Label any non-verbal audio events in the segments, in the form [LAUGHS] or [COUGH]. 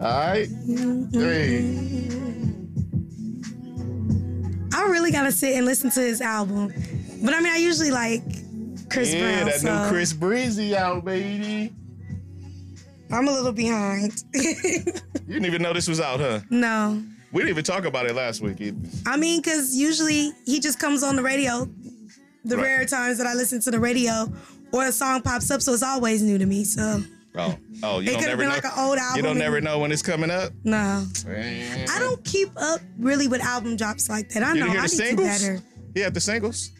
All right. Three. I really gotta sit and listen to his album. But I mean, I usually like Chris yeah, Brown. that so new Chris Breezy out, baby. I'm a little behind. [LAUGHS] You didn't even know this was out, huh? no. We didn't even talk about it last week. either. I mean, because usually he just comes on the radio. The Right. rare times that I listen to the radio or a song pops up, so it's always new to me. So Oh, oh, you it don't never been know. like an old album. you don't never know when it's coming up. No. Man. I don't keep up really with album drops like that. I You know I need to better. Yeah, the singles.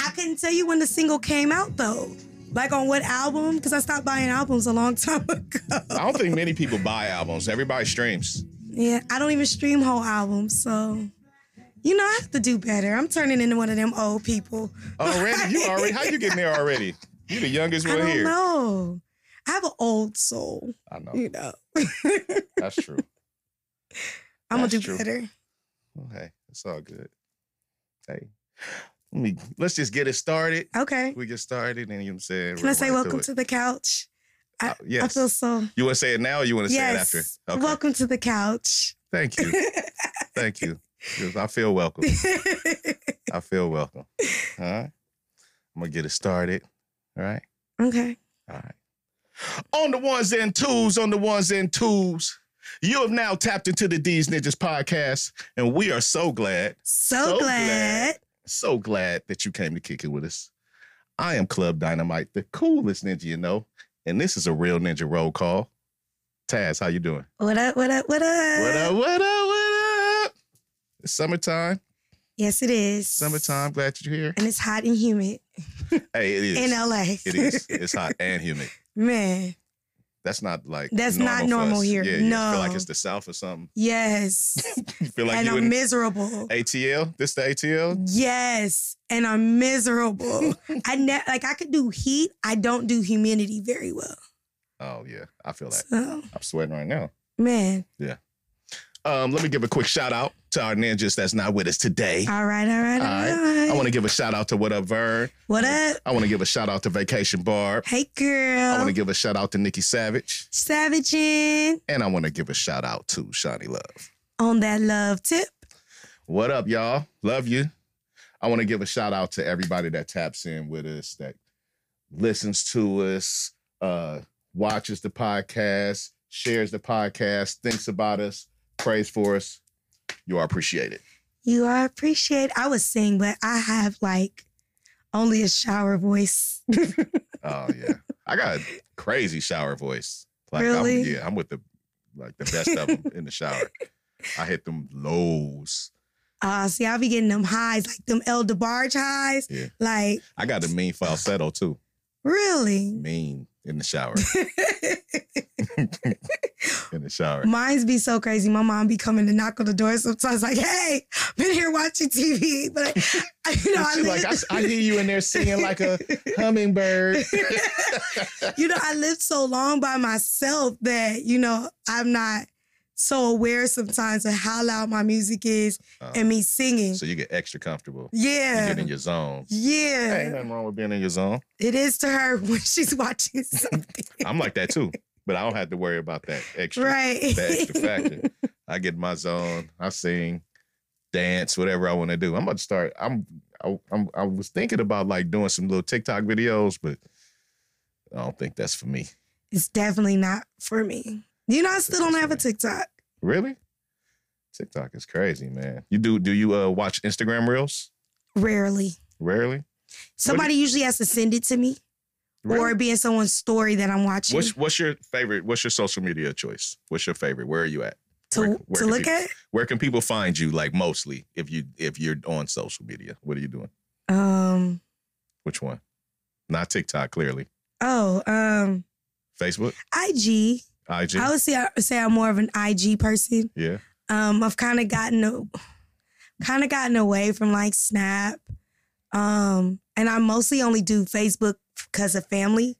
I couldn't tell you when the single came out though. Like on what album? Because I stopped buying albums a long [LAUGHS] time ago. I don't think many people buy albums. Everybody streams. Yeah, I don't even stream whole albums, so you know I have to do better. I'm turning into one of them old people. Already? You [LAUGHS] already? How you getting there already? You the youngest I one don't here. know. I have an old soul, I know. you know. [LAUGHS] That's true. I'm gonna do true. better. Hey, it's all good. Hey, let me let's just get it started. Okay. We get started, and you know what I'm saying. Can I say welcome it. to the couch? I, Uh, yes. I feel so. You want to say it now, or you want to say it after? Okay. Welcome to the couch. Thank you. [LAUGHS] Thank you. I feel welcome. [LAUGHS] I feel welcome. All right. I'm gonna get it started. All right. okay. All right. On the ones and twos, on the ones and twos. You have now tapped into the D's Ninjas podcast, and we are so glad, So, So glad. so glad that you came to kick it with us. I am Club Dynamite, the coolest ninja you know, and this is a real ninja roll call. Taz, how you doing? What up? What up? What up? What up? What up? What up? It's summertime. Yes, it is. Summertime. Glad you're here. and it's hot and humid Hey, it is. in LA. It is. It's hot and humid. [LAUGHS] Man, That's not like That's not for normal here. Yeah, you feel like it's the South or something. yes. [LAUGHS] You feel like and you I'm in miserable. ATL. This the ATL. Yes, and I'm miserable. [LAUGHS] I ne- like I could do heat. I don't do humidity very well. Oh yeah, I feel that. So, I'm sweating right now. man, Um, let me give a quick shout out to our ninjas that's not with us today. all right, all right, all All right. right. I want to give a shout out to What Up Vern. what up? I want to give a shout out to Vacation Barb. Hey, girl. I want to give a shout out to Nikki Savage. Savaging And I want to give a shout out to Shawnee Love. on that love tip. What up, y'all? Love you. I want to give a shout out to everybody that taps in with us, that listens to us, uh, watches the podcast, shares the podcast, thinks about us, prays for us. You are appreciated. You are appreciated. I was sing, but I have like only a shower voice. [LAUGHS] Oh yeah, I got a crazy shower voice. Like Really? I'm, yeah, I'm with the like the best of them [LAUGHS] in the shower. I hit them lows. Uh, see, I'll be getting them highs, like them El DeBarge highs. Yeah. Like, I got a mean falsetto too. really? Mean in the shower. [LAUGHS] in the shower. Mine's be so crazy. My mom be coming to knock on the door sometimes, like, "Hey, been here watching TV," [LAUGHS] but I, you know, I She like, I, I hear you in there singing like a [LAUGHS] hummingbird. you know, I lived so long by myself that you know I'm not so aware sometimes of how loud my music is Uh, and me singing. so you get extra comfortable. Yeah. You get in your zone. yeah, Ain't nothing wrong with being in your zone. it is to her [LAUGHS] when she's watching something, I'm like that too, but I don't have to worry about that extra. right? The extra factor. I get in my zone. I sing, dance, whatever I want to do. I'm about to start. I'm. I, I'm. I was thinking about like doing some little TikTok videos, but I don't think that's for me. it's definitely not for me. You know, I still don't have a TikTok. Really? TikTok is crazy, man. You do? Do you uh watch Instagram reels? Rarely. Rarely. Somebody usually has to send it to me or Really? be in someone's story that I'm watching What's What's your favorite? What's your social media choice? What's your favorite? Where are you at? to, where- where to look people- at. Where can people find you? Like mostly, if you if you're on social media, what are you doing? Um. Which one? Not TikTok, clearly. Oh. Um. Facebook, IG. IG. I would say I say I'm more of an IG person. yeah. Um. I've kind of gotten kind of gotten away from like Snap. Um. And I mostly only do Facebook because of family.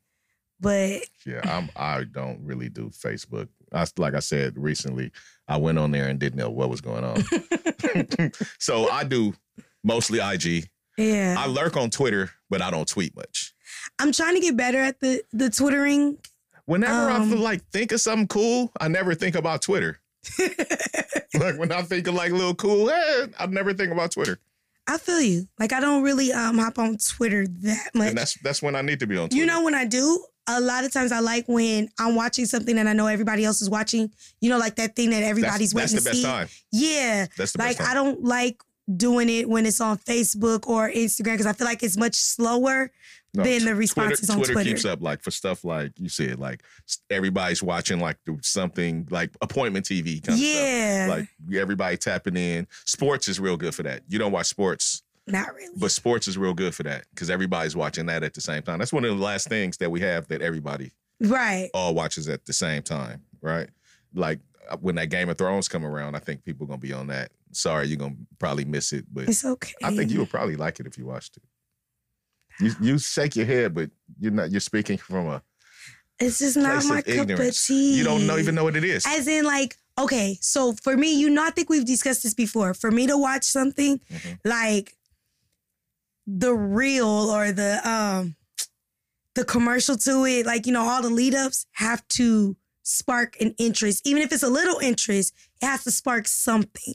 But Yeah, I'm. I don't really do Facebook. I, like I said recently, I went on there and didn't know what was going on. [LAUGHS] [LAUGHS] so I do mostly IG. yeah. I lurk on Twitter, but I don't tweet much. I'm trying to get better at the the twittering. Whenever I Um, feel like think of something cool, I never think about Twitter. [LAUGHS] like when I think of like little cool, eh, I never think about Twitter. I feel you. Like I don't really um hop on Twitter that much. And that's that's when I need to be on Twitter. You know when I do, a lot of times I like when I'm watching something and I know everybody else is watching. You know, like that thing that that's, everybody's that's waiting the to best see. time. Yeah. That's the Like best I don't like doing it when it's on Facebook or Instagram because I feel like it's much slower No, than t- the responses on Twitter Twitter. keeps up like for stuff like you said, like everybody's watching like something like appointment TV kind of yeah. stuff. Like everybody tapping in. Sports is real good for that. You don't watch sports, Not really. but sports is real good for that because everybody's watching that at the same time. That's one of the last things that we have that everybody right. all watches at the same time, right? Like uh, when that Game of Thrones come around, I think people gonna be on that. Sorry, you're gonna probably miss it, but It's okay. I think you would probably like it if you watched it. You you shake your head, but you're not. You're speaking from a It's just not my cup of tea. You don't know even know what it is. As in, like, okay, so for me, you know, I think we've discussed this before. For me to watch something, Mhm. like the real or the um the commercial to it, like, you know, all the lead ups have to spark an interest. Even if it's a little interest, it has to spark something.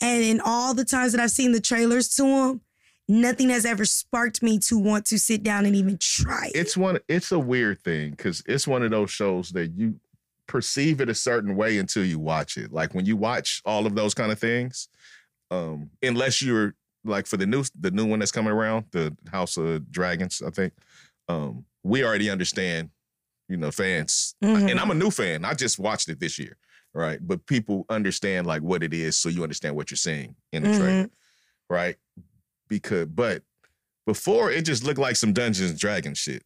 And in all the times that I've seen the trailers to them, nothing has ever sparked me to want to sit down and even try it. It's one. It's a weird thing because it's one of those shows that you perceive it a certain way until you watch it. Like when you watch all of those kind of things, um, unless you're like for the new the new one that's coming around, the House of Dragons, I think. Um, we already understand, you know, fans, Mhm. and I'm a new fan. I just watched it this year, right? But people understand like what it is, so you understand what you're seeing in the trailer, right? Because, but before it just looked like some Dungeons and Dragons shit.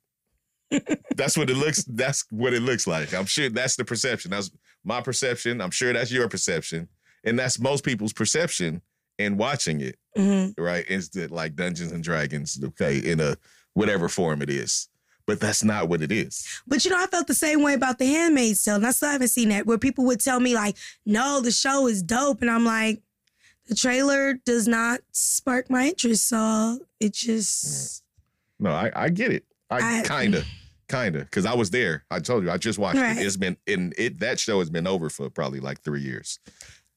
that's what it looks. That's what it looks like. I'm sure that's the perception. That's my perception. I'm sure that's your perception, and that's most people's perception in watching it. Mhm. Right? Is that like Dungeons and Dragons? Okay, in a whatever form it is, but that's not what it is. But you know, I felt the same way about The Handmaid's Tale, and I still haven't seen that. Where people would tell me like, "No, the show is dope," and I'm like, "The trailer does not spark my interest, so it just mm. No, I, I get it. I, I- kinda, kinda, because I was there. I told you, I just watched Right. it. It's been in it. That show has been over for probably like three years.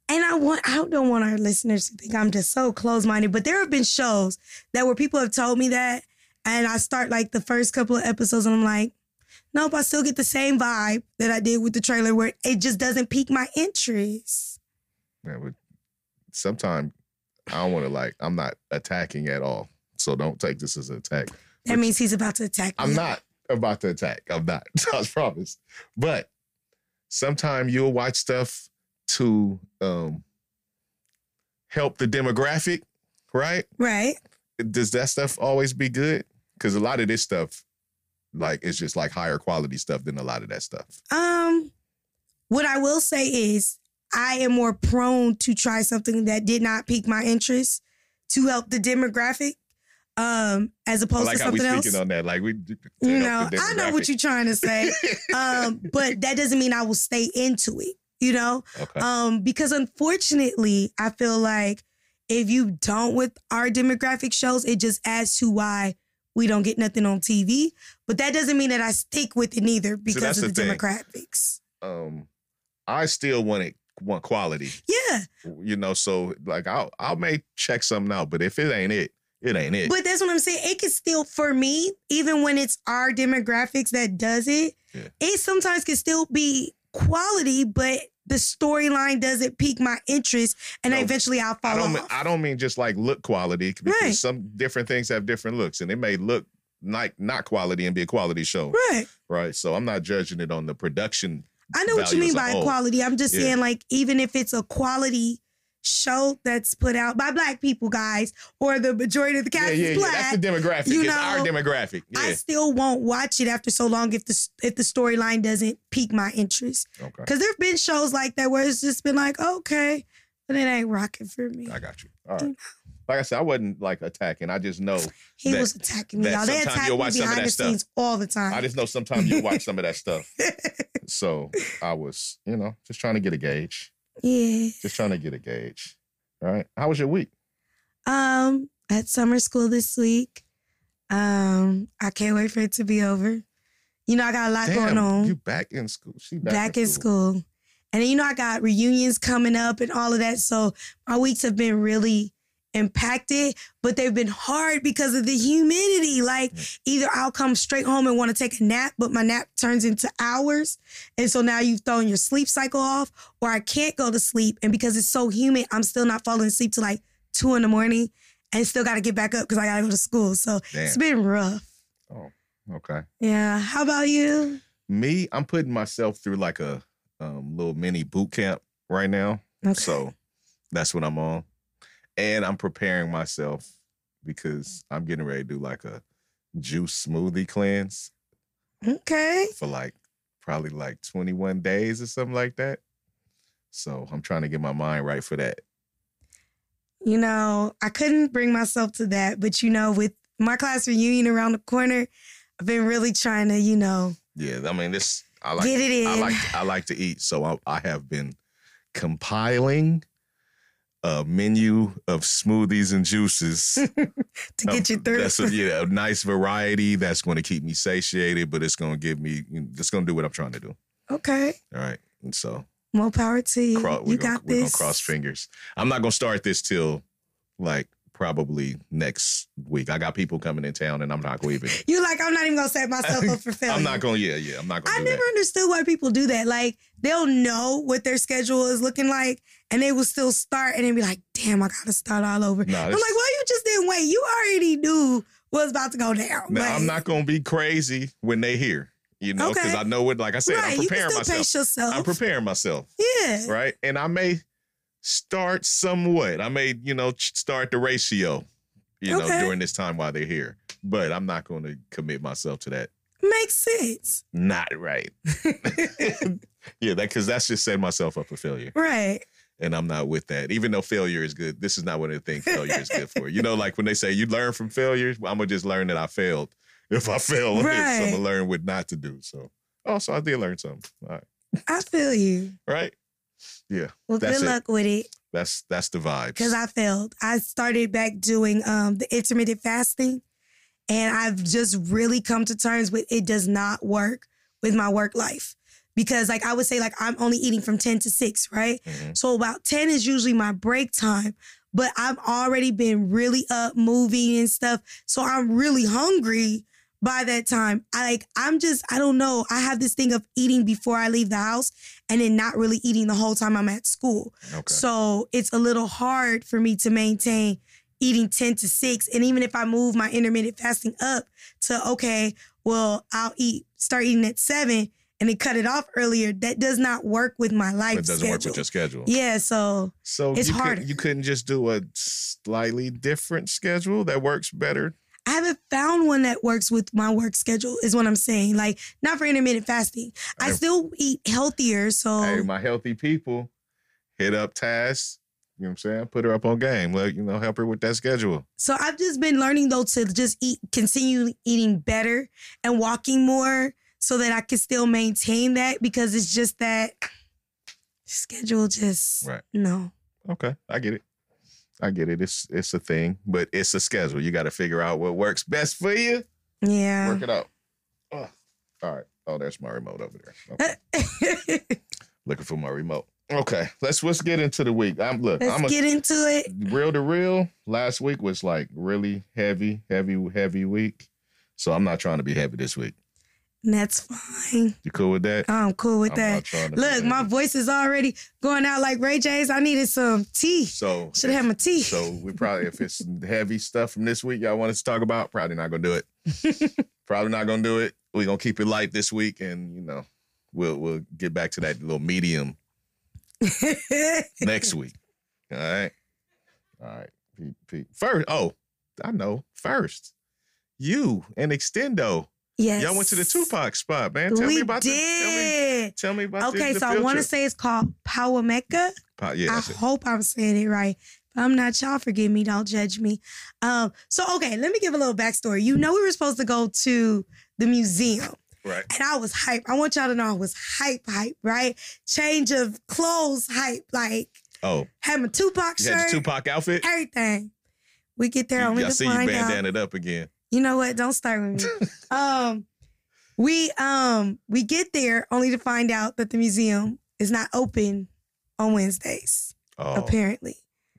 And I want I don't want our listeners to think I'm just so close minded, but there have been shows that where people have told me that, and I start like the first couple of episodes, and I'm like, nope, I still get the same vibe that I did with the trailer, where it just doesn't pique my interest. Yeah, but sometimes I don't want to like. I'm not attacking at all, so don't take this as an attack. That means he's about to attack me. I'm not about to attack. I'm not. [LAUGHS] I promise. But sometimes you'll watch stuff to um help the demographic, right? right. Does that stuff always be good? Because a lot of this stuff, like, it's just like higher quality stuff than a lot of that stuff. Um, what I will say is I am more prone to try something that did not pique my interest to help the demographic, um, as opposed like to something speaking else. on that. Like we, You know, I know what you're trying to say, [LAUGHS] um, but that doesn't mean I will stay into it. You know, Okay. um, because unfortunately, I feel like if you don't with our demographic shows, it just adds to why we don't get nothing on TV. But that doesn't mean that I stick with it neither because that's of the, the demographics. um, I still want it want quality. Yeah, You know, so like I'll I may check something out, but if it ain't it, it ain't it. but that's what I'm saying. It can still, for me, even when it's our demographics that does it, Yeah. it sometimes can still be quality, but the storyline doesn't pique my interest, and No, eventually I'll I fall don't mean. I don't mean just like look quality because Right. some different things have different looks and it may look like not quality and be a quality show. right. Right. So I'm not judging it on the production. I know what you mean by whole. quality. I'm just Yeah. saying, like, even if it's a quality show that's put out by black people, guys, or the majority of the cast yeah, is yeah. black, That's the demographic. you it's know, our demographic. Yeah. I still won't watch it after so long if the if the storyline doesn't pique my interest. okay. Because there have been shows like that where it's just been like, okay, but it ain't rocking for me. I got you. All right. Like I said, I wasn't like attacking. I just know. [LAUGHS] He that- was attacking me. Y'all. They sometimes attack you'll me watch some of behind that the stuff. scenes all the time. I just know sometimes you'll watch some of that stuff. [LAUGHS] So I was, you know, just trying to get a gauge. yeah. Just trying to get a gauge. All right. How was your week? Um, at summer school this week. Um, I can't wait for it to be over. You know, I got a lot Damn, going on. You back in school? She back, back, in school. And then, you know, I got reunions coming up and all of that. So my weeks have been really impacted, but they've been hard because of the humidity. Like either I'll come straight home and want to take a nap, but my nap turns into hours. And so now you've thrown your sleep cycle off, or I can't go to sleep. And because it's so humid, I'm still not falling asleep till like two in the morning and still got to get back up because I got to go to school. So it's been rough. Oh, okay. Yeah. How about you? Me, I'm putting myself through like a um, little mini boot camp right now. Okay. So that's what I'm on. And I'm preparing myself because I'm getting ready to do like a juice smoothie cleanse Okay. for like probably like 21 days or something like that. So I'm trying to get my mind right for that. You know, I couldn't bring myself to that, but you know, with my class reunion around the corner, I've been really trying to, you know, Yeah, I mean this I like get it in I like I like to eat, so I, I have been compiling a menu of smoothies and juices [LAUGHS] to get you through. That's a, yeah, a nice variety that's going to keep me satiated, but it's going to give me, it's going to do what I'm trying to do. okay. All right, and so More power to you. you gonna, got we're gonna this. cross fingers. I'm not going to start this till like probably next week. I got people coming in town, and I'm not going to even. You like, I'm not even gonna set myself up for failure. [LAUGHS] I'm not going. to Yeah, yeah. I'm not going I never that. understood why people do that. Like they'll know what their schedule is looking like, and they will still start, and then be like, "Damn, I gotta start all over." No, I'm like, "Why you just didn't wait? You already knew what was about to go down." Now, Like, I'm not going to be crazy when they hear. You know, because Okay. I know what. Like I said, right. I'm preparing myself. I'm preparing myself. yeah. right? And I may start somewhat. I may, you know, start the ratio, you know, during this time while they're here. But I'm not going to commit myself to that. Makes sense. Not right. [LAUGHS] [LAUGHS] yeah, that because that's just setting myself up for failure, right. and I'm not with that. Even though failure is good, this is not what I think failure is good for. You know, like when they say you learn from failure, well, I'm gonna just learn that I failed. If I fail [LAUGHS] on this, I'm gonna learn what not to do. So, oh, so I did learn something. All right, I feel you. right? Well, good it. luck with it. That's that's the vibe. because I failed. I started back doing um, the intermittent fasting, and I've just really come to terms with it does not work with my work life. Because, like, I would say, like, I'm only eating from 10 to 6, right? Mhm. So, about 10 is usually my break time, but I've already been really up moving and stuff. So, I'm really hungry by that time. I like, I'm just, I don't know. I have this thing of eating before I leave the house and then not really eating the whole time I'm at school. Okay. So it's a little hard for me to maintain eating 10 to 6. And even if I move my intermittent fasting up to, okay, well, I'll eat, start eating at seven and then cut it off earlier, that does not work with my life it doesn't schedule. work with your schedule. Yeah, so So It's you harder. Couldn't, you couldn't just do a slightly different schedule that works better. I haven't found one that works with my work schedule, is what I'm saying. Like, not for intermittent fasting. I still eat healthier, so Hey, my healthy people, hit up Taz. You know what I'm saying? Put her up on game. Like, you know, help her with that schedule. So I've just been learning though to just eat, continue eating better and walking more so that I can still maintain that because it's just that schedule just Right. no. Okay, I get it. I get it. It's it's a thing, but it's a schedule. You got to figure out what works best for you. Yeah. Work it out. Oh, all right. Oh, there's my remote over there. [LAUGHS] Okay. Looking for my remote. Okay, let's let's get into the week. I'm look. Let's I'm a, get into it. real to real. Last week was like really heavy, heavy, heavy week. So I'm not trying to be heavy this week. And that's fine. You cool with that? I'm cool with I'm that. not trying to be Look, my voice is already going out like Ray J's. I needed some tea. So Should have had my tea. So we probably, if it's heavy stuff from this week y'all want us to talk about, probably not gonna do it. [LAUGHS] probably not gonna do it. We're gonna keep it light this week, and you know, we'll we'll get back to that little medium [LAUGHS] next week. All right, all right. First, oh, I know. First, you and Extendo, yes. y'all went to the Tupac spot, man. Tell we me about the. Tell me, did. tell me about the- Okay, the so I want to say it's called Powamekka. Pa- Yeah, I it. hope I'm saying it right. If I'm not, y'all forgive me. Don't judge me. Um, so okay, let me give a little backstory. You know, we were supposed to go to the museum. Right. And I was hype. I want y'all to know I was hype, hype, right? Change of clothes, hype. Like Oh, had my Tupac you shirt, the Tupac outfit. everything. We get there You- only I see you it up again. You know what? Don't start with me. um, we um we get there only to find out that the museum is not open on Wednesdays. Oh, Apparently,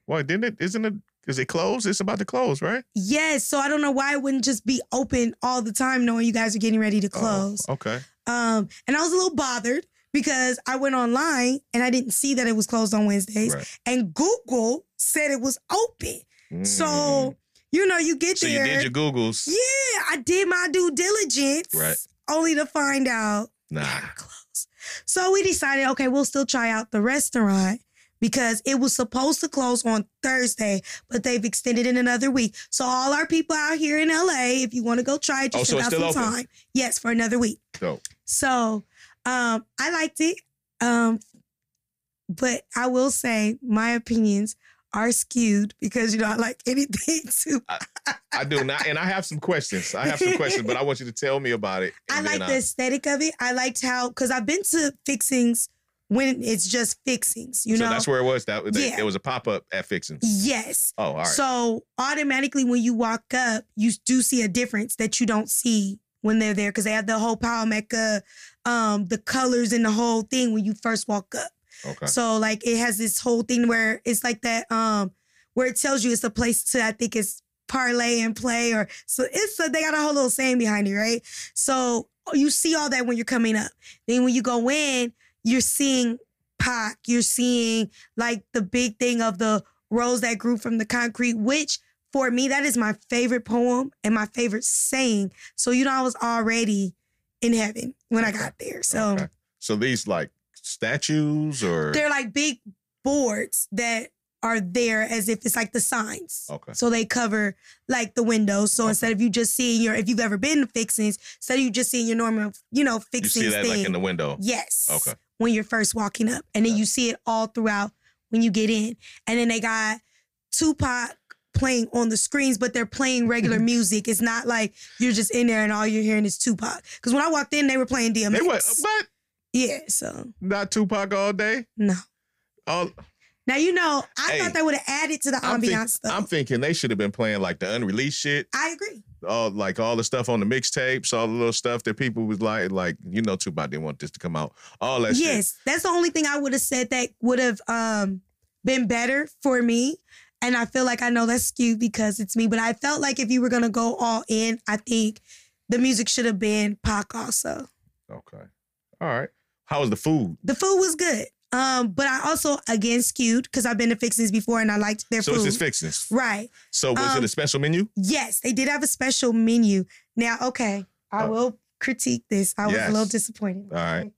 well, didn't it? Isn't it? Is it closed? It's about to close, right? yes. So I don't know why it wouldn't just be open all the time, knowing you guys are getting ready to close. Oh, okay. Um, and I was a little bothered because I went online and I didn't see that it was closed on Wednesdays, Right. and Google said it was open. Mm. So you know, you get so you there. did your Googles. yeah, I did my due diligence, Right. Only to find out Nah. [LAUGHS] closed. So we decided, okay, we'll still try out the restaurant because it was supposed to close on Thursday, but they've extended it another week. So all our people out here in LA, if you want to go try it, you Oh, so it's some open? time. Yes, for another week. Dope. So um, I liked it. Um, but I will say my opinions are skewed because you know I like anything [LAUGHS] too. I do not, and I have some questions. I have some questions, but I want you to tell me about it. I like the aesthetic of it. I liked how because I've been to Fixins when it's just Fixins, you so know. that's where it was. That was Yeah. it was a pop up at Fixins. yes. Oh, all right. So automatically when you walk up, you do see a difference that you don't see when they're there because they have the whole Powamekka, um, the colors and the whole thing when you first walk up. Okay. So like it has this whole thing where it's like that um where it tells you it's a place to I think it's parlay and play or so it's a, they got a whole little saying behind it, right? So you see all that when you're coming up. Then when you go in, you're seeing Pac, you're seeing like the big thing of the rose that grew from the concrete, which for me, that is my favorite poem and my favorite saying. So you know I was already in heaven when I got there. So Okay. So these like statues or they're like big boards that are there as if it's like the signs. okay. So they cover like the windows. So Okay. instead of you just seeing your, if you've ever been to Fixins, instead of you just seeing your normal, you know, You Fixins see that thing. like in the window. yes. Okay. When you're first walking up, and then you see it all throughout when you get in, and then they got Tupac playing on the screens, but they're playing regular [LAUGHS] music. It's not like you're just in there and all you're hearing is Tupac. Because when I walked in, they were playing DMX. They were, but yeah. So not Tupac all day. no. All Now you know, I Hey, thought that would have added to the I'm, think- ambiance though. I'm thinking they should have been playing like the unreleased shit, I agree. all like all the stuff on the mixtapes, all the little stuff that people was like, like you know, Tupac didn't want this to come out. All that shit. yes, that's the only thing I would have said that would have um, been better for me. And I feel like I know that's skewed because it's me, but I felt like if you were gonna go all in, I think the music should have been Pac also. Okay. All right. How was the food? The food was good. Um, but I also again skewed because I've been to Fixins before and I liked their so food. it's just Fixins. right. So was it Um, a special menu? Yes, they did have a special menu. Now, okay, I Oh. will critique this. I was Yes. a little disappointed. All right.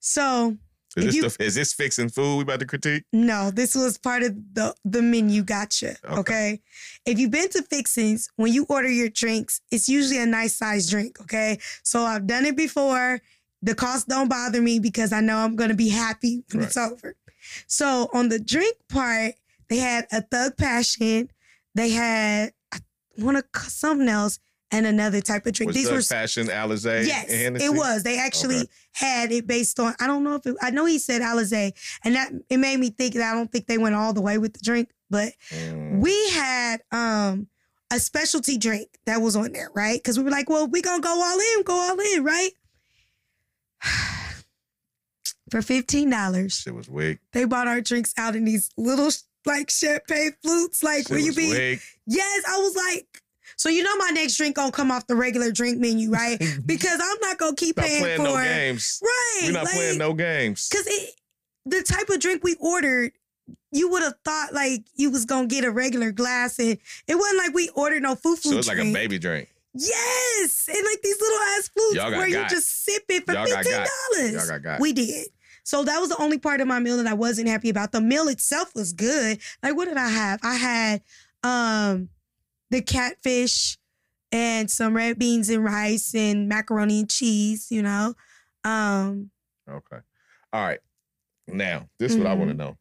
So Is this, you- the, is this fixing food we about to critique? No, this was part of the the menu. Gotcha. Okay. Okay. If you've been to Fixins, when you order your drinks, it's usually a nice size drink. Okay. So I've done it before. The cost don't bother me because I know I'm gonna be happy when it's over. So on the drink part, they had a Thug Passion. They had I want to cut something else and another type of drink. Was These Thug were Passion, Alizé, Yes, it was. They actually Okay. had it based on. I don't know if it, I know he said Alizé, and that it made me think that I don't think they went all the way with the drink, but Mm. we had um a specialty drink that was on there, right? Because we were like, well, we gonna go all in, go all in, right? [SIGHS] For fifteen dollars, Shit was wig. they bought our drinks out in these little like champagne flutes. Like, Shit will you be? Yes, I was like, so you know my next drink gonna come off the regular drink menu, right? [LAUGHS] Because I'm not gonna keep not paying playing for no games. Right. We're not like, playing no games. Cause it the type of drink we ordered, you would have thought like you was gonna get a regular glass and it wasn't like we ordered no foo foo. So it's like a baby drink. Yes. And like these little ass flutes where got. you just sip it for Y'all got fifteen got. dollars. Y'all got got. We did. So that was the only part of my meal that I wasn't happy about. The meal itself was good. Like what did I have? I had um the catfish and some red beans and rice and macaroni and cheese, you know. Um Okay. All right. Now, this is what I want to know.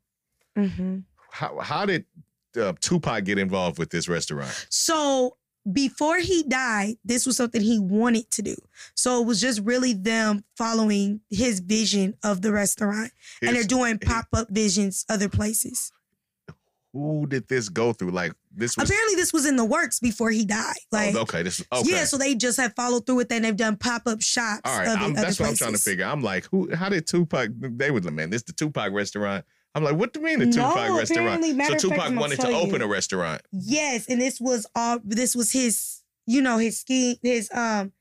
mhm. How how did uh, Tupac get involved with this restaurant? So before he died, this was something he wanted to do. So it was just really them following his vision of the restaurant. and they're doing [LAUGHS] pop-up visions other places. who did this go through? Like this was Apparently, this was in the works before he died. Oh, like, oh, okay. This okay. yeah, so they just have followed through with that and they've done pop up shops. All right, of it that's what I'm trying to figure. I'm like, who? How did Tupac? They was man. This the Tupac restaurant. I'm like, what do you mean the No, Tupac restaurant? So of fact, Tupac wanted to you. open a restaurant. Yes, and this was all. This was his. You know his scheme. His um.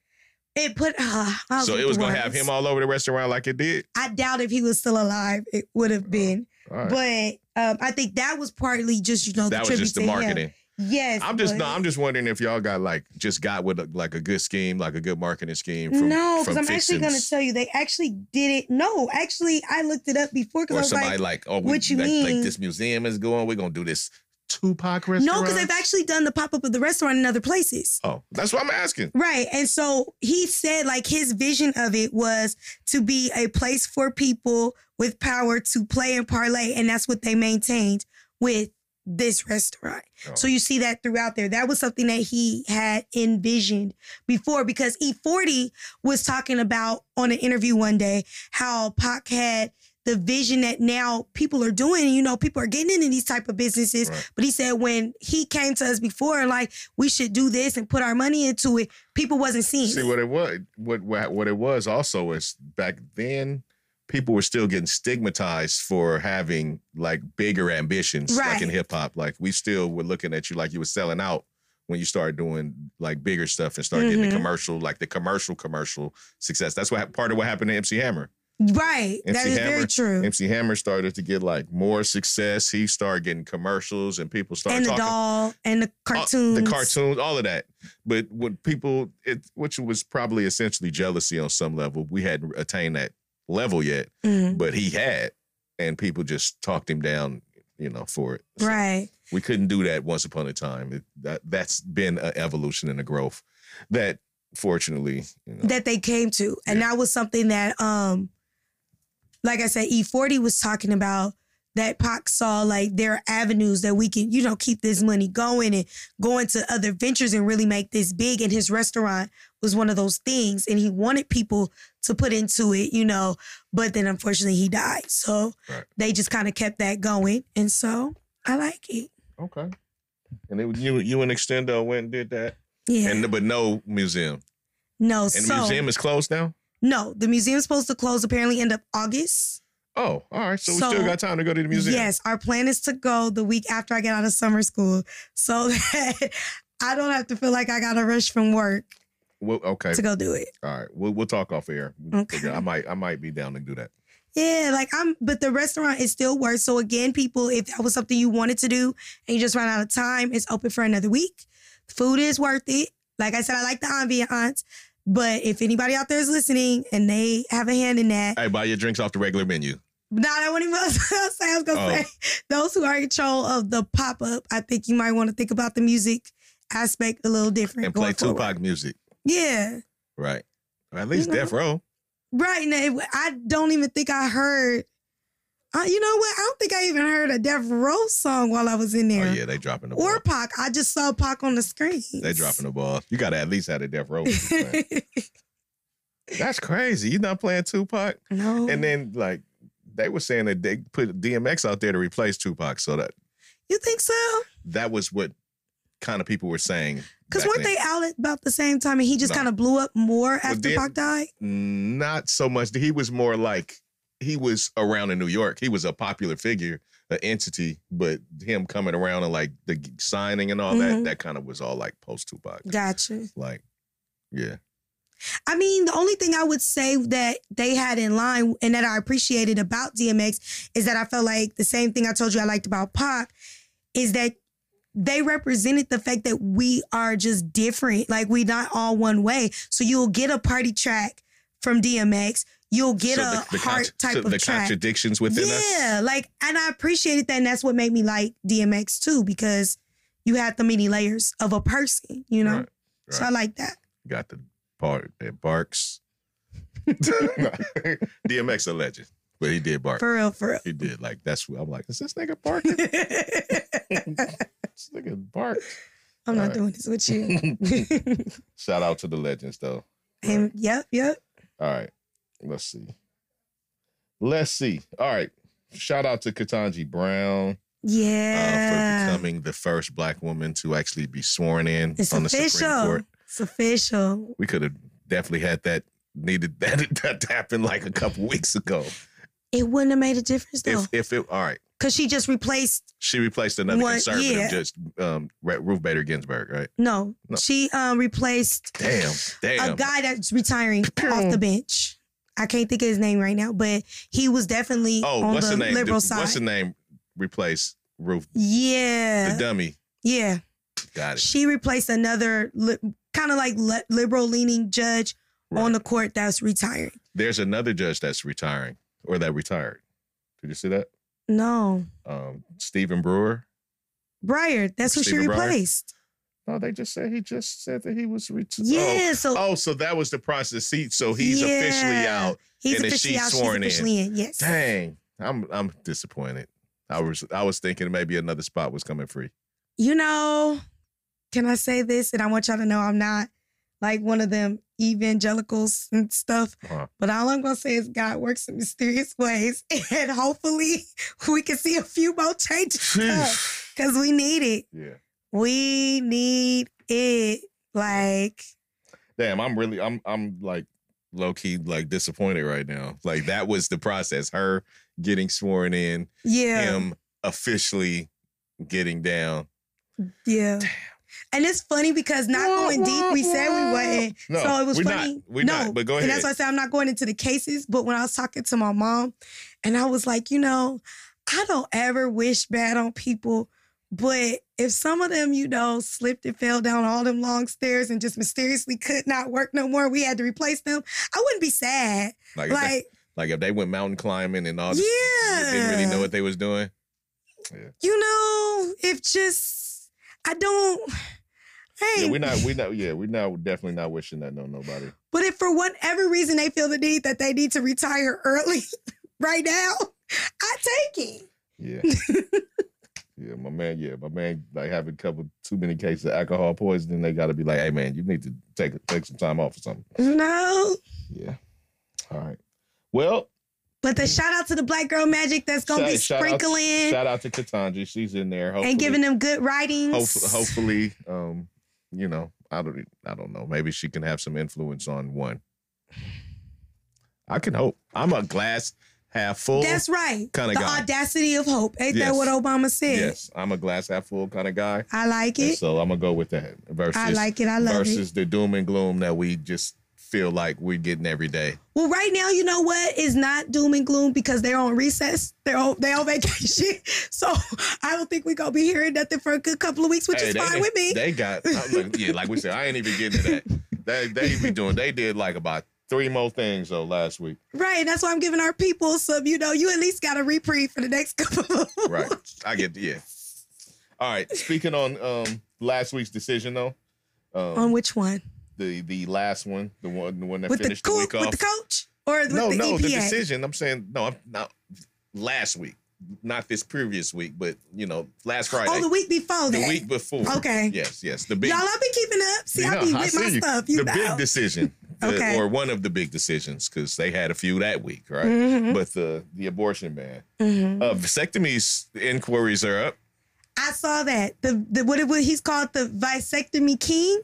It put. Uh, So it was gonna have him all over the restaurant like it did. I doubt if he was still alive, it would have been. All right. But um, I think that was partly just you know the that was tribute just the marketing. him. Yes, I'm just no. I'm just wondering if y'all got like just got with a, like a good scheme, like a good marketing scheme. From, no, because I'm actually going to tell you they actually did it. No, actually, I looked it up before because I or was somebody like, like, oh, we, what you like, like mean? this museum is going. We're gonna do this Tupac restaurant. no, because they've actually done the pop up of the restaurant in other places. Oh, that's what I'm asking. Right. And so he said, like, his vision of it was to be a place for people with power to play and parlay. And that's what they maintained with this restaurant. Oh. So you see that throughout there. That was something that he had envisioned before because E40 was talking about on an interview one day how Pac had the vision that now people are doing. You know, people are getting into these type of businesses. Right. But he said when he came to us before, like we should do this and put our money into it, people wasn't seeing. See it. what it was. What what what it was also is back then. People were still getting stigmatized for having like bigger ambitions, like in hip hop. Like we still were looking at you like you were selling out when you started doing like bigger stuff and started getting Mhm. the commercial, like the commercial commercial success. That's what part of what happened to MC Hammer. Right. that MC is Hammer, very true. MC Hammer started to get like more success. He started getting commercials, and people started and the talking. doll and the all- cartoons. the cartoons, all of that. But what people, it, which was probably essentially jealousy on some level, we hadn't attained that level yet, Mhm. but he had, and people just talked him down, you know, for it. So Right. we couldn't do that once upon a time. It, that that's been an evolution and a growth that, fortunately, you know, That they came to. And Yeah. that was something that um like I said, E40 was talking about that Pac saw like there are avenues that we can, you know, keep this money going and go into other ventures and really make this big. And his restaurant was one of those things. And he wanted people to put into it, you know, but then unfortunately he died. So Right. they just kind of kept that going. And so I like it. okay. And it was you, you and Extendo went and did that, Yeah. and but no museum, no, and so the museum is closed now. no, the museum's supposed to close apparently end of August. Oh, all right. So, we still got time to go to the museum. Yes, our plan is to go the week after I get out of summer school so that [LAUGHS] I don't have to feel like I got to rush from work Well, okay. to go do it. All right, we'll we'll talk off air. We'll Okay. I might I might be down to do that. Yeah, like I'm, but the restaurant is still worth. So again, people, if that was something you wanted to do and you just ran out of time, it's open for another week. Food is worth it. Like I said, I like the ambiance. But if anybody out there is listening and they have a hand in that, Hey, buy your drinks off the regular menu. Nah, I wasn't even [LAUGHS] say. I was gonna Oh. say those who are in control of the pop up. I think you might want to think about the music aspect a little different. and play going forward. Tupac music. Yeah, Right. Or at least You know. Death Row. right. Now, I don't even think I heard. Uh, you know what? I don't think I even heard a Death Row song while I was in there. Oh yeah, they dropping the ball. Or Pac. I just saw Pac on the screen. they dropping the ball. You gotta at least have a Death Row. [LAUGHS] That's crazy. You're not playing Tupac? no. And then like they were saying that they put DMX out there to replace Tupac. So that you think so? that was what kind of people were saying. Because weren't they out at about the same time and he just No. kind of blew up more after then- Pac died? not so much. He was more like he was around in New York. He was a popular figure, an entity, but him coming around and like the signing and all that, Mhm. that kind of was all like post Tupac. Gotcha. Like, yeah. I mean, the only thing I would say that they had in line and that I appreciated about DMX is that I felt like the same thing I told you I liked about Pac is that they represented the fact that we are just different. Like we not all one way. So you'll get a party track from DMX. You'll get So a the, the heart contra- type so of the track. contradictions within us. yeah, like and I appreciated that, and that's what made me like DMX too because you had the many layers of a person. You know, Right, so. I like that. Got the part that barks. [LAUGHS] [LAUGHS] DMX a legend, but he did bark. For real, for real. He did like that's. what I'm like, is this nigga barking? this nigga bark. I'm not Alright. doing this with you. [LAUGHS] Shout out to the legends though. and yep, yep. All right. Let's see. Let's see. All right. Shout out to Ketanji Brown. Uh, yeah. for becoming the first black woman to actually be sworn in it's on the Supreme. Court. It's official. We could have definitely had that needed that [LAUGHS] that to happen like a couple weeks ago. It wouldn't have made a difference though. If if it all right, Because she just replaced she replaced another One- conservative, yeah. just um, Ra- Ruth Bader Ginsburg, right? no. No. She um replaced Damn, damn. a guy that's retiring off the bench. I can't think of his name right now, but he was definitely oh, on what's the the name? liberal The- side. What's the name? Replace Ruth yeah. the dummy. yeah. Got it. She replaced another li- kind of like li- liberal leaning judge on the court that's retiring. There's another judge that's retiring or that retired. Did you see that? No. Um, Stephen Brewer. Breyer, that's who she Stephen Breyer? replaced. No, they just said he just said that he was retired. Yeah, so Oh, so that was the process. He, so he's Yeah. officially out. he's and officially she's out. sworn in. she's officially in. Yes. Dang, I'm I'm disappointed. I was I was thinking maybe another spot was coming free. You know, can I say this? And I want y'all to know I'm not like one of them evangelicals and stuff. Uh-huh. But all I'm gonna say is God works in mysterious ways, [LAUGHS] and hopefully [LAUGHS] we can see a few more changes because we need it. yeah. We need it. Like, Damn, I'm really I'm I'm like low key like disappointed right now. Like that was the process. Her getting sworn in, yeah, him officially getting down. yeah. And it's funny because not going deep, we said we wasn't. No, so it was we're funny. not. We're no, not. But go ahead. And that's why I said I'm not going into the cases. But when I was talking to my mom, and I was like, you know, I don't ever wish bad on people. But if some of them, you know, slipped and fell down all them long stairs and just mysteriously could not work no more, we had to replace them. I wouldn't be sad. like, if they, Like, like if they went mountain climbing and all, this, yeah, didn't really know what they was doing. Yeah. you know, if just I don't. Hey, Yeah, we're not. We're not. Yeah, we're not. Definitely not wishing that on nobody. But if for whatever reason they feel the need that they need to retire early [LAUGHS] right now, I take it. Yeah. [LAUGHS] yeah, my man. Yeah, my man. Like having a couple too many cases of alcohol poisoning, they got to be like, "Hey, man, you need to take take some time off or something." No. Yeah. All right. Well, But the shout out to the black girl magic that's gonna be shout- shout out- sprinkling Shout out to Ketanji. She's in there. Hopefully, and giving them good writings. hopefully, hopefully, um, you know, I don't, I don't know. Maybe she can have some influence on one. I can hope. I'm a glass half full. That's right. kinda the guy. audacity of hope. Ain't Yes. that what Obama said? yes, I'm a glass half full kind of guy. I like And it. so I'm gonna go with that versus I like it. I love versus it. the doom and gloom that we just feel like we're getting every day. Well, right now, you know what is not doom and gloom because they're on recess. They're on they on vacation. [LAUGHS] So I don't think we're gonna be hearing nothing for a good couple of weeks, which Hey, is they, fine with me. They got like, [LAUGHS] yeah, like we said, I ain't even getting to that. They they be doing. They did like about three more things though last week. Right, and that's why I'm giving our people some, you know, you at least got a reprieve for the next [LAUGHS] couple of Right. I get yeah. All right. Speaking on um last week's decision though, um, On which one? The the last one, the one the one that With the, finished the, co- week off. with the coach? Or with no, the no, EPA? the decision. I'm saying no. I'm not last week, not this previous week, but you know, last Friday, Oh, the week before the that. week before. Okay. Yes, yes. The big. Y'all, I've been keeping up. See, You I know, be I with my you. stuff. You the know. big decision, the- [LAUGHS] Okay. or one of the big decisions, because they had a few that week, right? Mhm, But the the abortion ban, mhm. uh, vasectomies inquiries are up. I saw that. The, the what, it, what he's called the vasectomy king?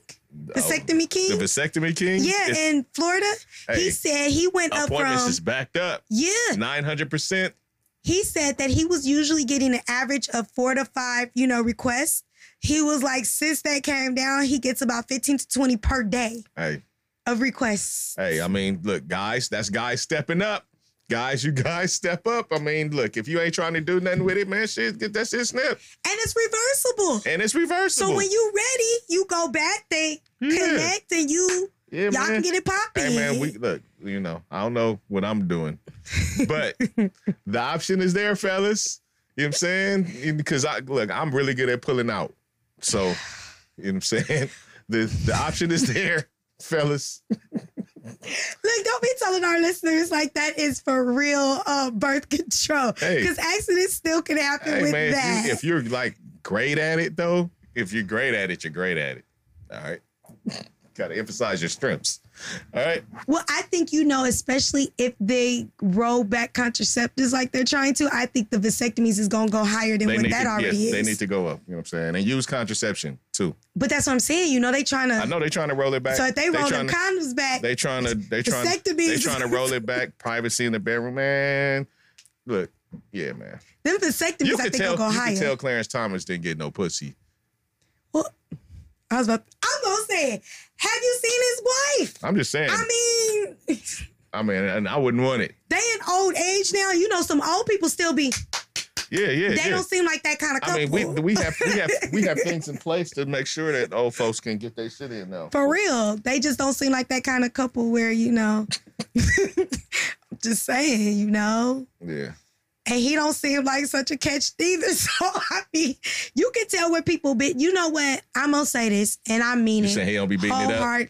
Vasectomy king? the vasectomy king. yeah, It's- in Florida. hey, he said he went up appointments from is backed up. Yeah. Nine hundred percent. He said that he was usually getting an average of four to five, you know, requests. He was like, since that came down, he gets about 15 to 20 per day Hey, of requests. hey. I mean, look, guys, that's guys stepping up. Guys, you guys step up. I mean, look, if you ain't trying to do nothing with it, man, shit, get that shit snipped. And it's reversible. And it's reversible. So when you ready, you go back, they Yeah. connect, and you yeah, y'all man. can get it popping. Hey man, we look, you know, I don't know what I'm doing. But [LAUGHS] the option is there, fellas. You know what I'm saying? Because I look, I'm really good at pulling out. So, you know what I'm saying? The the option is there, fellas. [LAUGHS] Look, don't be telling our listeners like that is for real uh, birth control. Hey. Because accidents still can happen Hey with man, that. if, you, if you're like great at it though, if you're great at it, you're great at it. All right. [LAUGHS] gotta emphasize your strengths. All right. Well, I think you know, especially if they roll back contraceptives like they're trying to, I think the vasectomies is gonna go higher than They what that to, already yes, is. they need to go up. You know what I'm saying? And use contraception too. but that's what I'm saying. You know, they trying to. I know they're trying to roll it back. So if they roll trying the condoms back, They trying to they trying to. they trying to roll it back. [LAUGHS] Privacy in the bedroom, man. Look, yeah, man. them You vasectomies, I think tell will go you higher. could tell Clarence Thomas didn't get no pussy. well, I was about. I'm gonna say, it. have you seen his wife? I'm just saying. I mean, [LAUGHS] I mean, and I wouldn't want it. they in old age now. You know, some old people still be. Yeah, yeah, They yeah. don't seem like that kind of couple. I mean, we we have we have we have [LAUGHS] things in place to make sure that old folks can get their shit in now. For real, they just don't seem like that kind of couple where you know. I'm [LAUGHS] just saying, you know. Yeah. and he don't seem like such a catch either. [LAUGHS] So I mean, you can tell where people been. You know what? I'm gonna say this, and I mean You it saying he don't be beating it up? Clar-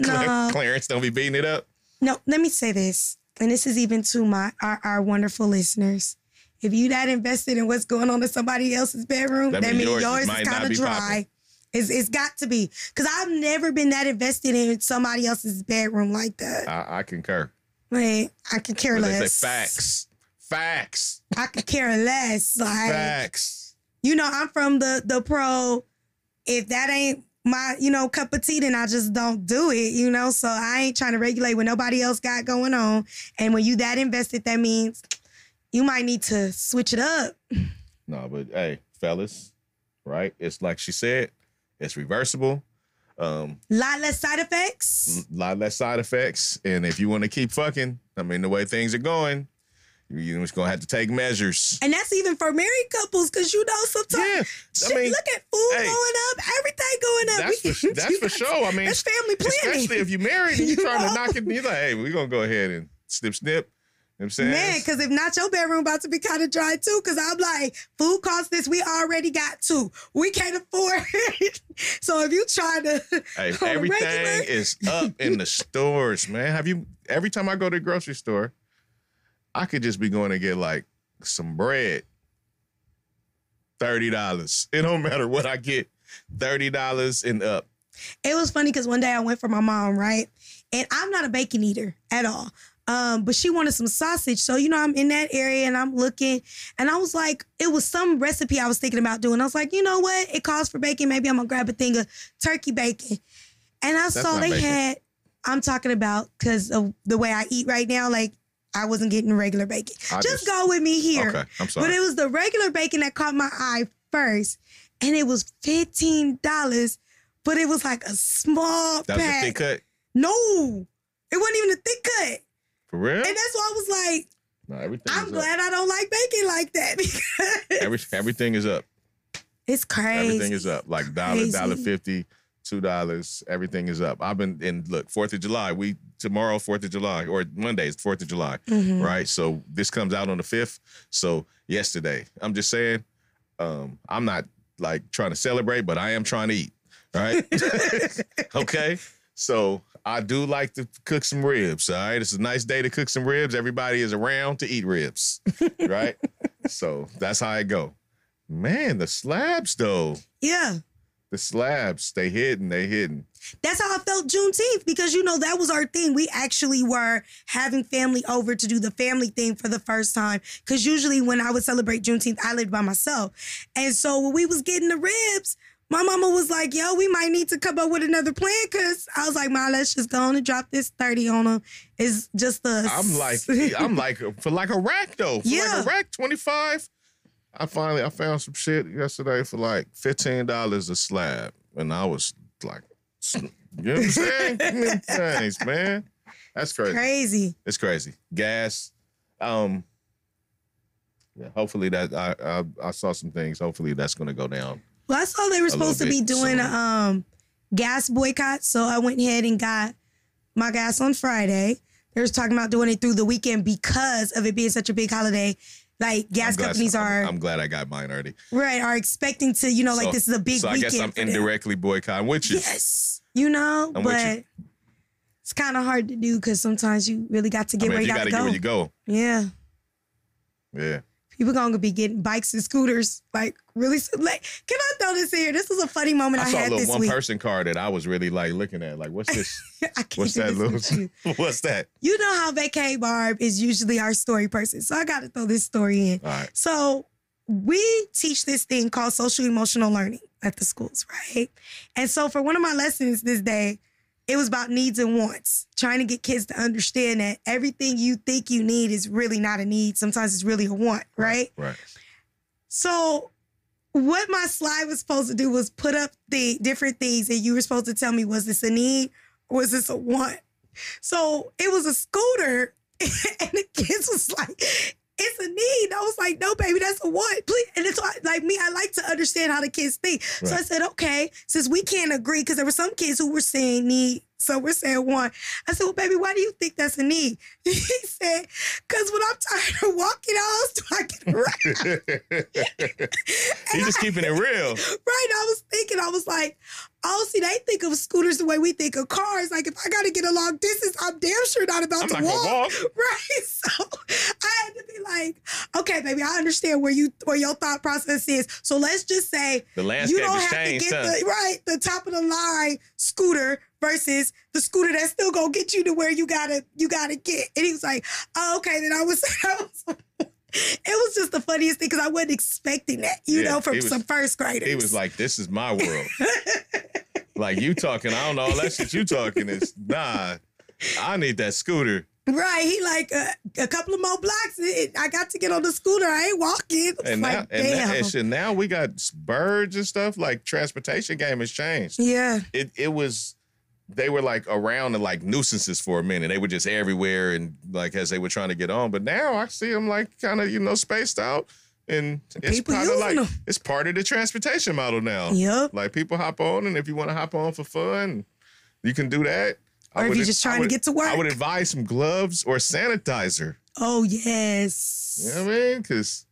no, Clarence don't be beating it up. no. Let me say this, and this is even to my our, our wonderful listeners. If you that invested in what's going on in somebody else's bedroom, That that, means yours yours, is kind of dry. popping. It's, it's got to be because I've never been that invested in somebody else's bedroom like that. I, I concur. Like I could care But they less. say facts, facts, I could care less. Like facts. you know, I'm from the the pro. If that ain't my, you know, cup of tea, then I just don't do it, you know. So I ain't trying to regulate what nobody else got going on. And when you that invested, that means you might need to switch it up. No, but hey, fellas, right? It's like she said, it's reversible. Um, Lot less side effects. a lot less side effects. And if you want to keep fucking, I mean, the way things are going, you- you're just gonna have to take measures. And that's even for married couples, because you know sometimes Yeah, shit, I mean, look at food hey, going up, everything going up. that's We- for [LAUGHS] that's for sure. I mean, That's family planning. especially if you're married and you're You trying know? to knock it. [LAUGHS] You're like, hey, we're gonna go ahead and snip, snip. You know I'm saying? Man, because if not, your bedroom about to be kind of dry too. Because I'm like, food costs this. We already got two. We can't afford it. [LAUGHS] so if you try to, [LAUGHS] Hey, everything regular- is up in the [LAUGHS] stores, man. Have you every time I go to the grocery store, I could just be going to get like some bread. Thirty dollars. It don't matter what I get. Thirty dollars and up. it was funny because one day I went for my mom, right? And I'm not a bacon eater at all. Um, but she wanted some sausage. So, you know, I'm in that area and I'm looking and I was like, it was some recipe I was thinking about doing. I was like, you know what? It calls for bacon. Maybe I'm gonna grab a thing of turkey bacon. And I saw they bacon. had, I'm talking about because of the way I eat right now, like I wasn't getting regular bacon. Just, just- go with me here. Okay, I'm sorry. But it was the regular bacon that caught my eye first. And it was $15, but it was like a small that was a thick cut. No, it wasn't even a thick cut. For real? And that's why I was like, No, everything I'm glad I don't like bacon like that [LAUGHS] because. Every, everything is up. it's crazy. Everything is up. Like dollar, dollar fifty, two dollars. Everything is up. I've been in look, Fourth of July. We tomorrow, Fourth of July, or Monday is Fourth of July. Mhm. right? So this comes out on the fifth. So yesterday, I'm just saying, um, I'm not like trying to celebrate, but I am trying to eat, right? [LAUGHS] [LAUGHS] okay. So I do like to cook some ribs. All right, it's a nice day to cook some ribs. Everybody is around to eat ribs, [LAUGHS] right? so that's how I go. Man, the slabs though, Yeah. the slabs, they hidden, they hidden. That's how I felt Juneteenth because you know that was our thing. We actually were having family over to do the family thing for the first time. Because usually when I would celebrate Juneteenth, I lived by myself, and so when we was getting the ribs, my mama was like, "Yo, we might need to come up with another plan." Because I was like, "Ma, let's just go on and drop this thirty on them. It's just us." I'm like, [LAUGHS] I'm like for like a rack though. For Yeah. like a rack, 25. I finally I found some shit yesterday for like $15 a slab. And I was like, [LAUGHS] you know what I'm saying? Thanks, man. That's crazy. crazy. It's crazy. Gas. Um yeah, hopefully that I, I I saw some things. Hopefully that's gonna go down. Well, I saw they were supposed to be bit doing a um gas boycott, so I went ahead and got my gas on Friday. They was talking about doing it through the weekend because of it being such a big holiday. Like gas I'm glad- companies I'm- are I'm, glad I got mine already. right are expecting to, you know, like this is a big So I weekend. guess I'm them. indirectly boycotting with you. Yes, you know, I'm but you. it's kind of hard to do because sometimes you really got to I get mean, where you you got to get go. where you go. Yeah, Yeah. People gonna be getting bikes and scooters like really. Like, can I throw this in here? This is a funny moment I, I saw a little one week. person car that I was really like looking at. Like, what's [LAUGHS] this? What's that little? [LAUGHS] What's that? You know how Vacay Barb is usually our story person, so I got to throw this story in. All right. So we teach this thing called social emotional learning at the schools, right? And so for one of my lessons this day, it was about needs and wants, trying to get kids to understand that everything you think you need is really not a need. Sometimes it's really a want, right? Right. So what my slide was supposed to do was put up the different things and you were supposed to tell me was this a need or was this a want? So it was a scooter [LAUGHS] and the kids was like, it's a need. I was like, no, baby, that's a want. Please. And it's like me, I like to understand how the kids think. So I said, okay, since we can't agree, because there were some kids who were saying need, so we're saying one. I said, well, baby, why do you think that's a need? [LAUGHS] He said, because when I'm tired of walking, how else do I get around? [LAUGHS] [LAUGHS] He's just keeping it real. Right. I was thinking, I was like, oh, see, they think of scooters the way we think of cars. Like, if I got to get a long distance, I'm damn sure not about I'm to not walk. walk. Right. So I had to be like, okay, baby, I understand where you where your thought process is. So let's just say The you don't have to get the right the top of the line scooter versus the scooter that's still gonna get you to where you gotta you gotta get. And he was like, oh, okay, then I was, [LAUGHS] I was it was just the funniest thing because I wasn't expecting that, you Yeah, know, from was- some first graders. He was like, "This is my world." [LAUGHS] like you talking, I don't know all that shit you talking is nah. I need that scooter. Right, he like uh, a couple of more blocks. it- I got to get on the scooter. I ain't walking. [LAUGHS] And like, now, and, damn. now, and now we got birds and stuff. Like transportation game has changed. yeah, It it was they were like around and like nuisances for a minute. They were just everywhere and like as they were trying to get on. But now I see them like kind of you know spaced out, and it's People kind of like them. it's part of the transportation model now. yep. Like people hop on, and if you want to hop on for fun, you can do that. Or if you're just trying I to get to work. I would advise some gloves or sanitizer. Oh yes, You know what I mean? Because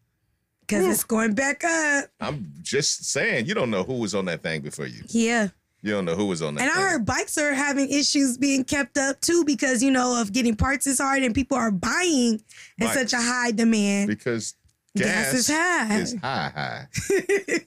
because it's going back up. I'm just saying, you don't know who was on that thing before you. Yeah. You don't know who was on that. And I heard bikes are having issues being kept up too because you know of getting parts is hard and people are buying in Bikes. such a high demand. because Gas gas, is high. Is high, high. [LAUGHS]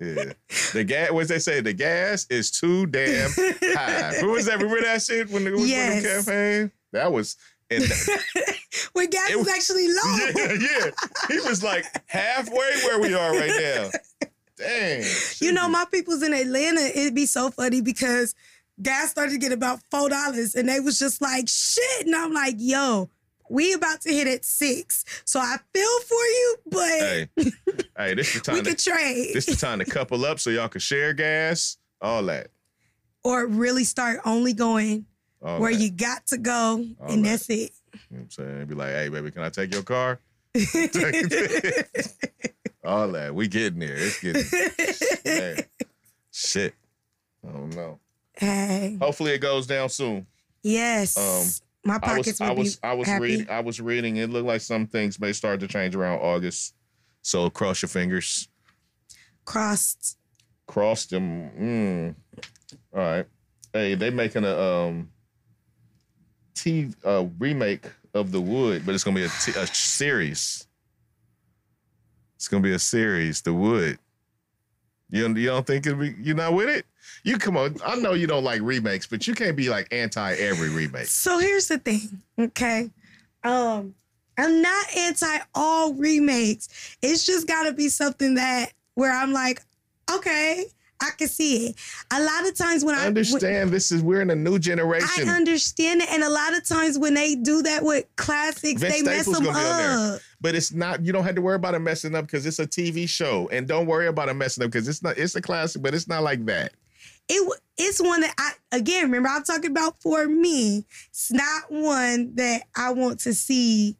yeah, the gas. What they say? The gas is too damn high. Who was that? Remember that shit when was Yes. the campaign? That was. And that, [LAUGHS] when gas It was- actually low. [LAUGHS] yeah, yeah. He was like halfway where we are right now. Dang. [LAUGHS] You know, my people's in Atlanta, it'd be so funny because gas started to get about four dollars and they was just like, shit. And I'm like, yo, we about to hit at six. So I feel for you, but Hey, [LAUGHS] hey, this is the we time. To, could trade. this is the time to couple up so y'all can share gas. All that. or really start only going All where that. you got to go All and that. that's it. You know what I'm saying? Be like, hey, baby, can I take your car? [LAUGHS] All that. We getting there. It's getting. Shit. I don't know. hey, Hopefully it goes down soon. yes. Um, My I pockets was I was I was reading I was reading it looked like some things may start to change around August. So cross your fingers. crossed. Crossed them. Mm. All right. Hey, they making a um T uh remake of The Wood, but it's gonna be a, t- a series. It's gonna be a series, The Wood. You don't, you don't think it'd be, you're not with it? You come on. I know you don't like remakes, but you can't be like anti every remake. So here's the thing, okay? Um, I'm not anti all remakes. It's just gotta be something that where I'm like, okay, I can see it. A lot of times when I I understand this is we're in a new generation. I understand it, and a lot of times when they do that with classics, Vince they mess them gonna be on there. up. but it's not you don't have to worry about it messing up because it's a TV show. And don't worry about it messing up because it's not it's a classic, but it's not like that. It it's one that I again remember I'm talking about for me. It's not one that I want to see.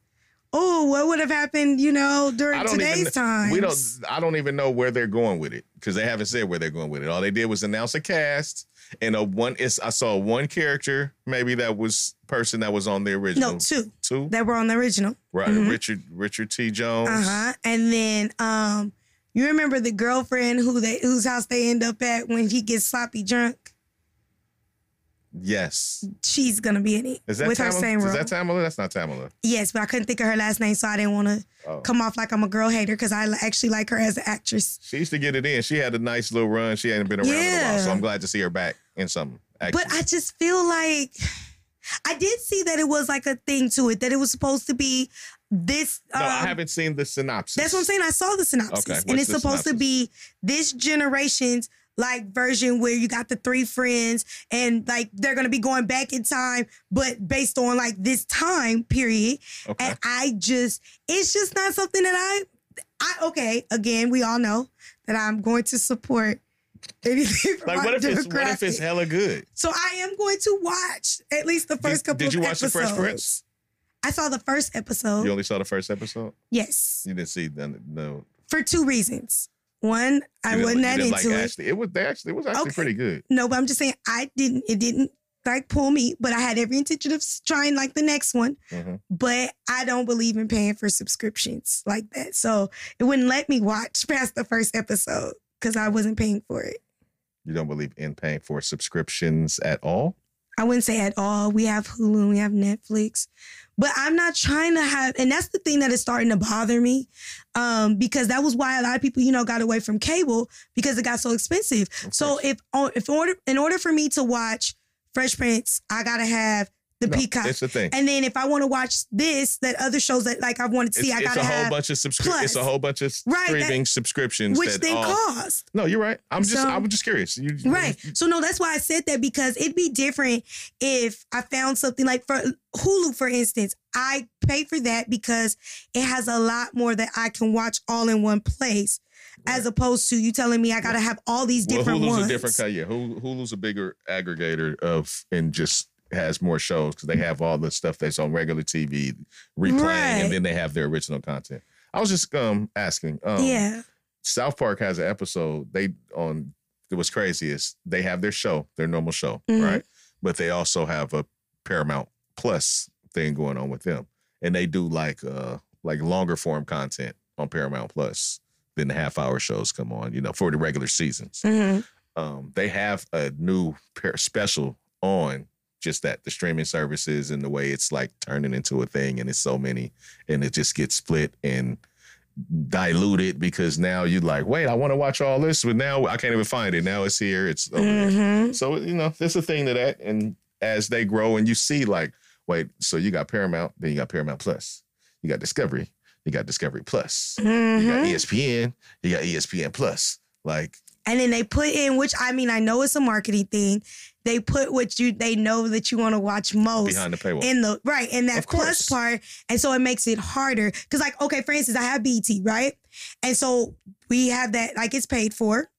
Oh, what would have happened, you know, during today's even time? we don't I don't even know where they're going with it because they haven't said where they're going with it. All they did was announce a cast and a one is I saw one character maybe that was person that was on the original No, two two that were on the original. right Mhm. Richard Richard T Jones Uh huh. And then um, you remember the girlfriend who they whose house they end up at when he gets sloppy drunk. Yes. She's gonna be in it Is that with her Tamala? same Is that Tamala? That's not Tamala. yes, but I couldn't think of her last name, so I didn't want to Oh. come off like I'm a girl hater because I actually like her as an actress. She used to get it in. She had a nice little run. She hadn't been around in a while, so I'm glad to see her back in something. Actually. But I just feel like I did see that it was like a thing to it that it was supposed to be this. no, I um, haven't seen the synopsis. That's what I'm saying. I saw the synopsis, Okay, and it's supposed to be this generation's like version where you got the three friends and like they're gonna be going back in time, but based on like this time period. Okay. And I just, it's just not something that I, I okay. Again, we all know that I'm going to support anything [LAUGHS] Like what if it's what if it's hella good? So I am going to watch at least the first Did- couple. did you watch The Fresh episodes. Prince? I saw the first episode. You only saw the first episode. yes, You didn't see the no. for two reasons. One, I you wasn't that into like it. Ashley. It was they actually it was actually Okay. pretty good. No, but I'm just saying I didn't. It didn't like pull me, but I had every intention of trying like the next one. Mhm. But I don't believe in paying for subscriptions like that, so it wouldn't let me watch [LAUGHS] past the first episode because I wasn't paying for it. You don't believe in paying for subscriptions at all? I wouldn't say at all. We have Hulu we have Netflix. But I'm not trying to have, and that's the thing that is starting to bother me. Um, because that was why a lot of people, you know, got away from cable because it got so expensive. So if oh, if order in order for me to watch Fresh Prince, I gotta have the No, Peacock. It's a thing. And then if I want to watch this, that other shows that like I wanted to see, it's, I it's gotta a whole have bunch of subscriptions. It's a whole bunch of Right, that- streaming subscriptions. which that then all- cost. No, you're right. I'm just So- I was just curious. You, Right. So no, that's why I said that because it'd be different if I found something like for Hulu, for instance. I pay for that because it has a lot more that I can watch all in one place, as opposed to you telling me I gotta have all these different Well, Hulu's ones. a different kind. Yeah, Hulu, Hulu's a bigger aggregator of and just has more shows because they have all the stuff that's on regular TV replaying, Right. and then they have their original content. I was just um asking. Um, yeah. South Park has an episode. They on was crazy is they have their show, their normal show, Mhm. right? But they also have a Paramount Plus thing going on with them, and they do like uh like longer form content on Paramount Plus than the half hour shows come on, you know, for the regular seasons. Mhm. Um, they have a new special on just that the streaming services and the way it's like turning into a thing, and it's so many, and it just gets split and diluted because now you're like, wait, I want to watch all this, but now I can't even find it. Now it's here. It's over there. Mhm. So you know, there's a thing to that, and as they grow, and you see, like, wait, so you got Paramount, then you got Paramount Plus, you got Discovery, you got Discovery Plus, you got Mhm. ESPN, you got ESPN Plus, like. And then they put in, which I mean, I know it's a marketing thing. They put what you they know that you want to watch most Behind the paywall. in the right in that plus part, and so it makes it harder. Because like, okay, for instance, I have BT, right, and so we have that like it's paid for.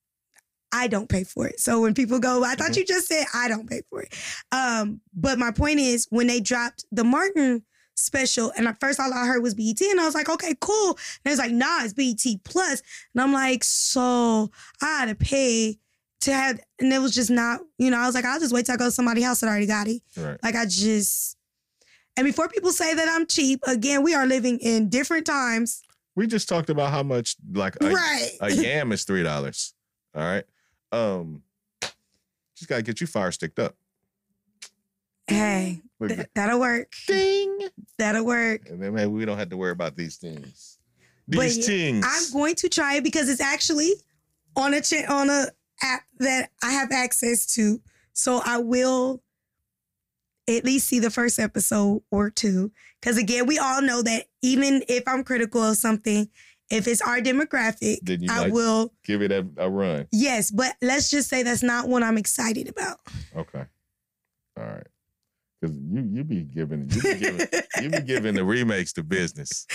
I don't pay for it. So when people go, I thought Mhm. you just said I don't pay for it. Um, but my point is when they dropped the Martin special, and at first all I heard was BET, and I was like, okay, cool. And it's like, nah, it's BET plus, and I'm like, so I had to pay to have, and it was just not, you know, I was like, I'll just wait till I go to somebody's house that already got it. right. Like I just, and before people say that I'm cheap, again, we are living in different times. We just talked about how much like a, right. a [LAUGHS] yam is three dollars. All right. Um, just gotta get you fire sticked up. hey, th- that'll work. Ding. That'll work. And then maybe we don't have to worry about these things. These yeah, things. I'm going to try it because it's actually on a cha- on a app that I have access to. So I will at least see the first episode or two. Because again, we all know that even if I'm critical of something, if it's our demographic, Then you I will. Give it a, a run. Yes, but let's just say that's not what I'm excited about. Okay. All right. Because you you be giving you be giving you be [LAUGHS] giving the remakes to business.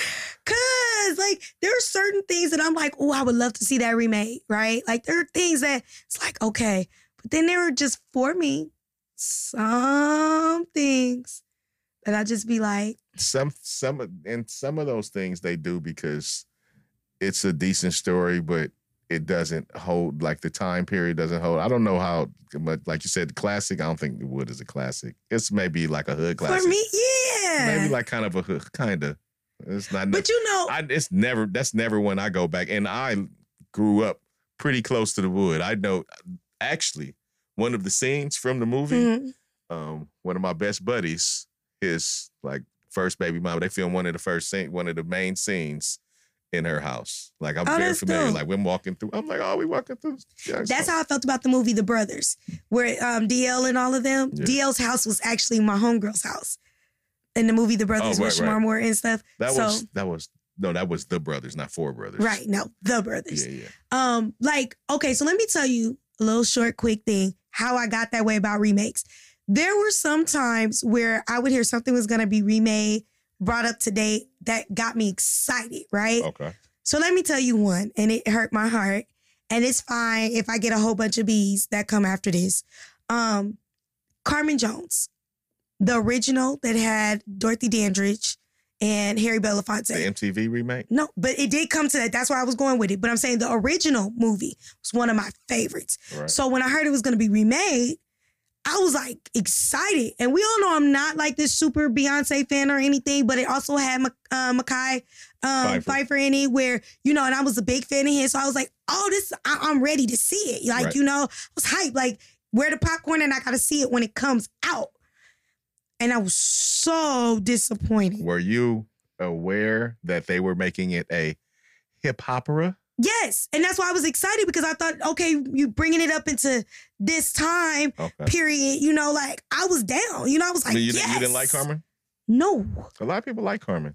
Cause like there are certain things that I'm like, oh, I would love to see that remade, right? Like there are things that it's like, okay, but then there are just for me some things that I just be like, Some some and some of those things they do because it's a decent story, but it doesn't hold like the time period doesn't hold. I don't know how, but like you said, the classic. I don't think the wood is a classic. It's maybe like a hood classic. for me, yeah. maybe like kind of a hood, kind of. It's not. but you know, I, it's never. That's never when I go back. And I grew up pretty close to the wood. I know. Actually, one of the scenes from the movie, mhm, um, one of my best buddies, his like first baby mama, they filmed one of the first scene, one of the main scenes in her house. Like I'm Oh, very familiar. dope. Like we're walking through. I'm like, oh, we walking through. That's how I felt about the movie The Brothers, where um, DL and all of them. Yeah. DL's house was actually my homegirl's house in the movie The Brothers Oh, with right, right. Shemar Moore and stuff. that so, was that was no, that was the brothers, not four brothers. right, no, The Brothers. Yeah, yeah. Um, like, okay, so let me tell you a little short, quick thing how I got that way about remakes. There were some times where I would hear something was gonna be remade, brought up to date, that got me excited, right? Okay. So let me tell you one, and it hurt my heart. And it's fine if I get a whole bunch of bees that come after this. Um, Carmen Jones, the original that had Dorothy Dandridge and Harry Belafonte. The MTV remake. No, but it did come to that. That's where I was going with it. But I'm saying the original movie was one of my favorites. Right. So when I heard it was going to be remade, I was like excited. And we all know I'm not like this super Beyonce fan or anything, but it also had uh, Mekhi um, Phifer. Phifer. in it, where you know, and I was a big fan of his. So I was like, oh, this, I- I'm ready to see it. Like Right. you know, I was hyped. Like where the popcorn, and I got to see it when it comes out. And I was so disappointed. Were you aware that they were making it a hip hopera? Yes, and that's why I was excited because I thought, okay, you bringing it up into this time Okay. period. You know, like I was down. You know, I was like, you, yes. didn't, you didn't like Carmen? No, A lot of people like Carmen.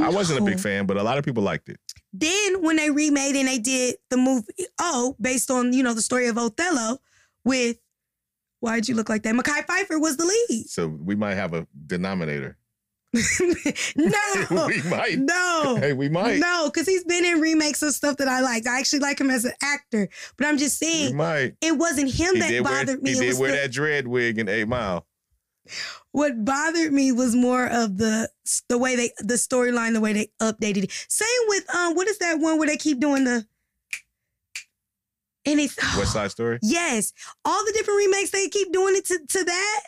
I wasn't a big fan, but a lot of people liked it. Then when they remade and they did the movie, oh, based on you know the story of Othello, with why'd you look like that? Mekhi Phifer was the lead. So we might have a denominator. [LAUGHS] no, [LAUGHS] we might. no. Hey, we might. No, because he's been in remakes of stuff that I liked. I actually like him as an actor, but I'm just saying, We might. it wasn't him He that did wear, bothered me. he did wear the- that dread wig in Eight Mile. What bothered me was more of the the way they the storyline, the way they updated it. Same with um, what is that one where they keep doing the and it's West Side [GASPS] Story. yes, all the different remakes they keep doing it to to that.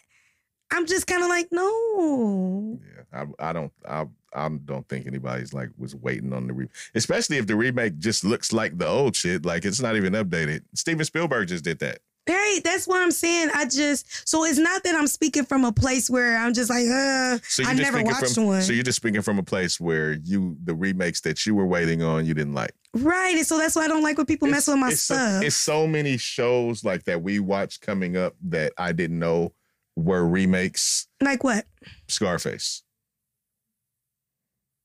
I'm just kind of like no. Yeah, I, I don't. I, I don't think anybody's like was waiting on the re, especially if the remake just looks like the old shit. Like it's not even updated. Steven Spielberg just did that. Right, that's what I'm saying. I just so it's not that I'm speaking from a place where I'm just like, uh, So I never watched from, one. So you're just speaking from a place where you the remakes that you were waiting on you didn't like. right, and so that's why I don't like when people mess with my it's so- stuff. it's so many shows like that we watched coming up that I didn't know were remakes. like what? Scarface.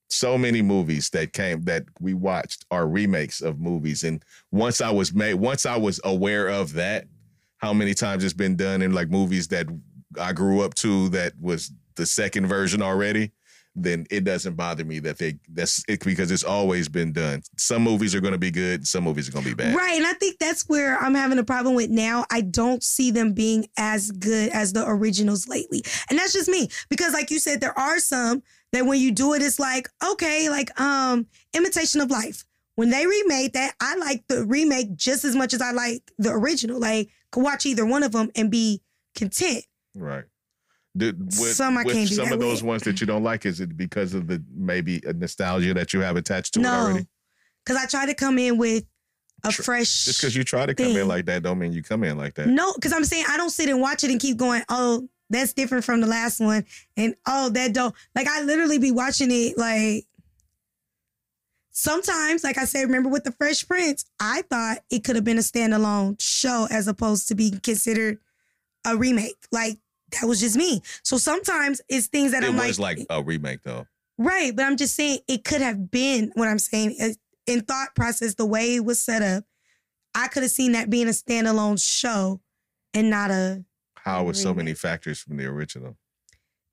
So many movies that came that we watched are remakes of movies, and once I was made, once I was aware of that, how many times it's been done in like movies that I grew up to that was the second version already, then it doesn't bother me that they that's it because it's always been done. Some movies are going to be good, some movies are going to be bad. Right. And I think that's where I'm having a problem with now. I don't see them being as good as the originals lately. And that's just me. Because like you said, there are some that when you do it, it's like, okay, like um imitation of life. When they remade that, I like the remake just as much as I like the original. Like could watch either one of them and be content. Right. Did, with, Some I can't do some of those with. ones that you don't like, is it because of the maybe a nostalgia that you have attached to it already? Because I try to come in with a Tr- fresh Just because you try to come in like that, don't mean you come in like that. No, because I'm saying I don't sit and watch it and keep going, oh, that's different from the last one. And oh, that don't like I literally be watching it like sometimes, like I said, remember with the Fresh Prince, I thought it could have been a standalone show as opposed to being considered a remake. Like that was just me. So sometimes it's things that it I'm was like, like a remake though. right, but I'm just saying it could have been what I'm saying uh, in thought process, the way it was set up. I could have seen that being a standalone show and not a How with so many factors from the original?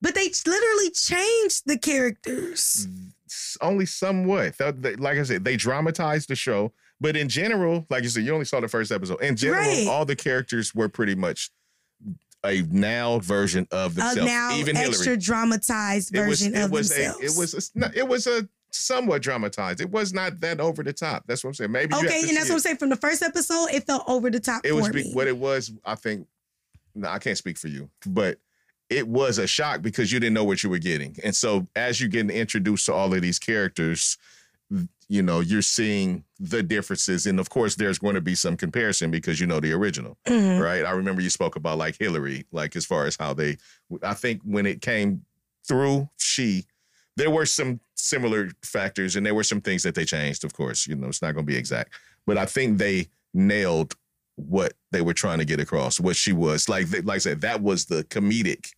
But they literally changed the characters. Only somewhat. Like I said, they dramatized the show, but in general, like you said, you only saw the first episode. In general, Right. all the characters were pretty much a now version of A themselves. now Even extra Hillary. dramatized it was version it of was themselves. a it was a, it was a somewhat dramatized. It was not that over the top. That's what I'm saying. Maybe okay, and that's what I'm saying. From the first episode, it felt over the top It was me. what it was. I think. No, I can't speak for you, but it was a shock because you didn't know what you were getting, and so as you're getting introduced to all of these characters, you know you're seeing the differences, and of course, there's going to be some comparison because you know the original, Mhm. right? I remember you spoke about like Hillary, like as far as how they. I think when it came through, she there were some similar factors, and there were some things that they changed. Of course, you know it's not going to be exact, but I think they nailed what they were trying to get across. What she was like, like I said, that was the comedic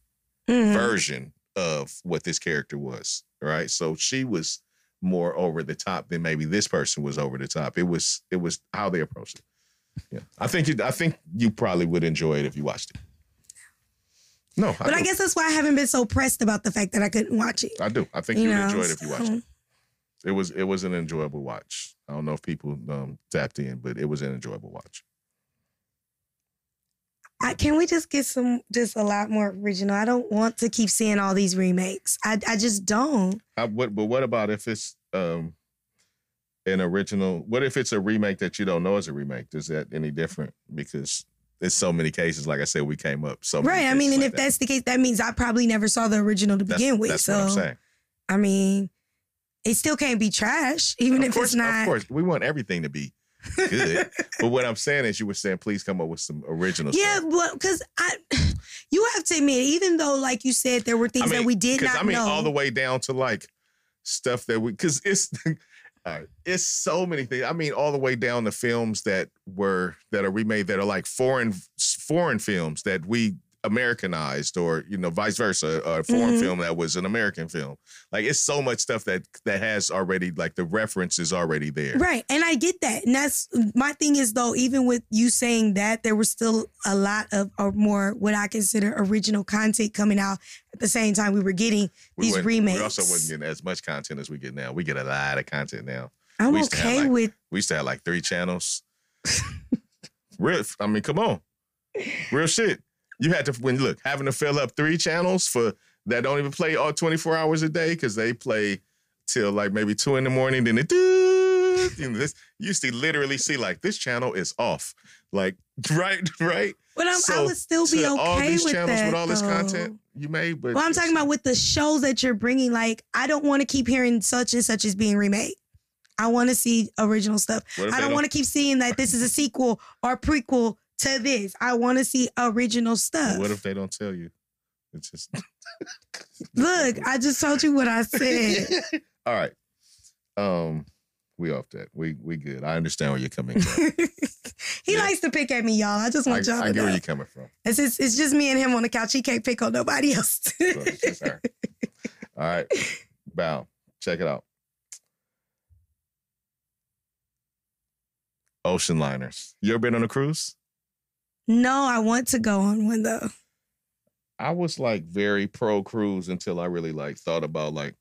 Mhm. version of what this character was. Right. So she was more over the top than maybe this person was over the top. It was it was how they approached it. Yeah. I think you I think you probably would enjoy it if you watched it. No, But I guess that's why I haven't been so pressed about the fact that I couldn't watch it. I do. I think You would enjoy it if you watched it. It was it was an enjoyable watch. I don't know if people um, tapped in, but it was an enjoyable watch. I, can we just get some, just a lot more original? I don't want to keep seeing all these remakes. I, I just don't. I, what, but what about if it's um, an original? What if it's a remake that you don't know is a remake? Is that any different? Because there's so many cases. Like I said, we came up so many Right. I mean, and like if that. that's the case, that means I probably never saw the original to That's- begin with. that's so, what I'm saying. I mean, it still can't be trash, even of if course, it's not. of course, we want everything to be good. [LAUGHS] but what I'm saying is, you were saying, please come up with some original. Stuff. Yeah, stuff. well, because I, [SIGHS] you have to admit, even though, like you said, there were things that we did not I mean, know. all the way down to like stuff that we, because it's, [LAUGHS] right, it's so many things. I mean, all the way down to films that were that are remade that are like foreign foreign films that we Americanized, or you know, vice versa, a foreign Mhm. film that was an American film. Like, it's so much stuff that that has already like the reference is already there. Right. And I get that. And that's my thing is though, even with you saying that, there was still a lot of or more what I consider original content coming out at the same time we were getting these wasn't- remakes. We also wasn't getting as much content as we get now. We get a lot of content now. I'm we used to have, okay like- with We used to have like three channels. [LAUGHS] Real, I mean, come on, real shit. You had to when look having to fill up three channels for that don't even play all twenty four hours a day because they play till like maybe two in the morning. Then it do this. You used to literally see like this channel is off. Like [LAUGHS] right, right. but I'm, I would still be okay all these with channels that. with all this though. content you made, but Well, I'm talking about with the shows that you're bringing. Like, I don't want to keep hearing such and such is being remade. I want to see original stuff. I don't want to keep seeing that this is a sequel or prequel to this. I want to see original stuff. What if they don't tell you? It's just [LAUGHS] Look, I just told you what I said. [LAUGHS] All right. Um, we off that. We we good. I understand where you're coming from. [LAUGHS] he Yeah. likes to pick at me, y'all. I just I, want y'all I to get know. where you're coming from. It's just, it's just me and him on the couch. He can't pick on nobody else. So it's just her. All right. Bow. Check it out. Ocean liners. You ever been on a cruise? No, I want to go on one though. I was like very pro cruise until I really like thought about like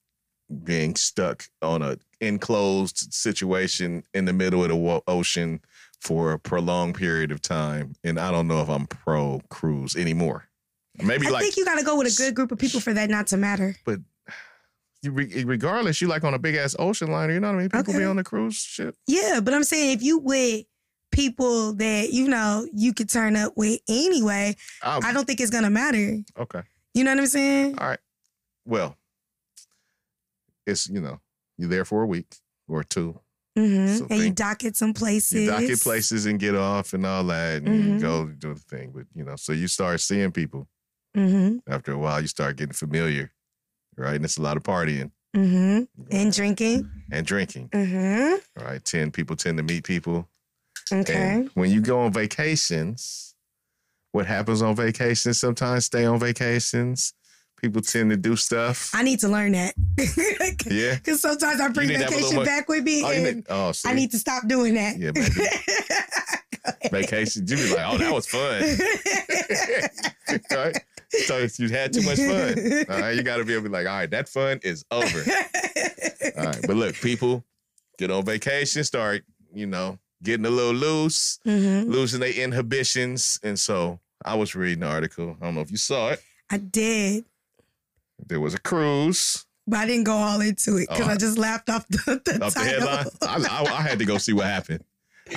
being stuck on a enclosed situation in the middle of the wo- ocean for a prolonged period of time, and I don't know if I'm pro cruise anymore. Maybe like I like think you got to go with a good group of people for that not to matter. But you re- regardless, you like on a big ass ocean liner. You know what I mean? People be on the cruise ship. Yeah, but I'm saying if you with people that you know you could turn up with anyway, I don't think it's gonna matter. okay. You know what I'm saying? All right. Well, it's you know you're there for a week or two. hmm So and you dock at some places. You dock at places and get off and all that, and you Mhm. go do the thing. But you know, so you start seeing people hmm after a while. You start getting familiar, right? And it's a lot of partying hmm And drinking. and drinking. hmm All right, ten people tend to meet people. Okay. And when you go on vacations, what happens on vacations? Sometimes stay on vacations. People tend to do stuff. I need to learn that. [LAUGHS] Yeah. Because sometimes I bring need to have a little vacation back with me, Oh, and need, oh I need to stop doing that. Yeah, [LAUGHS] vacations. You be like, oh, that was fun. [LAUGHS] right? So you had too much fun. All right, you got to be able to be like, all right, that fun is over. All right, but look, people get on vacation, start, you know, getting a little loose, Mhm. losing their inhibitions, and so I was reading an article. I don't know if you saw it. I did, There was a cruise but I didn't go all into it because Oh, I just laughed off the, [LAUGHS] the off the headline. I, I, I had to go see what happened.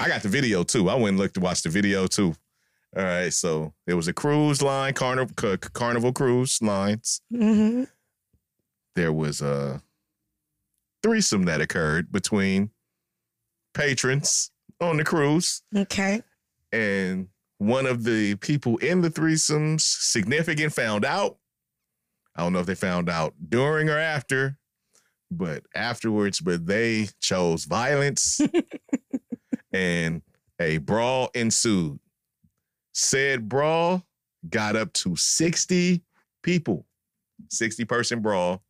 I got the video too. I went and looked to watch the video too. All right, so there was a cruise line, Carnival, Carnival Cruise Lines. Mhm. There was a threesome that occurred between patrons on the cruise, Okay. and one of the people in the threesomes, significant, found out. I don't know if they found out during or after, but afterwards, but they chose violence [LAUGHS] and a brawl ensued. Said brawl got up to 60 people, 60 person brawl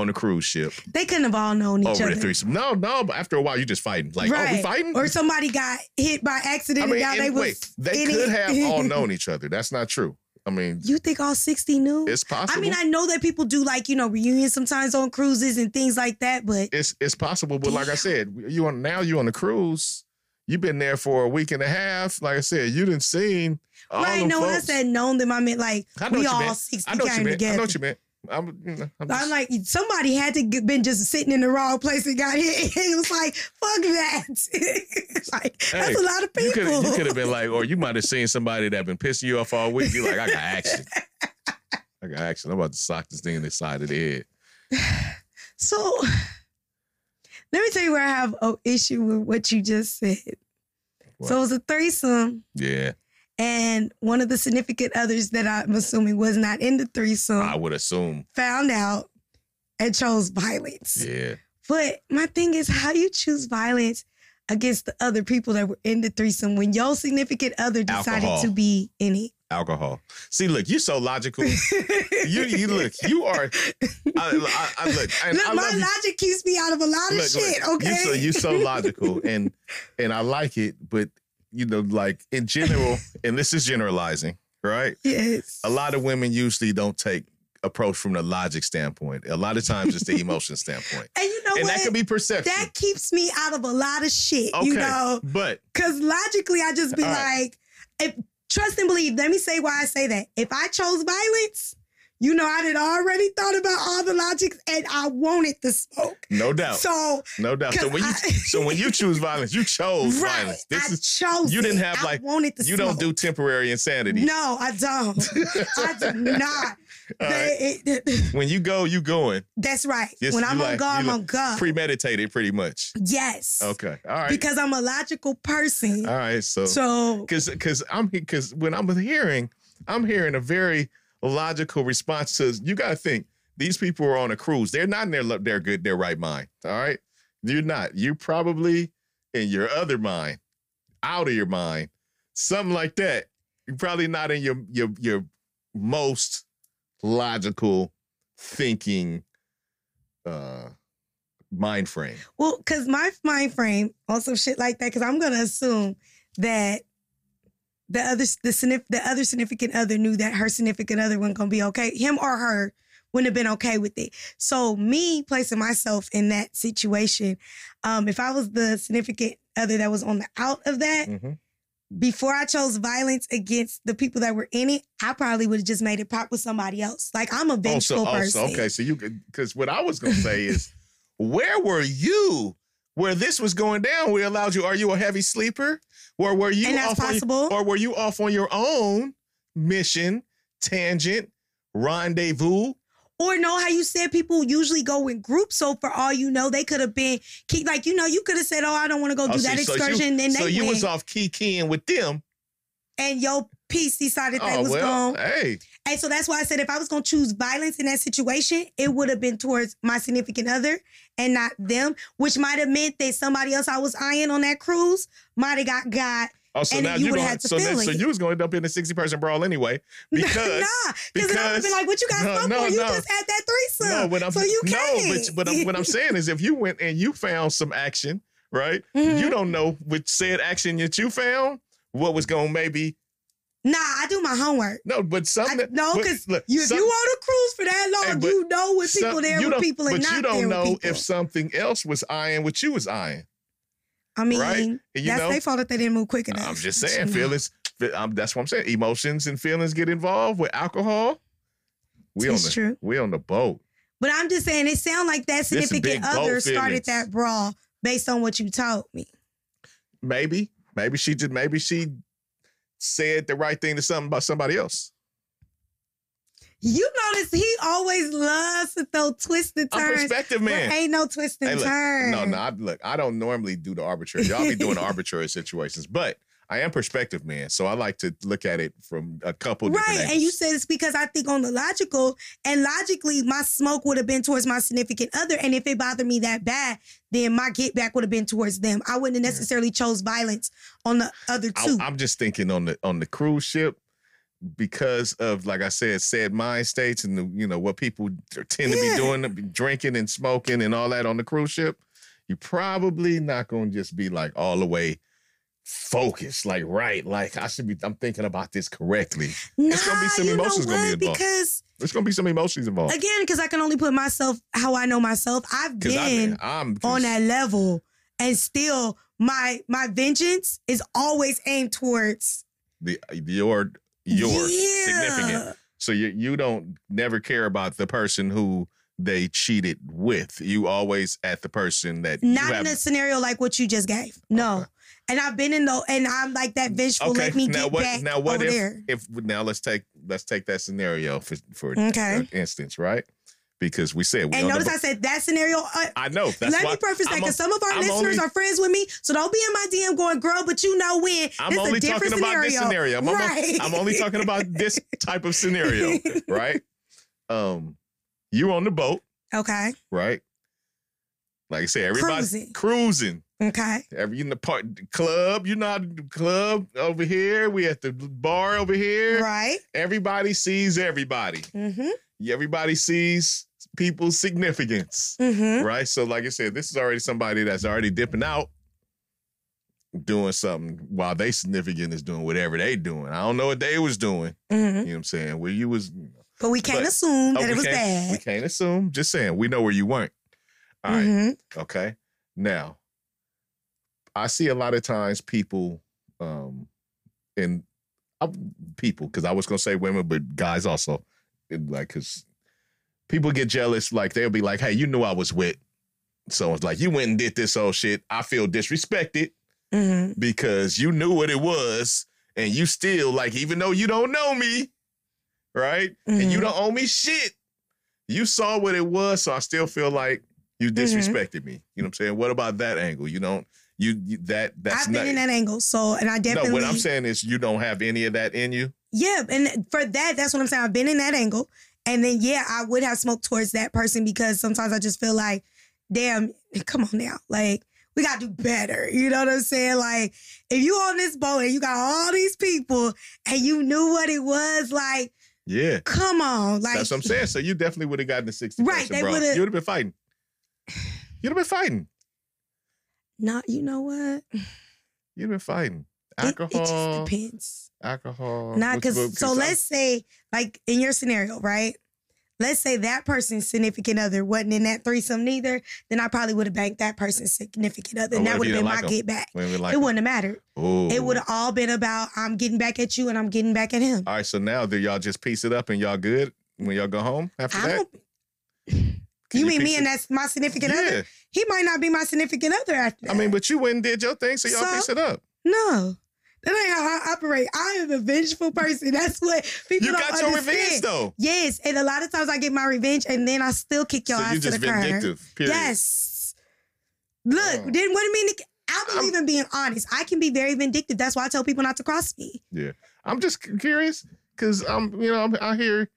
on the cruise ship They couldn't have all known each over other. the threesome. No, no, but after a while, you're just fighting. Like, oh, we fighting? Or somebody got hit by accident I mean, and now they was wait, they could it. have all [LAUGHS] known each other. That's not true. I mean, You think all 60 knew? it's possible. I mean, I know that people do like, you know, reunions sometimes on cruises and things like that, but it's it's possible, but like I said, you on now you on the cruise. You've been there for a week and a half. Like I said, you didn't seen all right, no, when I folks. said known them, I meant like we all meant. 60 I know what came meant. I know what you meant. I'm, you know, I'm, I'm like, somebody had to get, been just sitting in the wrong place and got hit. [LAUGHS] it was like, fuck that. [LAUGHS] like, that's a lot of you people. could you could have been like, or you might have seen somebody that been pissing you off all week. You're like, I got [LAUGHS] action. I got action. I'm about to sock this thing in the side of the head. [SIGHS] So let me tell you where I have an issue with what you just said. What? So it was a threesome, Yeah, and one of the significant others that I'm assuming was not in the threesome I would assume. found out and chose violence. Yeah, But my thing is, how you choose violence against the other people that were in the threesome when your significant other decided Alcohol. to be in it? alcohol. See, look, you're so logical. you you [LAUGHS] look, you are. I, I, I look, and Look, I my logic keeps me out of a lot of Look, shit. look, okay, You so you so logical, [LAUGHS] and and I like it, but you know, like in general, [LAUGHS] and this is generalizing, right? yes. A lot of women usually don't take approach from the logic standpoint. A lot of times it's the [LAUGHS] emotion standpoint, And you know and what? that could be perception. that keeps me out of a lot of shit. okay, You know, but because logically, I just be right. like, if, trust and believe. Let me say why I say that. If I chose violence, you know, I had already thought about all the logics, and I wanted the smoke. no doubt, So no doubt. So when you [LAUGHS] I- so when you choose violence, you chose right, violence. This I is chose. you didn't it. have, I like, wanted the you smoke. don't do temporary insanity. No, I don't. [LAUGHS] I do not. Right. They- it- When you go, you going that's right. Yes, when I'm on like- go, I'm like on go. premeditated, pretty much. yes. Okay, all right, Because I'm a logical person. all right. So So because because I'm because when I'm hearing, I'm hearing a very logical response to. You got to think these people are on a cruise. They're not in their their good their right mind. All right, you're not. You're probably in your other mind, out of your mind, something like that. You're probably not in your your your most logical thinking uh mind frame. Well, because my mind frame also shit like that. Because I'm gonna assume that the other the the other significant other knew that her significant other wasn't gonna be okay. Him or her wouldn't have been okay with it. So me placing myself in that situation, um, if I was the significant other that was on the out of that, Mhm. before I chose violence against the people that were in it, I probably would have just made it pop with somebody else. Like I'm a Oh, vengeful so, oh, person. so okay, so you could because what I was gonna say is, [LAUGHS] where were you where this was going down? We allowed you. Are you a heavy sleeper, or were you and off on, possible. or were you off on your own mission, tangent, rendezvous? Or know how you said people usually go in groups. So for all you know, they could have been keep like you know you could have said, "Oh, I don't want to go Oh, do see, that so you- excursion," and so they you went, was off key keying with them. and your piece decided they Oh was well, gone. hey, And so that's why I said if I was gonna choose violence in that situation, it would have been towards my significant other and not them, which might have meant that somebody else I was eyeing on that cruise might have got got. oh, so And now you going had to so feel so you was going to end up in a sixty person brawl anyway [LAUGHS] because nah, because I would have been like, "What you got No, no, for? You just had that threesome." no, what I'm so you no, can't. but but I'm, what I'm [LAUGHS] saying is if you went and you found some action, right? Mhm. You don't know with said action that you found what was going to maybe Nah, I do my homework. no, but some I, no, because you, if you on a cruise for that long, but you know with people some- there with people and but you don't know if something else was eyeing what you was eyeing. I mean, right? And you that's know- their fault that they didn't move quick enough. I'm just saying, feelings. Um, that's what I'm saying. Emotions and feelings get involved with alcohol. We on the true. we on the boat. But I'm just saying, it sounds like that significant other started that brawl based on what you told me. Maybe, maybe she did. maybe she said the right thing to something about somebody else. You notice he always loves to throw twists and I'm turns. perspective There man. ain't no twist and Hey, look, turn. No, no, I, look, I don't normally do the arbitrary. Y'all be doing [LAUGHS] arbitrary situations, but I am perspective man, so I like to look at it from a couple different Right, and you said it's because I think on the logical and logically, my smoke would have been towards my significant other, and if it bothered me that bad, then my get back would have been towards them. I wouldn't have necessarily chose violence on the other I, two. I'm just thinking on the on the cruise ship because of like I said, said mind states and the you know what people tend to be doing, drinking and smoking and all that on the cruise ship. You're probably not going to just be like all the way focused, like right, like I should be. I'm thinking about this correctly. it's gonna be Nah, some emotions gonna be involved. Because There's to be some emotions involved. again, because I can only put myself how I know myself. I've been I'm on that level, and still my my vengeance is always aimed towards the your your yeah. significant. So you you don't never care about the person who they cheated with. You always at the person that you Not in a scenario like what you just gave. No. Okay. And I've been in the and I'm like that vengeful. okay, Let me now get what? back Now what over if there. if now let's take let's take that scenario for for Okay. instance, right? Because we said we And on the notice I said that scenario. Uh, I know that's let me preface that because some of our I'm listeners only- are friends with me, so don't be in my DM going, "Girl," but you know when. I'm It's only talking about this scenario. I'm, right. only, I'm only talking about this [LAUGHS] type of scenario, right? Um, you on the boat, okay. right? Like I said, everybody Cruising. cruising. Okay. Every in the part club, you know, the club over here. We at the bar over here. Right. Everybody sees everybody. Mm-hmm. Everybody sees people's significance, Mm-hmm. right? So, like I said, this is already somebody that's already dipping out, doing something while they significant is doing whatever they doing. I don't know what they was doing. Mm-hmm. You know what I'm saying? Where you was, you know, But we can't But- assume oh, that it was can't- We can't assume. Just saying, we know where you weren't. All right. Mhm. Okay. Now, I see a lot of times people, um, and uh, people, because I was gonna say women, but guys also, like, because people get jealous. Like they'll be like, "Hey, you knew I was with." So it's like you went and did this old shit. I feel disrespected Mhm. because you knew what it was, and you still like, even though you don't know me, right? And you Mhm. don't owe me shit. You saw what it was, so I still feel like you Mm-hmm. disrespected me. You know what I'm saying? What about that angle? You don't you, you that that's I've not been in that angle, so and I definitely no. What I'm saying is you don't have any of that in you. Yeah, and for that, that's what I'm saying. I've been in that angle. And then yeah, I would have smoked towards that person because sometimes I just feel like, damn, [LAUGHS] come on now. Like, we gotta do better. You know what I'm saying? Like, if you on this boat and you got all these people and you knew what it was, like, Yeah, come on. Like that's what I'm saying. So you definitely would have gotten the 60 Right, person, they bro. would've- You would have been fighting. You'd have been fighting. Not, you know what? You'd have been fighting. Alcohol. it just Alcohol, depends. alcohol. Not because so let's say, like in your scenario, right? Let's say that person's significant other wasn't in that threesome neither, then I probably would have banked that person's significant other. And that would have been didn't my like 'em? get back. Like it wouldn't have mattered. Oh, It would have all been about I'm getting back at you and I'm getting back at him. All right, so now do y'all just piece it up and y'all good when y'all go home after I that? Can you mean me it- and that's my significant yeah. other? He might not be my significant other after that. I mean, but you went and did your thing, so y'all So- piece it up. no. That ain't how I operate. I am a vengeful person. [LAUGHS] That's what people You don't got your understand. revenge though. Yes, and a lot of times I get my revenge, and then I still kick your so ass you to just the curb. vindictive. Period. Yes. Look, Oh. then what do you mean? to- I believe I'm- in being honest. I can be very vindictive. That's why I tell people not to cross me. Yeah, I'm just curious because I'm, you know, I'm out here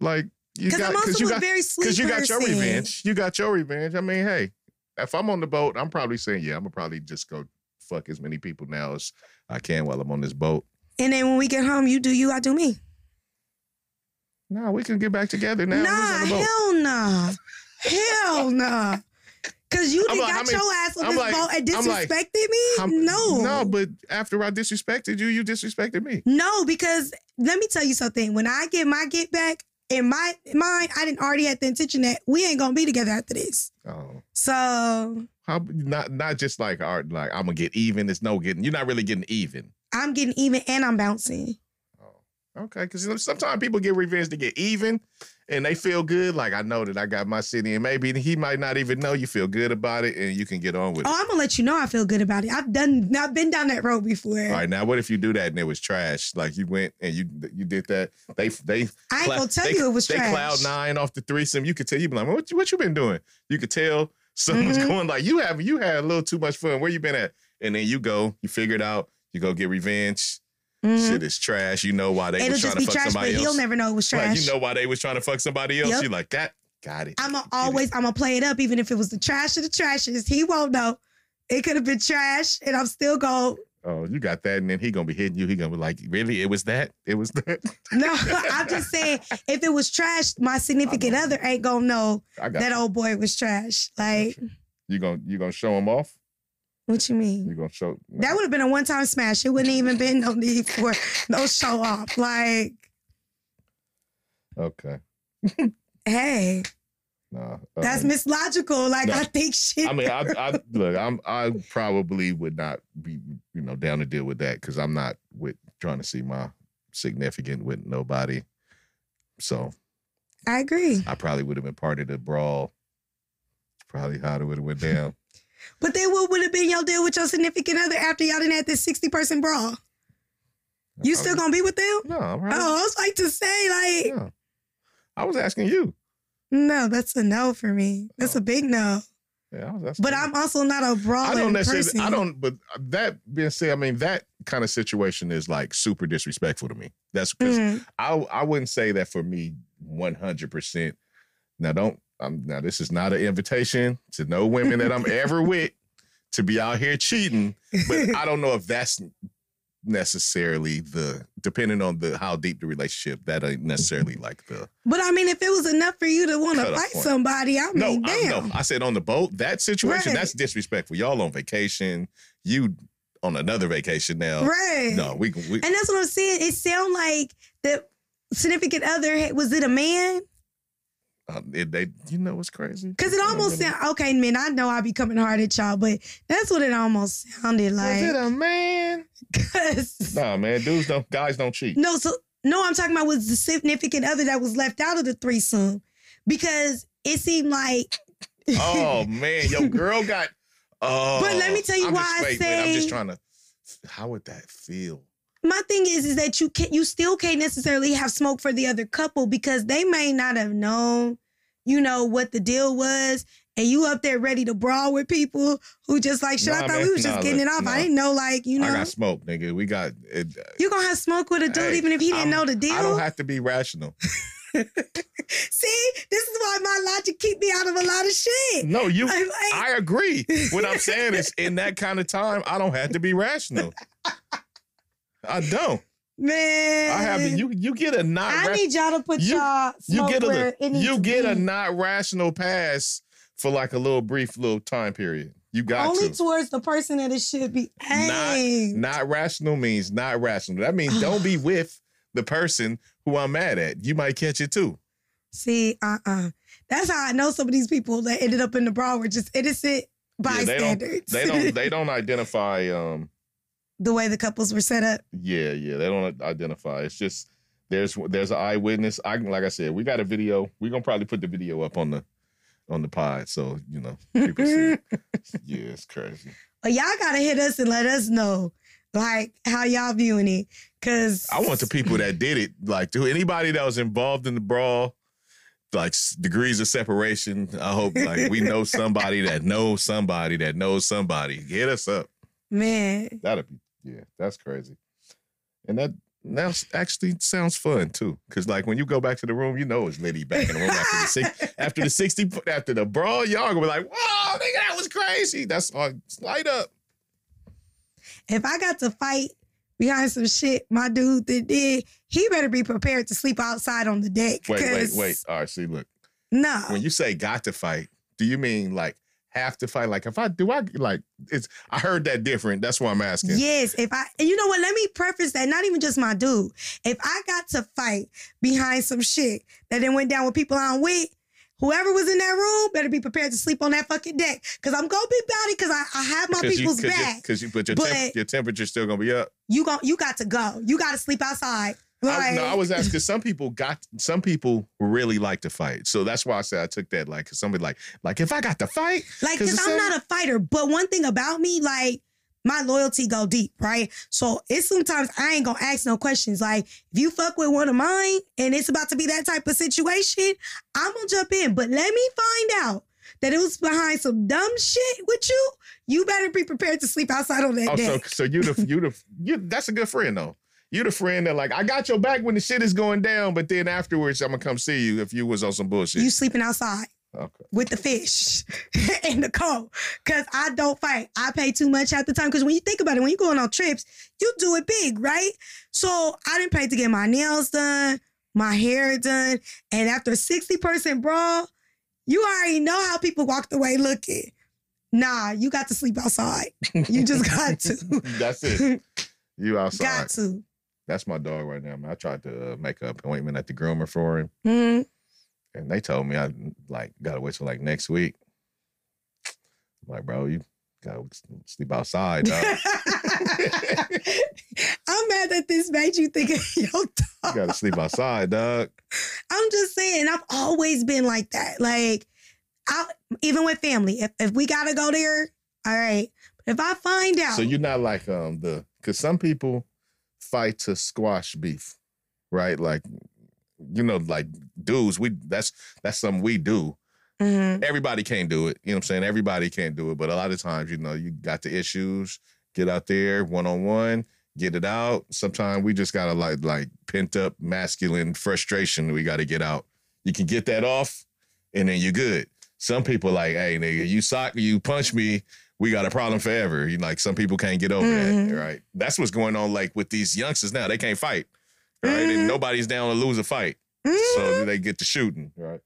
like you Because got I'm also you a got very sweet because you got your revenge. You got your revenge. I mean, hey, if I'm on the boat, I'm probably saying, yeah, I'm gonna probably just go fuck as many people now as I can while I'm on this boat. And then when we get home, you do you, I do me. Nah, we can get back together now. nah, on the boat? hell nah. hell [LAUGHS] nah. Cause you I'm like, got I mean, your ass on I'm this like- boat and I'm like, disrespected me? I'm- no. No, but after I disrespected you, you disrespected me. No, because let me tell you something. When I get my get back in my mind, I didn't already had the intention that we ain't gonna be together after this. Oh. So How not not just like art like I'm gonna get even. It's no getting. You're not really getting even. I'm getting even and I'm bouncing. Oh, Okay, because sometimes people get revenge to get even, and they feel good. Like I know that I got my city, and maybe he might not even know you feel good about it, and you can get on with it. Oh. I'm gonna let you know I feel good about it. I've done, I've been down that road before. All right, now what if you do that and it was trash? Like you went and you you did that. They they I ain't gonna tell they, you it was they trash. cloud nine off the threesome. You could tell you be like, what you, what you been doing? You could tell someone's Mhm. going like you have you had a little too much fun. Where you been at? And then you go, you figure it out. You go get revenge. Mhm. Shit is trash. You know why they It'll was trying to fuck trash, somebody he'll never know it was trash. Like you know why they was trying to fuck somebody else. Yep. You like that? Got it. I'm gonna always, I'm gonna play it up, even if it was the trash of the trashes. He won't know. It could have been trash, and I'm still going. Oh, you got that, and then he gonna be hitting you. He gonna be like, really? It was that? It was that? [LAUGHS] No, I'm just saying, if it was trash, my significant other ain't gonna know that you. old boy was trash. Like, You gonna you gonna show him off? What you mean? You gonna show? That would have been a one time smash. It wouldn't even been no need for no show off. Like, Okay. hey, Nah. that's um, mislogical. Like, no. I think shit. I mean, I, I [LAUGHS] look. I'm. I probably would not be, you know, down to deal with that because I'm not with trying to see my significant with nobody. So I agree. I probably would have been part of the brawl. Probably how it would have went down. But then what would have been your deal with your significant other after y'all didn't have this 60 person brawl? You still gonna be with them? No, I'm right. Oh, I was like to say, like. I was asking you. no, that's a no for me. That's Oh. a big no. Yeah, I was asking But you. I'm also not a I brawling don't necessarily. person. I don't. But that being said, I mean that kind of situation is like super disrespectful to me. That's because Mhm. I I wouldn't say that for me 100. percent Now don't. I'm now. This is not an invitation to no women that I'm ever [LAUGHS] with to be out here cheating. But I don't know if that's necessarily the depending on the how deep the relationship. That ain't necessarily like the But I mean, if it was enough for you to want to fight point. somebody, I no. mean, I, damn. no, I said on the boat. That situation Right. that's disrespectful. Y'all on vacation. You on another vacation now. right. No, we. We, And that's what I'm saying. It sound like the significant other was it a man? Uh, it, they, you know what's crazy? Because it almost sound okay, man. I know I be coming hard at y'all, but that's what it almost sounded like. Was it a man? [LAUGHS] 'Cause- Nah, man. Dudes don't. Guys don't cheat. no, so no, I'm talking about was the significant other that was left out of the threesome because it seemed like. [LAUGHS] Oh man, your girl got. Oh, But let me tell you I'm why just, I wait, wait, I'm just trying to. How would that feel? My thing is is that you can you still can't necessarily have smoke for the other couple because they may not have known you know what the deal was and you up there ready to brawl with people who just like shit i thought man. we was just Nah, look, getting it off nah. i didn't know like you know. I got smoke, nigga. We got. It, uh, you gonna have smoke with a dude Hey, even if he didn't I'm- know the deal I don't have to be rational. [LAUGHS] see this is why my logic keep me out of a lot of shit No, you. Like, I agree. What I'm [LAUGHS] saying is, in that kind of time, I don't have to be rational. [LAUGHS] I don't. man I have to. You. You get a not. I ra- need y'all to put you- y'all you get a you get a not rational pass for like a little brief little time period. You got only to. towards the person that it should be aimed. Not rational means not rational. That means don't be [SIGHS] with the person who I'm mad at. You might catch it too. See, uh uh That's how I know some of these people that ended up in the brawl were just innocent Yeah, they don't. They don't. They [LAUGHS] don't identify. Um. The way the couples were set up. Yeah. Yeah. They don't identify. It's just there's there's an eyewitness. I like I said, we got a video. We're gonna probably put the video up on the on the pod, so you know people see. it. [LAUGHS] Yeah, it's crazy. But y'all gotta hit us and let us know like how y'all viewing it. Cause I want the people that did it, like to anybody that was involved in the brawl, like degrees of separation. I hope like we know [LAUGHS] somebody that knows somebody that knows somebody. Hit us up. man. That'd be yeah, that's crazy. And that now actually sounds fun too, because like when you go back to the room, you know it's Liddy back in the room after the six, [LAUGHS] after the sixty after the brawl. Y'all gonna be like, "Whoa, nigga, that was crazy." That's all. Light up. If I got to fight behind some shit my dude that did, he better be prepared to sleep outside on the deck. Wait, wait, wait. All right, see, look. No. when you say got to fight, do you mean like have to fight? Like if I do, I like it's. I heard that different. That's why I'm asking. Yes, if I, and you know what? Let me preface that. Not even just my dude. If I got to fight behind some shit that then went down with people I'm with, whoever was in that room better be prepared to sleep on that fucking deck. Cause I'm gonna be about it. Cause I, I have my people's you, cause back. You, cause you, but your But- temp, your temperature's still gonna be up. You gon' you got to go. You got to sleep outside. I, no, I was asking because some people got some people really like to fight, so that's why I said I took that like because somebody like like if I got to fight, like cause it's I'm not a fighter, but one thing about me, like, my loyalty go deep, right? So it's sometimes I ain't gonna ask no questions. Like, if you fuck with one of mine and it's about to be that type of situation, I'm gonna jump in. But let me find out that it was behind some dumb shit with you. You better be prepared to sleep outside on that oh, so day. so you the [LAUGHS] you the you that's a good friend though. You the friend that like I got your back when the shit is going down, but then afterwards I'm gonna come see you if you was on some bullshit. You sleeping outside. okay. with the fish [LAUGHS] and the cold. Cause I don't fight. I pay too much at the time. Cause when you think about it, when you're going on trips, you do it big, right? So I didn't pay to get my nails done, my hair done. And after a 60% brawl, you already know how people walked away looking. Nah, you got to sleep outside. You just got to. [LAUGHS] That's it. You [LAUGHS] outside. got to. That's my dog right now, man. I tried to uh, make an appointment at the groomer for him, Mhm. and they told me I like gotta wait till like next week. I'm like, bro, you gotta sleep outside. Dog. [LAUGHS] I'm mad that this made you think of [LAUGHS] your dog. you gotta sleep outside, dog. I'm just saying, I've always been like that. Like, I even with family, if, if we gotta go there, all right. But if I find out, So you're not like um the because some people fight to squash beef, right? Like you know, like dudes, we that's that's something we do. Mhm. Everybody can't do it. You know what I'm saying? Everybody can't do it, but a lot of times, you know, you got the issues. Get out there one on one, get it out. Sometimes we just gotta like like pent up masculine frustration. We got to get out. You can get that off, and then you're good. Some people like, hey nigga, you sock, you punch me, we got a problem forever. You like some people can't get over Mhm. that, right? That's what's going on like with these youngsters now. They can't fight, right? Mhm. And nobody's down to lose a fight, Mhm. so they get to shooting, right?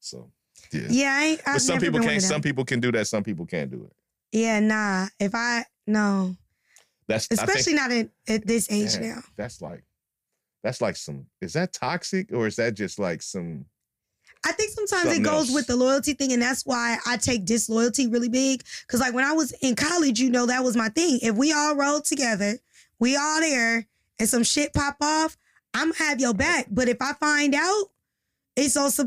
So yeah. yeah, I I've But some people can't. Some people can do that. Some people can't do it. Yeah, nah. If I no, That's I think especially not at, at this age Yeah. now. that's like that's like some. Is that toxic or is that just like some? I think sometimes Something it goes else. with the loyalty thing, and that's why I take disloyalty really big. Cause like when I was in college, you know, that was my thing. If we all rode together, we all there, and some shit pop off, I'm gonna have your back. But if I find out, it's also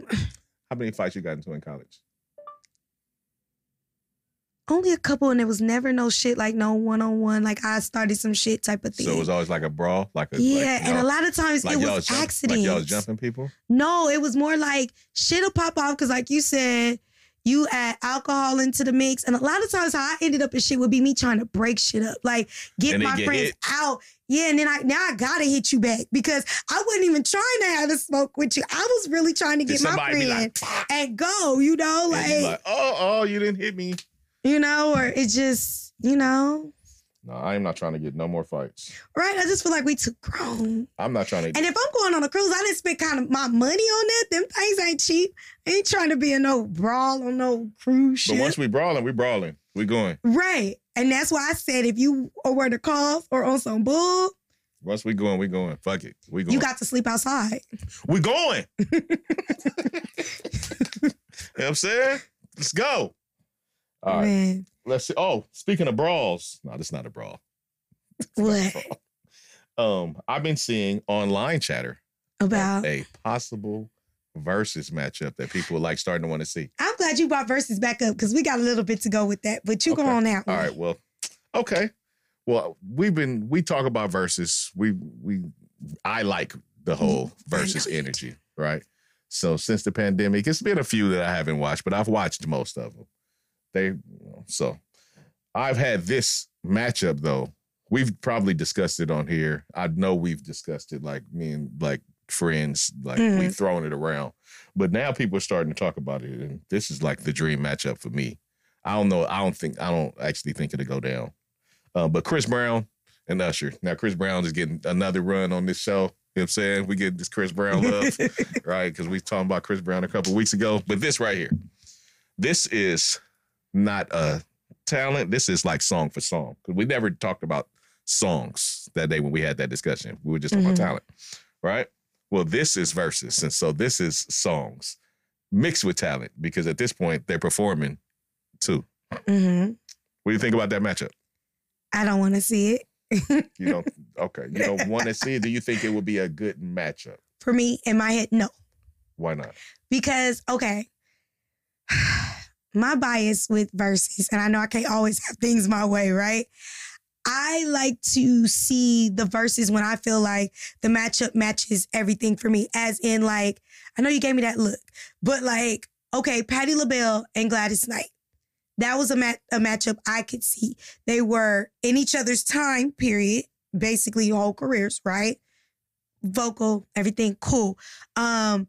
How many fights you got into in college? Only a couple, and there was never no shit like no one on one. Like I started some shit type of thing. So it was always like a brawl, like a yeah, like, and a lot of times like it was jump- accidents. Like y'all jumping people. No, it was more like shit'll pop off because, like you said, you add alcohol into the mix, and a lot of times how I ended up in shit would be me trying to break shit up, like get And my get friends hit. out. Yeah, and then I now I gotta hit you back because I wasn't even trying to have a smoke with you. I was really trying to get my friend like, and go. You know, like, like, oh, oh, you didn't hit me. You know, or it just you know, No, I am not trying to get no more fights. right? I just feel like we too grown. I'm not trying to. And if I'm going on a cruise, I didn't spend kind of my money on that. Them things ain't cheap. I ain't trying to be in no brawl on no cruise shit. but once we brawling, we brawling. We going. right. And that's why I said if you or were to call or on some bull, Once we going, we going. Fuck it. We going. you got to sleep outside. we going. [LAUGHS] you know what I'm saying? Let's go. All right. Man, Let's see. Oh, speaking of brawls. No, this is not a brawl. what Um, I've been seeing online chatter about? a possible versus matchup that people like starting to want to see. I'm glad you brought verses back up because we got a little bit to go with that. But you go on that All right, well, okay. Well, we've been we talk about versus. We we I like the whole versus energy, right? So since the pandemic, it's been a few that I haven't watched, but I've watched most of them. They so I've had this matchup though. We've probably discussed it on here. I know we've discussed it like me and like friends, like we've thrown it around. But now people are starting to talk about it, and this is like the dream matchup for me. I don't know. I don't think. I don't actually think it'll go down. Uh, but Chris Brown and Usher. Now Chris Brown is getting another run on this show. You know what I'm saying? We get this Chris Brown love, [LAUGHS] right? Because we talking about Chris Brown a couple weeks ago. But this right here, this is not a talent. This is like song for song. Because we never talked about songs that day when we had that discussion. We were just talking Mhm. about talent, right? Well, this is verses, and so this is songs mixed with talent because at this point they're performing too. hmm What do you think about that matchup? I don't want to see it. You don't [LAUGHS] Okay, you don't want to see it. Do you think it would be a good matchup? For me, in my head, no. Why not? Because, okay, [SIGHS] my bias with verses, and I know I can't always have things my way, right? I like to see the verses when I feel like the matchup matches everything for me. As in, like, I know you gave me that look, but like, okay, Patti LaBelle and Gladys Knight. That was a, mat- a matchup I could see. They were in each other's time period, basically whole careers, right? Vocal, everything cool. Um,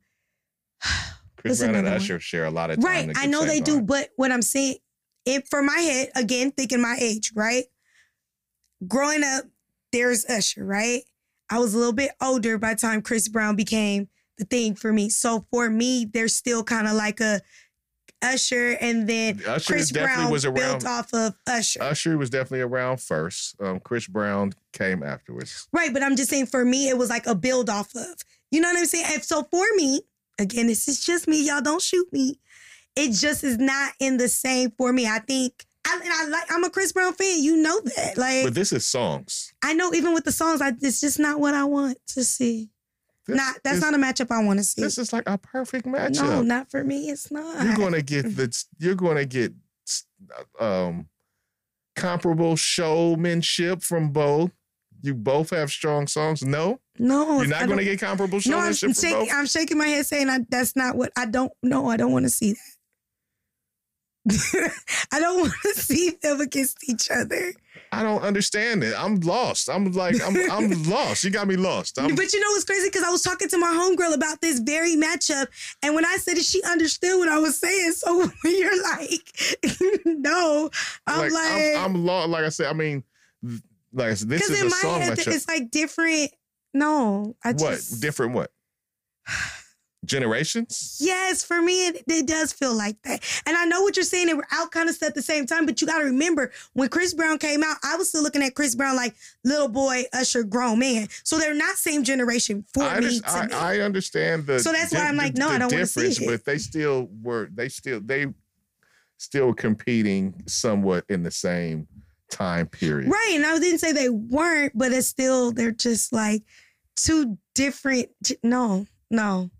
Chris Brown and another one? Share a lot of time. Right. I know they do, but what I'm saying, if for my head, again, thinking my age, right? Growing up, there's Usher, right? I was a little bit older by the time Chris Brown became the thing for me. So for me, there's still kind of like a Usher and then Usher Chris definitely Brown was built off of Usher. Usher was definitely around first. Um, Chris Brown came afterwards. Right, but I'm just saying for me, it was like a build off of. You know what I'm saying? And so for me, again, this is just me. Y'all don't shoot me. It just is not in the same for me. I think I, and I like I'm a Chris Brown fan. You know that. Like But this is songs. I know even with the songs, I, it's just not what I want to see. This not that's is, not a matchup I want to see. This is like a perfect matchup. no, not for me. It's not. you're going to get the. You're to get um comparable showmanship from both. You both have strong songs. No, no, you're not going to get comparable No, I'm shaking. I'm shaking my head, saying I, that's not what I don't. No, I don't want to see that. [LAUGHS] I don't want to see them against each other. I don't understand it. I'm lost. I'm like I'm I'm [LAUGHS] lost. You got me lost. I'm, but you know what's crazy? Because I was talking to my homegirl about this very matchup, and when I said it, she understood what I was saying. So [LAUGHS] when you're like, no, I'm like, like, I'm, I'm lost. Like I said, I mean, like this because is in a my song head, it's like different. No, I what just different? What [SIGHS] generations? Yes, for me, it, it does feel like that. And I know what you're saying. They were out kind of at the same time, but you got to remember when Chris Brown came out, I was still looking at Chris Brown like little boy, Usher, grown man. So they're not same generation for I, me. to I, me. I understand the. So that's why I'm like, no, the I don't wanna see difference, it. But they still were. They still they still competing somewhat in the same time period. right. And I didn't say they weren't, but it's still, they're just like two different. No, no,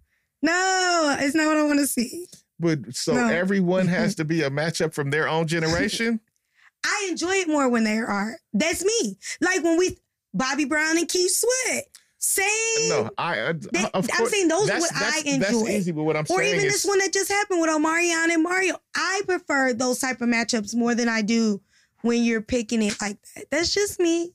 no, it's not what I want to see. But so No. everyone has [LAUGHS] to be a matchup from their own generation. [LAUGHS] I enjoy it more when they are. That's me. Like when we, Bobby Brown and Keith Sweat. Same. no, I. I They- of I'm saying those are what I enjoy. That's easy, but what I'm or saying even is, this one that just happened with Omarion and Mario. I prefer those type of matchups more than I do when you're picking it like that. That's just me.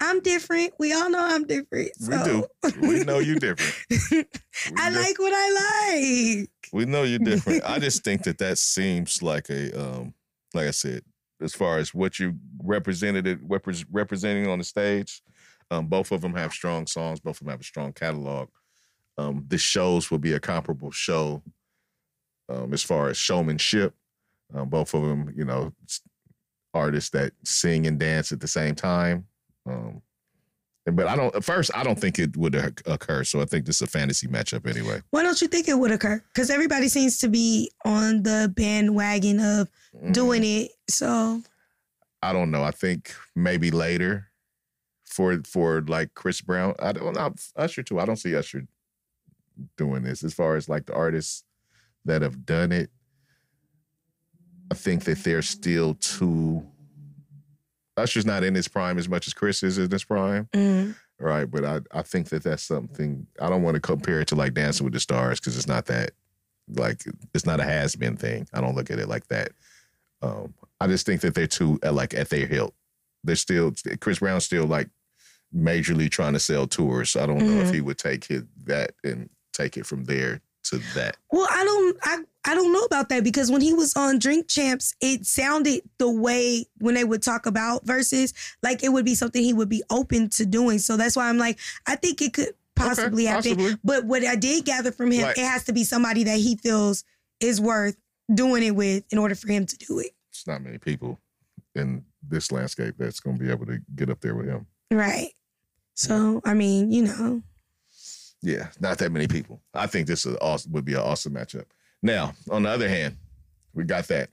I'm different. We all know I'm different. we do. We know you different. [LAUGHS] I like what I like. We know you're different. I just [LAUGHS] think that that seems like a, um, like I said, as far as what you represented, it repres representing on the stage. Um, both of them have strong songs. Both of them have a strong catalog. Um, the shows will be a comparable show um, as far as showmanship. Um, both of them, you know, artists that sing and dance at the same time. Um, but I don't. At first, I don't think it would occur. So I think this is a fantasy matchup anyway. Why don't you think it would occur? Because everybody seems to be on the bandwagon of Mm. doing it. So I don't know. I think maybe later for for like Chris Brown. I don't know Usher too. I don't see Usher doing this as far as like the artists that have done it. I think that they're still too. Usher's not in his prime as much as Chris is in his prime, mm, right? But I I think that that's something I don't want to compare it to like Dancing with the Stars because it's not that like it's not a has been thing. I don't look at it like that. Um, I just think that they're too uh, like at their hilt. They're still Chris Brown's still like majorly trying to sell tours. I don't know if Mhm. he would take it that and take it from there to that. Well, I don't I I don't know about that because when he was on Drink Champs, it sounded the way when they would talk about verses, like it would be something he would be open to doing. So that's why I'm like, I think it could possibly Okay, happen. possibly. But what I did gather from him, Like- it has to be somebody that he feels is worth doing it with in order for him to do it. It's not many people in this landscape that's going to be able to get up there with him. Right. So I mean, you know. Yeah, not that many people. I think this is awesome, would be an awesome matchup. Now, on the other hand, we got that.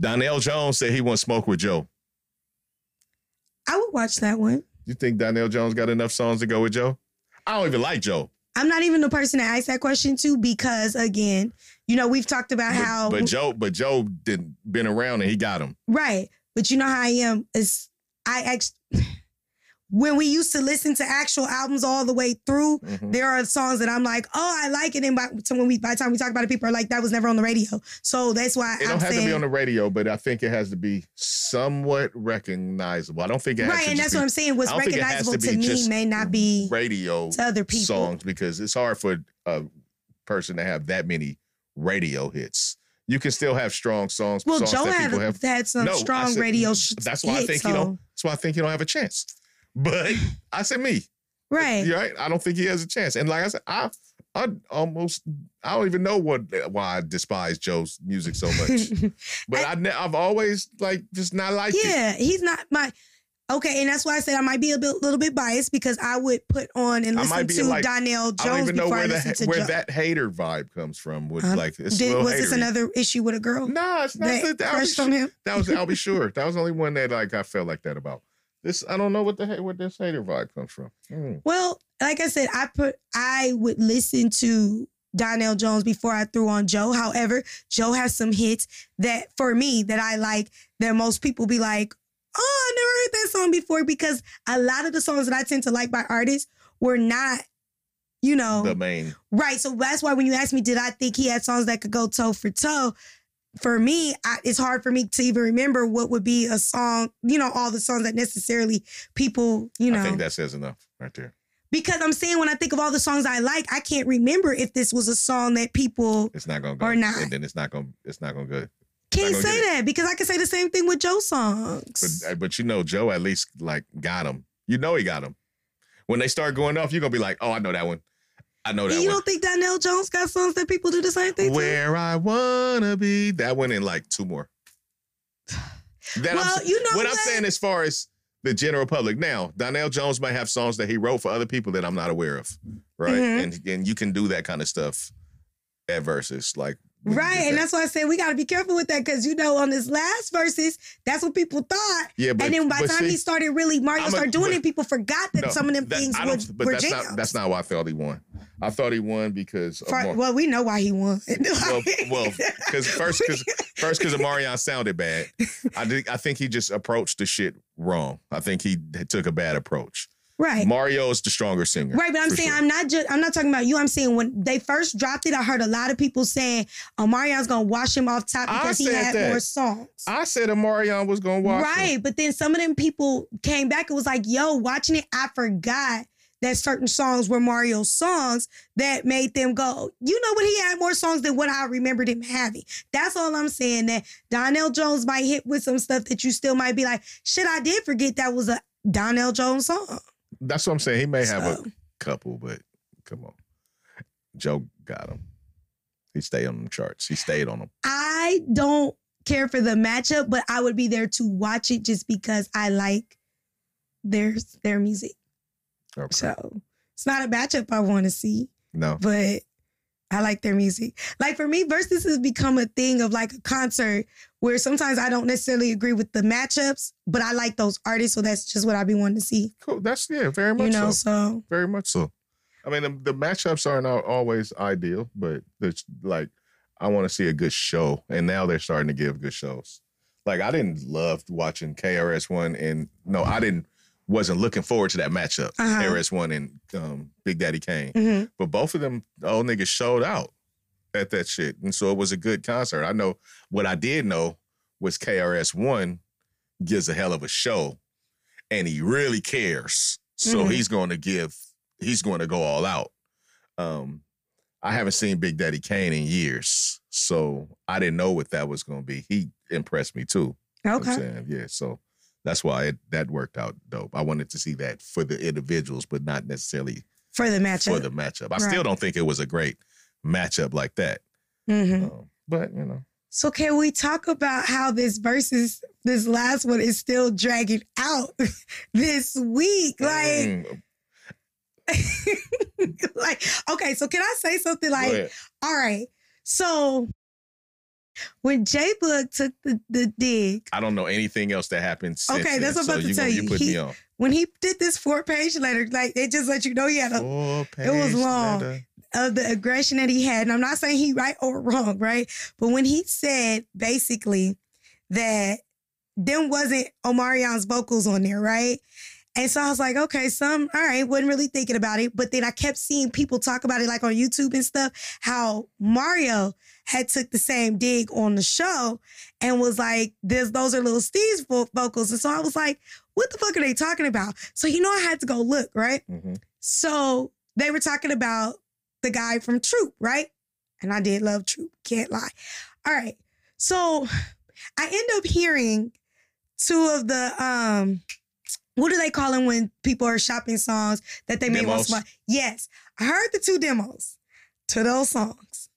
Donell Jones said he wants to smoke with Joe. I would watch that one. You think Donell Jones got enough songs to go with Joe? I don't even like Joe. I'm not even the person to ask that question to because again, you know, we've talked about But, how but Joe, but Joe didn't been around and he got him. right. But you know how I am is I actually when we used to listen to actual albums all the way through, Mhm. there are songs that I'm like, oh, I like it. And by, when we by the time we talk about it, people are like, that was never on the radio. So that's why It I'm don't have saying to be on the radio, but I think it has to be somewhat recognizable. I don't think it has right, and that's be what I'm saying. What's I don't think it has recognizable to to, me may not be radio to other people. songs because it's hard for a person to have that many radio hits. You can still have strong songs. Well, songs Joe that had, people have. had some No, strong said- radio. Sh- That's why I think so- you don't. That's why I think you don't have a chance. But I said me. Right. You're right. I don't think he has a chance. And like I said, I I almost I don't even know what why I despise Joe's music so much. [LAUGHS] But I, ne- I've always like just not liked it. yeah, he's not my. Okay, and that's why I said I might be a bit, little bit biased because I would put on and I listen to like- Donell I don't Jones even know before I where the listen to where Joe. that hater vibe comes from. With Uh, like it's Did, was this another issue with a girl No, it's not. that the, I'll sure- on him? That was I'll be [LAUGHS] sure. That was the only one that like I felt like that about. This I don't know what the heck where this hater vibe comes from. Mm. Well, like I said, I put I would listen to Donell Jones before I threw on Joe. However, Joe has some hits that for me that I like that most people be like, "Oh, I never heard that song before," because a lot of the songs that I tend to like by artists were not, you know, The main. Right. So that's why when you asked me, did I think he had songs that could go toe for toe? For me, I, it's hard for me to even remember what would be a song, you know, all the songs that necessarily people, you know, I think that says enough right there. because I'm saying when I think of all the songs I like, I can't remember if this was a song that people It's not gonna go. Or not. And then it's not gonna it's not gonna go. can't say that because I can say the same thing with Joe songs. But uh, but you know, Joe at least like got him. You know he got him. When they start going off, you're gonna be like, oh, I know that one. I know that you one. don't think Donell Jones got songs that people do the same thing to? Where I wanna be. That one and like two more. That I'm Well, you know what I'm saying as far as the general public. Now, Donnell Jones might have songs that he wrote for other people that I'm not aware of. Right. Mhm. And and you can do that kind of stuff at verses. Like Right, and that. that's why I said we got to be careful with that because you know on this last verses, that's what people thought. yeah, but, and then by the time see, he started really Mario started doing but- it, people forgot that no, some of them that- things were, but were that's jams. not that's not why I felt he won. I thought he won because For- well, we know why he won. [LAUGHS] well, well, [LAUGHS] because first, because first, because Omarion sounded bad. I think I think he just approached the shit wrong. I think he took a bad approach. right. Mario is the stronger singer. Right, but I'm saying sure. I'm not just I'm not talking about you. I'm saying when they first dropped it, I heard a lot of people saying Omarion's gonna wash him off top because he had that. more songs. I said Omarion was gonna him. right, but then some of them people came back and was like, "Yo, watching it, I forgot that certain songs were Mario's songs that made them go, you know what? He had more songs than what I remembered him having. That's all I'm saying. That Donell Jones might hit with some stuff that you still might be like, shit, I did forget that was a Donell Jones song. That's what I'm saying. He may have So, a couple, but come on, Joe got him. He stayed on the charts. He stayed on them. I don't care for the matchup, but I would be there to watch it just because I like their their music. Okay. So it's not a matchup I want to see. No, but I like their music. Like for me, versus has become a thing of like a concert where sometimes I don't necessarily agree with the matchups, but I like those artists, so that's just what I be wanting to see. cool. That's yeah, very much You know, so. so Very much so. I mean, the, the matchups aren't always ideal, but it's like I want to see a good show, and now they're starting to give good shows. Like I didn't love watching KRS One, and no, I didn't. Wasn't looking forward to that matchup, Uh-huh. KRS One and um, Big Daddy Kane. mhm. But both of them old niggas showed out at that shit, and so it was a good concert. I know what I did know was KRS One gives a hell of a show, and he really cares. So Mhm. he's going to give. He's going to go all out. Um, I haven't seen Big Daddy Kane in years, so I didn't know what that was going to be. He impressed me too. You know okay. Yeah, so that's why it, that worked out dope. I wanted to see that for the individuals, but not necessarily For the matchup. for the matchup. I still don't think it was a great matchup like that. Mhm. Um, but you know, So can we talk about how this versus this last one is still dragging out [LAUGHS] this week? Like, Mm, [LAUGHS] like, okay, so can I say something like. All right. So when J-Boog took the, the dig, I don't know anything else that happened. Since Okay, that's what I'm about so to tell you. You put He- me on. when he did this four page letter, like it just let you know he had a Four it was long. letter. of the aggression that he had. And I'm not saying he right or wrong, right? But when he said basically that them wasn't Omarion's vocals on there, right? And so I was like, okay, some, all right, wasn't really thinking about it. But then I kept seeing people talk about it like on YouTube and stuff, how Mario had took the same dig on the show and was like, this, those are little Steve's vo- vocals. And so I was like, what the fuck are they talking about? So you know I had to go look, right? Mhm. So they were talking about the guy from Troop, right? And I did love Troop, can't lie. All right. So I end up hearing two of the um what do they call them when people are shopping songs that they made once Demos? more? Yes. I heard the two demos to those songs.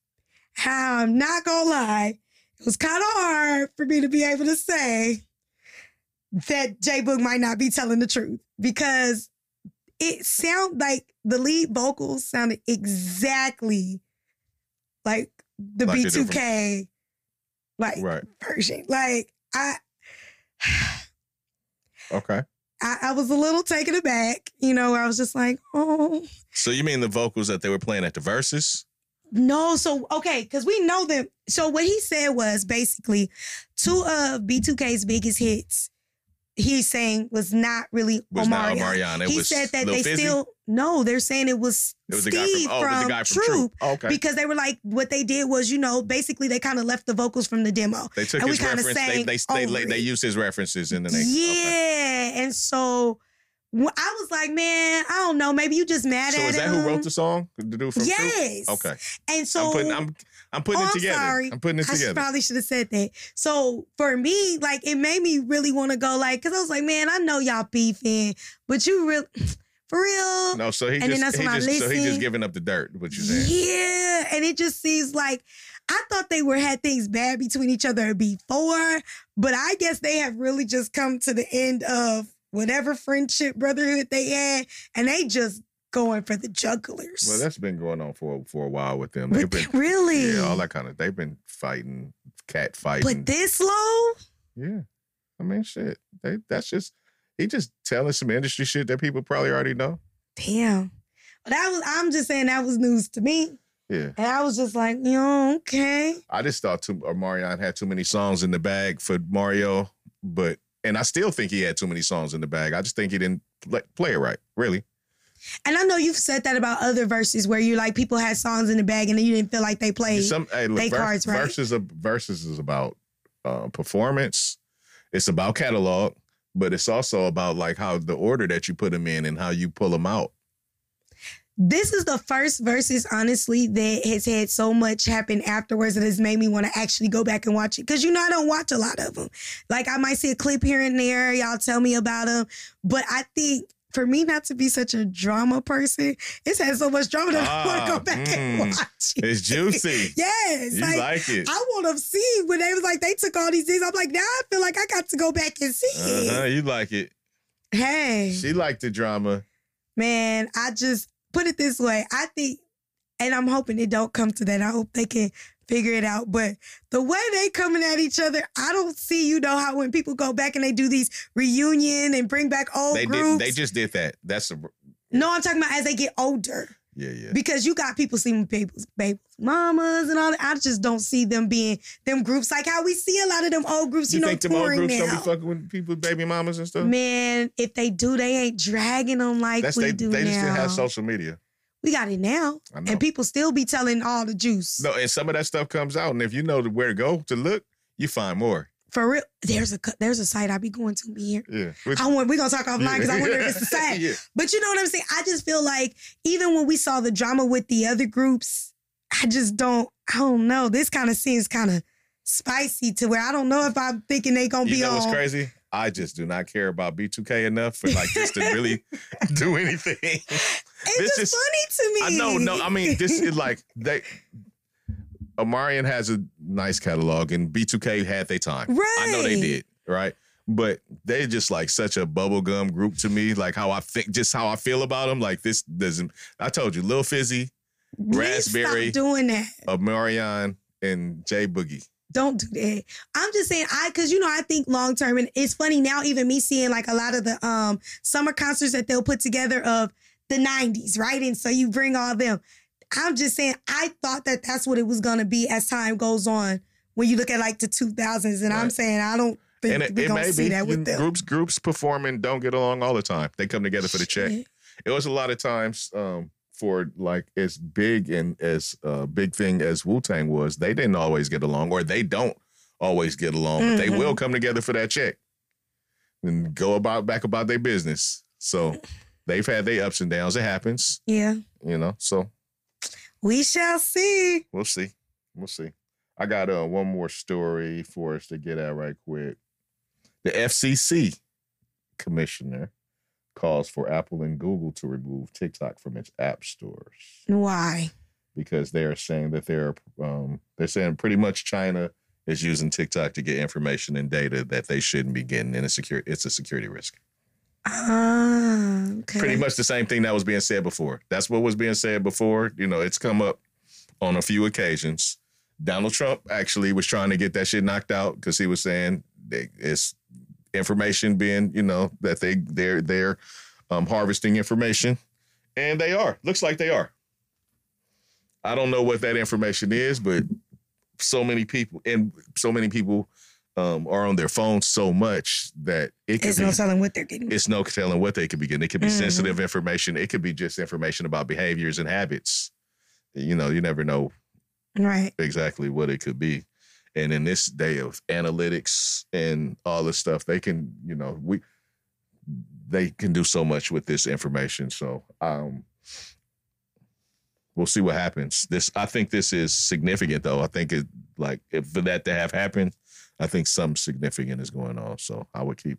I'm not gonna lie, it was kind of hard for me to be able to say that J-Boog might not be telling the truth because it sound like the lead vocals sounded exactly like the Like they do from- B2K like Right. version. Like I [SIGHS] Okay. I, I was a little taken aback, you know, where I was just like, oh So you mean the vocals that they were playing at the verses? no. So okay, because we know them. So what he said was basically two of B2K's biggest hits. He's saying was not really Was not Omarion. He said that they Fizzy? still no. They're saying it was, It was Steve guy from oh, it was guy from Troop. Troop. Oh, okay. Because they were like, what they did was, you know, basically they kind of left the vocals from the demo. they took and his reference. They they they, they, they used his references in the they yeah, okay. and so I was like, man, I don't know, maybe you just mad So at is that him. who wrote the song? The dude from Troop? yes. Okay. And so I'm putting I'm I'm putting Oh, it I'm together. sorry. I'm putting it together. I probably should have said that. So for me, like it made me really want to go, like, because I was like, man, I know y'all beefing, but you real [LAUGHS] for real. no, so he And then just, that's he when I just so he just giving up the dirt. What you saying? Yeah, and it just seems like I thought they were had things bad between each other before, but I guess they have really just come to the end of whatever friendship, brotherhood they had, and they just going for the jugglers. Well, that's been going on for for a while with them. They've been [LAUGHS] really, yeah, all that kind of. They've been fighting, cat fighting. but this low, yeah, I mean, shit. They that's just he just telling some industry shit that people probably already know. damn. Well, that was. I'm just saying that was news to me, Yeah, and I was just like, yo, okay. I just thought too, Omarion had too many songs in the bag for Mario, but and I still think he had too many songs in the bag. I just think he didn't play, play it right. Really, And I know you've said that about other verses where you like people had songs in the bag and then you didn't feel like they played. some hey, look, they cards right. verses of verses is about uh, performance. It's about catalog, but it's also about like how the order that you put them in and how you pull them out. This is the first verses, honestly, that has had so much happen afterwards that has made me want to actually go back and watch it. Because you know, I don't watch a lot of them. Like, I might see a clip here and there, y'all tell me about them. But I think for me not to be such a drama person, it's had so much drama that I want to Ah, go back and mm. watch it. It's juicy. [LAUGHS] yes. you like, like it. I want to see when they was like, they took all these things. I'm like, now I feel like I got to go back and see Uh-huh, it. you like it. Hey. She liked the drama. man, I just put it this way. I think, and I'm hoping it don't come to that. I hope they can figure it out. But the way they coming at each other, I don't see, you know, how when people go back and they do these reunion and bring back old they groups. did. They just did that. That's a no, I'm talking about as they get older. yeah, yeah. Because you got people seeing people's babies, mamas and all that. I just don't see them being them groups like how we see a lot of them old groups, you, You know, think them old touring groups now. don't be fucking with people's baby mamas and stuff? Man, if they do, they ain't dragging them like That's we they. do They now. just didn't have social media. We got it now. And people still be telling all the juice. No, and some of that stuff comes out, and if you know where to go to look, you find more. For real, there's a there's a site I be going to be here. Yeah. Which- I want we're gonna talk offline because I wonder if it's the site. [LAUGHS] yeah. But you know what I'm saying? I just feel like even when we saw the drama with the other groups, I just don't I don't know. This kind of seems kind of spicy to where I don't know if I'm thinking they gonna You be know what's crazy? I just do not care about B2K enough for like this to really [LAUGHS] do anything. It's This just is- funny to me. I know, no, I mean, this is like they. Omarion has a nice catalog, and B2K had their time. Right. I know they did, right? But they're just like such a bubblegum group to me. Like how I think, just how I feel about them. Like this doesn't. I told you, Lil Fizzy, Please Raspberry. Stop doing that. Omarion, and Jay Boogie. Don't do that. I'm just saying, I because you know I think long term, and it's funny now. Even me seeing like a lot of the um summer concerts that they'll put together of the '90s, right? And so you bring all them. I'm just saying, I thought that that's what it was gonna be as time goes on. When you look at like the 2000s, and I'm saying I don't think And it, we're it may see be that with them. groups groups performing don't get along all the time. They come together for the check. It was a lot of times um, for like as big and as uh, big thing as Wu Tang was. They didn't always get along, or they don't always get along, but they will come together for that check and go about back about their business. So they've had their ups and downs. It happens, Yeah, you know. So we shall see. we'll see. We'll see. I got uh, one more story for us to get at right quick. The FCC commissioner calls for Apple and Google to remove TikTok from its app stores Why? because they are saying that they're um, they're saying pretty much China is using TikTok to get information and data that they shouldn't be getting, and it's secure. It's a security risk. Ah, okay. Pretty much the same thing that was being said before. That's what was being said before. You know, it's come up on a few occasions. Donald Trump actually was trying to get that shit knocked out because he was saying it's information being, you know, that they they're they're um, harvesting information, and they are. Looks like they are. I don't know what that information is, but so many people and so many people um, are on their phones so much that it could There's be no telling what they're getting. it's no telling what they could be getting. It could be Mhm. sensitive information. It could be just information about behaviors and habits. You know, you never know Right. exactly what it could be. And in this day of analytics and all this stuff, they can, you know, we they can do so much with this information. So um we'll see what happens. This I think this is significant though. I think it like if for that to have happened, I think something significant is going on. So I would keep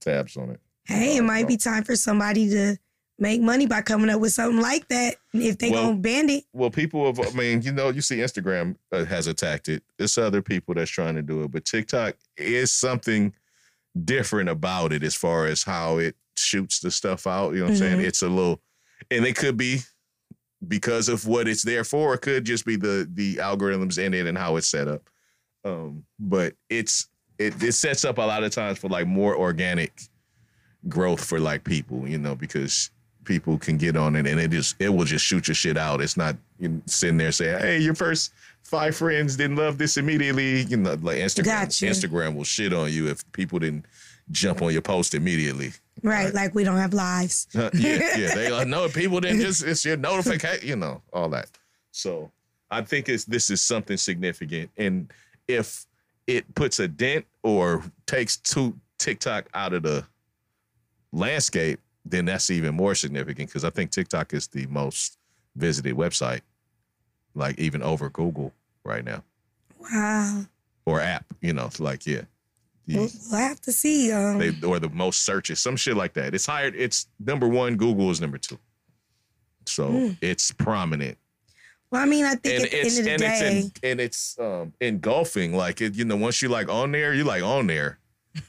tabs on it. Hey, it might be time for somebody to make money by coming up with something like that. If they Well- gonna ban it, Well, people have, I mean, you know, you see Instagram uh, has attacked it. It's other people that's trying to do it, but TikTok is something different about it as far as how it shoots the stuff out. You know what I'm saying? Mhm. It's a little, and it could be because of what it's there for. It could just be the the algorithms in it and how it's set up. Um, but it's it it sets up a lot of times for like more organic growth for like people, you know, because people can get on it and it just it will just shoot your shit out. It's not you sitting there saying, "Hey, your first five friends didn't love this immediately." You know, like Instagram. Gotcha. Instagram will shit on you if people didn't jump on your post immediately. right? Right. Like we don't have lives. Uh, [LAUGHS] yeah, yeah. [LAUGHS] They like, no, people didn't just it's your notification, you know, all that. So I think it's this is something significant. And if it puts a dent or takes two TikTok out of the landscape, then that's even more significant because I think TikTok is the most visited website, like even over Google right now. Wow. Or app, you know, like yeah. The- We'll, we'll have to see. Um, they or the most searches, some shit like that. It's higher. It's number one. Google is number two. So Mm. it's prominent, well, I mean, I think and at the it's end of and the it's day, in, and it's um, engulfing. Like it, you know, once you like on there, you like on there. [LAUGHS]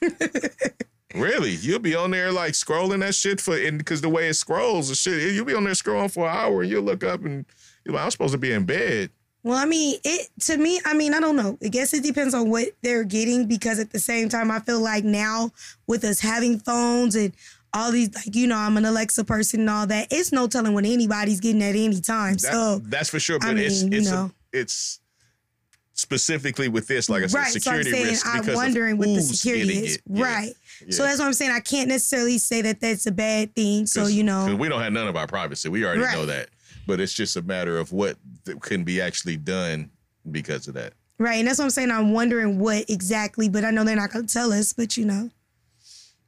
really, you'll be on there like scrolling that shit for, and because the way it scrolls, the shit, you'll be on there scrolling for an hour, and you'll look up and you're like, I'm supposed to be in bed. well, I mean, it to me, I mean, I don't know. I guess it depends on what they're getting because at the same time, I feel like now with us having phones and all these, like you know, I'm an Alexa person and all that. It's no telling what anybody's getting at any time. That- so that's for sure. I But it's mean, you it's know. a, it's specifically with this, like I said, right, so I'm security saying risk I'm wondering what the security is. Yeah. Right. So that's what I'm saying. I can't necessarily say that that's a bad thing. So you know, we don't have none of our privacy. We already know that, but it's just a matter of what can be actually done because of that. right, and that's what I'm saying. I'm wondering what exactly, but I know they're not going to tell us. But you know,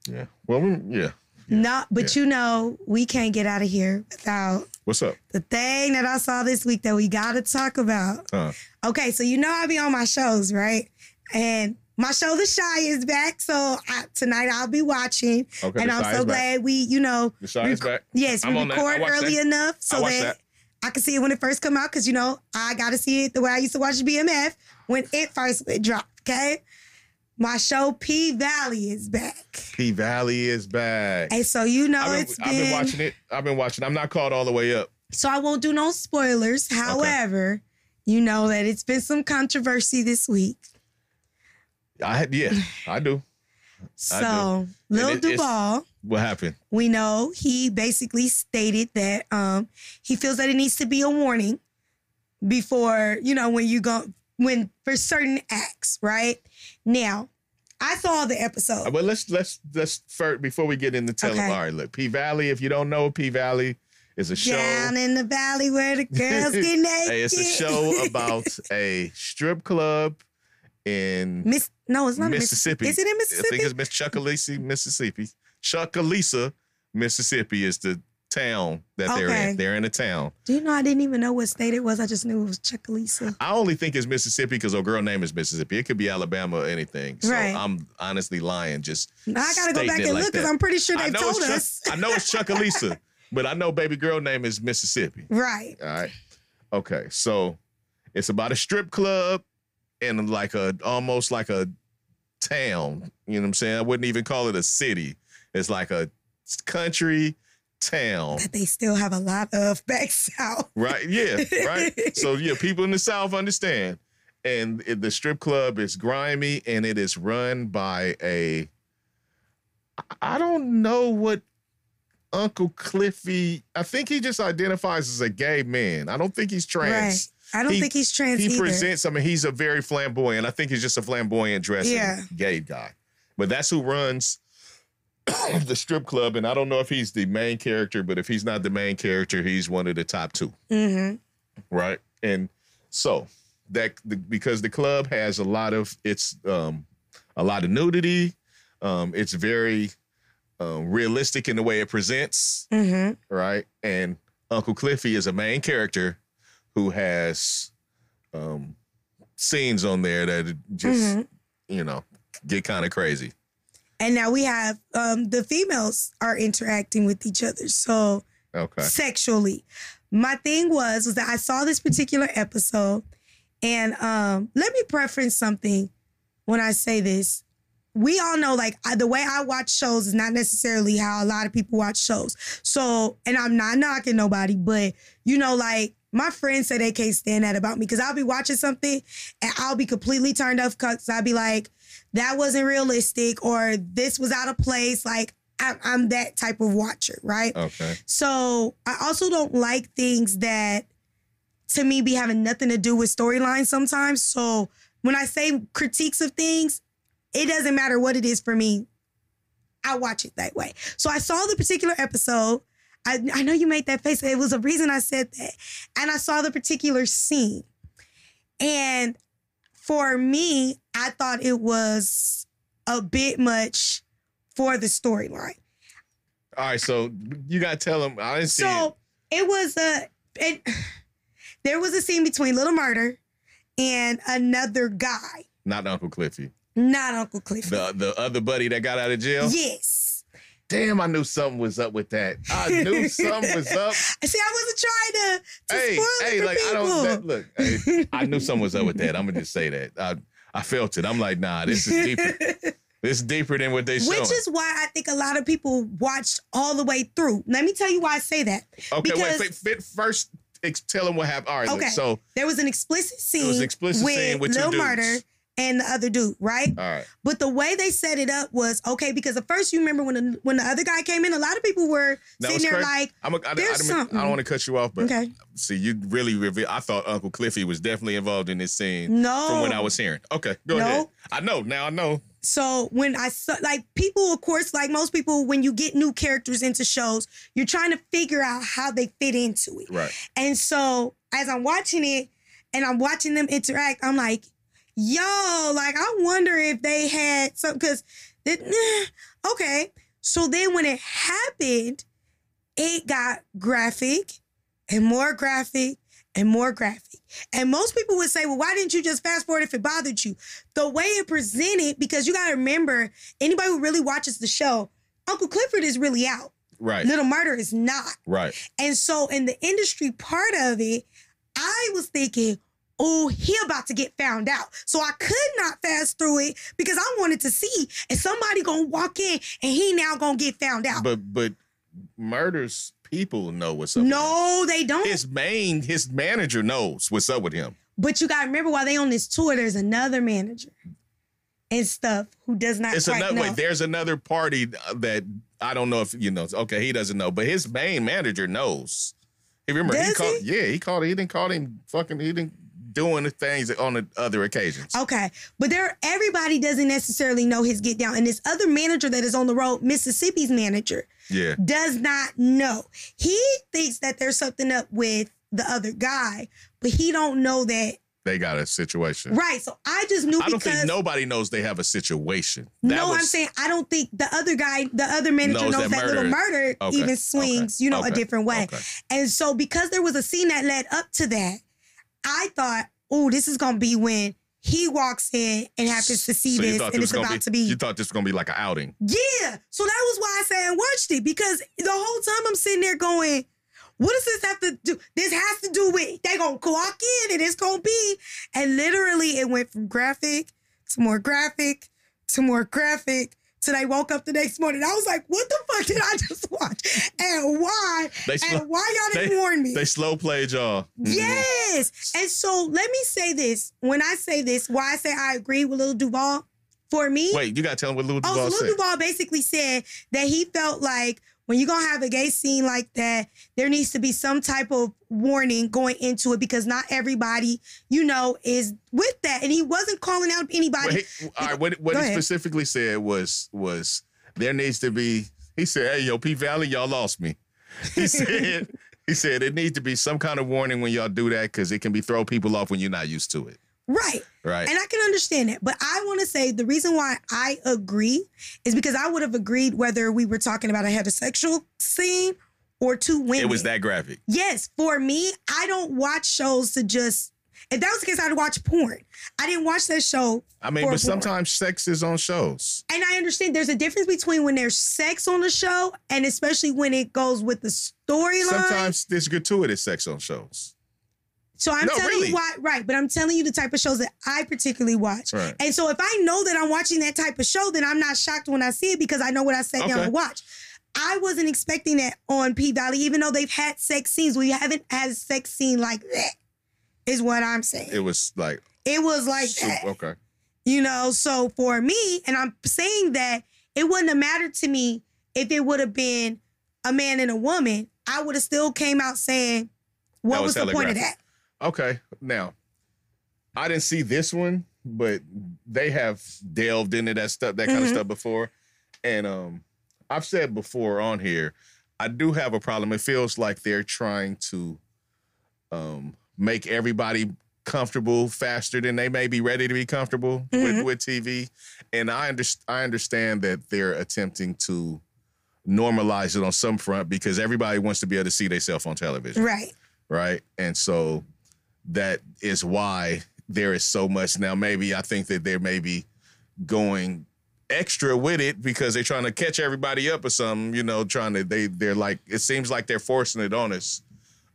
Yeah. Well, we- yeah. not. But you know, we can't get out of here without What's up? the thing that I saw this week that we got to talk about. Huh. Okay, so you know I be on my shows, right? And my show, The Chi, is back. So I, tonight I'll be watching, Okay. and the I'm Shy so is back. glad we, you know, The Chi is back. Yes, I'm we on that. I record early that. enough so watched that, that. I can see it when it first come out. Cause you know I got to see it the way I used to watch BMF when it first dropped. Okay, my show P Valley is back, P Valley is back. and so you know I've been, it's I've been watching it. I've been watching. I'm not caught all the way up. So I won't do no spoilers. However, you know that it's been some controversy this week. I had yeah, [LAUGHS] I do. So Lil And it- Duval, What happened? we know he basically stated that um he feels that it needs to be a warning before, you know, when you go when for certain acts, right? Now, I saw the episode. But let's let's let's first before we get into telling. Okay. All right, look, P Valley. If you don't know, P Valley is a show. Down in the valley where the girls [LAUGHS] get naked. Hey, it's a show [LAUGHS] about a strip club in Miss no, it's not Mississippi. Mississippi. Is it in I Mississippi? think it's Miss Chucalissa, Mississippi. Chucalissa, Mississippi is the town that they're in. They're in a town. Do you know I didn't even know what state it was? I just knew it was Chucalissa. I only think it's Mississippi because her girl name is Mississippi. It could be Alabama or anything. So Right. I'm honestly lying. Just Now I gotta go back and like look because. I'm pretty sure I they told Chuck- us. I know it's Chucalissa, [LAUGHS] but I know baby girl name is Mississippi. right. All right. Okay. So it's about a strip club in like a almost like a town. You know what I'm saying? I wouldn't even call it a city. It's like a country town. That they still have a lot of back south. Right? Yeah. Right. [LAUGHS] so yeah, people in the South understand. And it- the strip club is grimy and it is run by a I don't know what Uncle Cliffy. I think he just identifies as a gay man. I don't think he's trans. Right. I don't He- think he's trans He either. presents. I mean, he's a very flamboyant. I think he's just a flamboyant dressing Yeah. gay guy. But that's who runs [COUGHS] the strip club. And I don't know if he's the main character, but if he's not the main character, he's one of the top two hmm right? And so that the, because the club has a lot of it's um a lot of nudity, um it's very um, realistic in the way it presents, hmm right? And Uncle Cliffy is a main character who has um scenes on there that just Mhm. you know get kind of crazy. And now we have um, the females are interacting with each other. So Okay. sexually. My thing was was that I saw this particular episode, and um, let me preference something when I say this. We all know, like I, the way I watch shows is not necessarily how a lot of people watch shows. So, and I'm not knocking nobody, but you know, like my friends say they can't stand that about me because I'll be watching something and I'll be completely turned off because I'll be like, that wasn't realistic or this was out of place. Like I'm, I'm that type of watcher, right? Okay. So I also don't like things that to me be having nothing to do with storyline sometimes. So when I say critiques of things, it doesn't matter what it is for me. I watch it that way. So I saw the particular episode. I, I know you made that face. It was a reason I said that. And I saw the particular scene. And for me, I thought it was a bit much for the storyline. All right. So you gotta tell him. I didn't see it. So it was a it, [SIGHS] there was a scene between Little Murda and another guy, Not Uncle Cliffy. not Uncle Cliffy. The the other buddy that got out of jail. yes. Damn, I knew something was up with that. I knew [LAUGHS] something was up. See, I wasn't trying to, to hey, spoil hey, like I don't people. that, look. Hey, I knew something was up with that. I'm gonna just say that. I I felt it. I'm like, nah, this is deeper. [LAUGHS] this is deeper than what they showing. Which is why I think a lot of people watched all the way through. Let me tell you why I say that. okay, because- wait, wait, first ex- tell them what happened. All right, look, Okay. so There was an explicit scene It was an explicit with scene with Lil. Murda and the other dude, right? all right, But the way they set it up was okay because at first you remember when the, when the other guy came in, a lot of people were That sitting there like, I'm a, I, I, There's didn't mean- something. I don't want to cut you off, but okay, see, you really reveal. I thought Uncle Cliffy was definitely involved in this scene no. from what I was hearing. Okay, go No. ahead. I know now. I know. So when I saw, like people, of course, like most people, when you get new characters into shows, you're trying to figure out how they fit into it. Right. And so as I'm watching it and I'm watching them interact, I'm like, yo, like I wonder if they had some because okay. So then when it happened, it got graphic and more graphic and more graphic. And most people would say, well, why didn't you just fast forward if it bothered you? The way it presented, because you gotta remember, anybody who really watches the show, Uncle Clifford is really out. Right. Little Murda is not. Right. And so in the industry part of it, I was thinking, oh, he about to get found out. So I could not fast through it because I wanted to see and somebody gonna walk in and he now gonna get found out. But but murders people know what's up. with him. no, they don't. His main his manager knows what's up with him. But you gotta remember while they on this tour, there's another manager and stuff who does not It's another know. wait. There's another party that I don't know if you know. Okay, he doesn't know, but his main manager knows. He remember he called. Yeah, he called. He didn't call him fucking. He didn't doing the things on the other occasions. Okay, but there, everybody doesn't necessarily know his get down, and this other manager that is on the road, Mississippi's manager, Yeah, does not know. He thinks that there's something up with the other guy, but he don't know that. they got a situation. Right. So I just knew I don't because think nobody knows they have a situation. That no, I'm saying I don't think the other guy, the other manager Knows knows, that that, little Murda- Okay, even swings, okay, you know, a different way. okay. And so because there was a scene that led up to that, I thought, oh, this is gonna be when he walks in and happens to see So this, and this it's about to be You thought this was gonna be like an outing. yeah. So that was why I said I watched it because the whole time I'm sitting there going, what does this have to do? This has to do with they gonna clock in and it's gonna be. And literally it went from graphic to more graphic to more graphic till they woke up the next morning. I was like, what the fuck did I [LAUGHS] just watch? And why? They slow, And why y'all didn't they- warn me? they slow played y'all. Mhm. Yes. And so let me say this. When I say this, why I say I agree with Lil Duval, for me, Wait, you gotta tell him what Lil Oh, Duval so said. Lil Duval basically said that he felt like when you're gonna have a gay scene like that, there needs to be some type of warning going into it because not everybody, you know, is with that. And he wasn't calling out anybody. Well, he, all right, what, what he ahead. specifically said was was there needs to be. He said, "Hey, yo, P Valley, y'all lost me." He [LAUGHS] said, "He said it needs to be some kind of warning when y'all do that because it can be throw people off when you're not used to it." Right. Right? And I can understand that. But I want to say the reason why I agree is because I would have agreed whether we were talking about a heterosexual scene or two women. it was that graphic. Yes, for me, I don't watch shows to just. If that was the case, I'd watch porn. I didn't watch that show. I mean, but porn. sometimes sex is on shows. And I understand there's a difference between when there's sex on the show and especially when it goes with the storyline. Sometimes there's gratuitous sex on shows. So I'm No, telling really. you why, right? But I'm telling you the type of shows that I particularly watch. Right. And so if I know that I'm watching that type of show, then I'm not shocked when I see it because I know what I sat down Okay. to watch. I wasn't expecting that on P Valley, even though they've had sex scenes. We haven't had a sex scene like that. Is what I'm saying. It was like, It was like super- that. okay. You know, so for me, and I'm saying that it wouldn't have mattered to me if it would have been a man and a woman. I would have still came out saying, what That was, was the point of that? Okay. Now, I didn't see this one, but they have delved into that stuff, that kind of Mhm. stuff before. And um, I've said before on here, I do have a problem. It feels like they're trying to um make everybody comfortable faster than they may be ready to be comfortable Mhm. with, with TV. And I understand I understand that they're attempting to normalize it on some front because everybody wants to be able to see themselves on television Right. right? And so that is why there is so much now. Maybe I think that they're maybe going extra with it because they're trying to catch everybody up or something, you know, trying to they they're like it seems like they're forcing it on us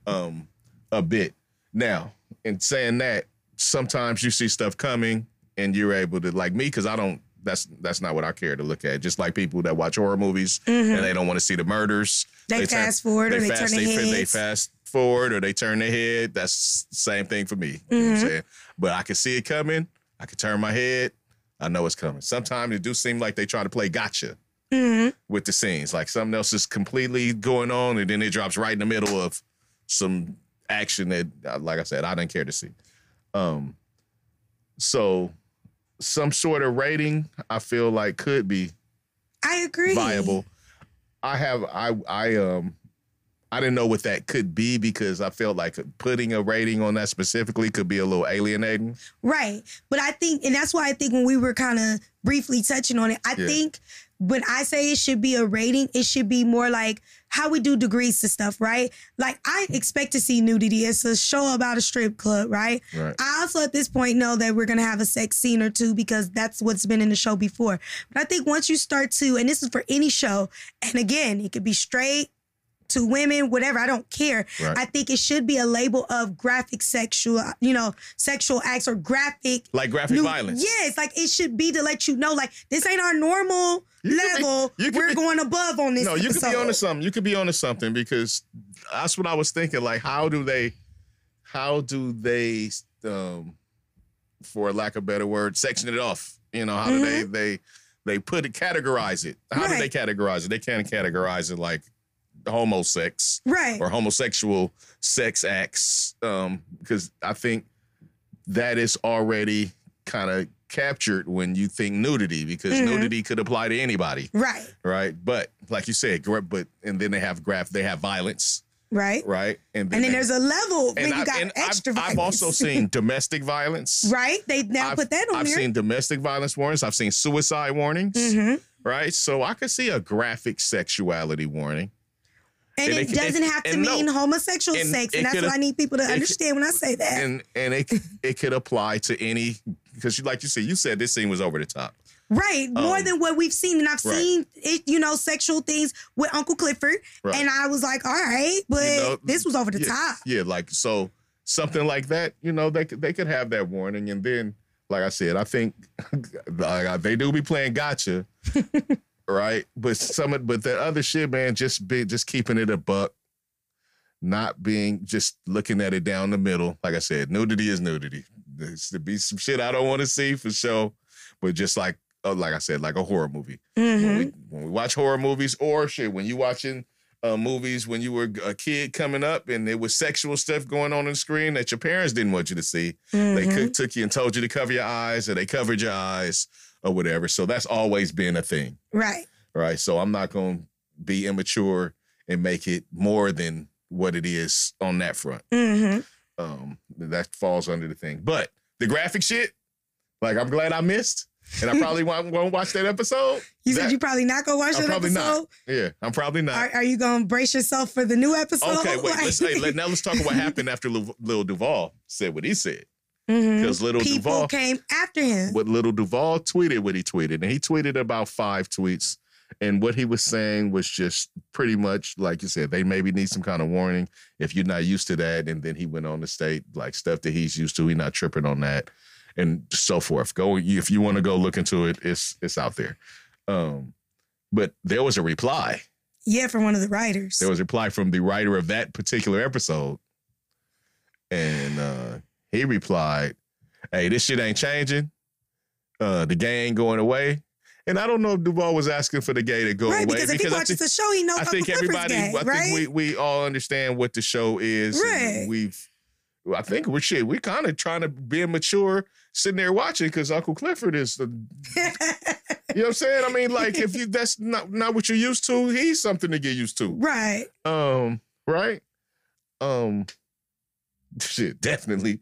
um a bit. Now, in saying that, sometimes you see stuff coming and you're able to like me because I don't that's that's not what I care to look at. Just like people that watch horror movies Mhm. and they don't want to see the murders. They, They turn- fast forward or they fast, turn they, heads. they fast forward or they turn their head. That's the same thing for me. You know what I'm Mhm. saying? But I can see it coming. I can turn my head. I know it's coming. Sometimes it do seem like they try to play gotcha Mhm. with the scenes. Like something else is completely going on and then it drops right in the middle of some action that, uh, like I said, I didn't care to see. Um, so some sort of rating I feel like could be I agree. viable. I have I I um I didn't know what that could be because I felt like putting a rating on that specifically could be a little alienating. Right. But I think, and that's why I think when we were kind of briefly touching on it, I Yeah. think when I say it should be a rating, it should be more like how we do degrees to stuff, right? Like I expect to see nudity. It's a show about a strip club, right? Right. I also at this point know that we're gonna have a sex scene or two because that's what's been in the show before. But I think once you start to, and this is for any show, and again, it could be straight to women, whatever, I don't care. Right. I think it should be a label of graphic sexual, you know, sexual acts or graphic Like graphic nu- violence. Yes, like it should be to let you know, like this ain't our normal You be- level. you We're be- going above on this. No, you could be onto something. You could be onto something because that's what I was thinking. Like, how do they, how do they um, for lack of a better word, section it off. You know, how do they they they put it categorize it? How do they categorize it? They can't categorize it like homosex Right. or homosexual sex acts. Um, because I think that is already kind of captured when you think nudity, because Mhm. nudity could apply to anybody, Right. right? But like you said, but and then they have graph, they have violence, Right. right? And then they- there's a level when and, you I, got and extra I've, violence. I've also seen [LAUGHS] domestic violence. right. They now I've- put that on I've there. seen domestic violence warnings. I've seen suicide warnings. hmm Right, so I could see a graphic sexuality warning. And, And it, it- doesn't have to and no. mean homosexual And sex, and that's what I need people to understand when I say that. and and it it could apply to any because you like you said you said this scene was over the top. Right, more Um, than what we've seen, and I've right. seen it, you know, sexual things with Uncle Clifford, Right. and I was like, all right, but You know, this was over the yeah, top. Yeah, like so something like that. You know, they could they could have that warning, and then like I said, I think [LAUGHS] like, they do be playing gotcha, [LAUGHS] right? But some of but that other shit, man, just be just keeping it a buck. Not being just looking at it down the middle. Like I said, nudity is nudity. There's to be some shit I don't want to see for sure. But just like uh, like I said, like a horror movie. hmm when, we, when we watch horror movies or shit when you watching uh, movies when you were a kid coming up and there was sexual stuff going on on the screen that your parents didn't want you to see they Mhm. could, took you and told you to cover your eyes or they covered your eyes or whatever so that's always been a thing Right. right so i'm not going to be immature and make it more than what it is on that front hmm um that falls under the thing but the graphic shit like i'm glad i missed and i probably [LAUGHS] won't, won't watch that episode You That- said you probably not gonna watch I'm that probably episode. not. Yeah, I'm probably not. Are, are you gonna brace yourself for the new episode? okay, wait. Let's [LAUGHS] hey, let, now let's talk about what happened after Lil, Lil Duval said what he said. Mhm. Because Little people Duval, came after him. what Little Duval tweeted, what he tweeted, and he tweeted about five tweets, and what he was saying was just pretty much like you said. They maybe need some kind of warning if you're not used to that. And then he went on to state like stuff that he's used to. He's not tripping on that, and so forth. Go if you want to go look into it. It's it's out there. Um, but there was a reply. Yeah, from one of the writers. There was a reply from the writer of that particular episode. And uh, he replied, Hey, this shit ain't changing. Uh, the gay ain't going away. And I don't know if Duval was asking for the gay to go right, away because if he watches think, the show, he knows I think everybody, gay, I right? think we, we all understand what the show is. and Right. We've, I think we're shit. We're kind of trying to be mature, sitting there watching because Uncle Clifford is the [LAUGHS] you know what I'm saying? I mean, like if you that's not not what you're used to, he's something to get used to. right. Um, right? Um [LAUGHS] shit, definitely.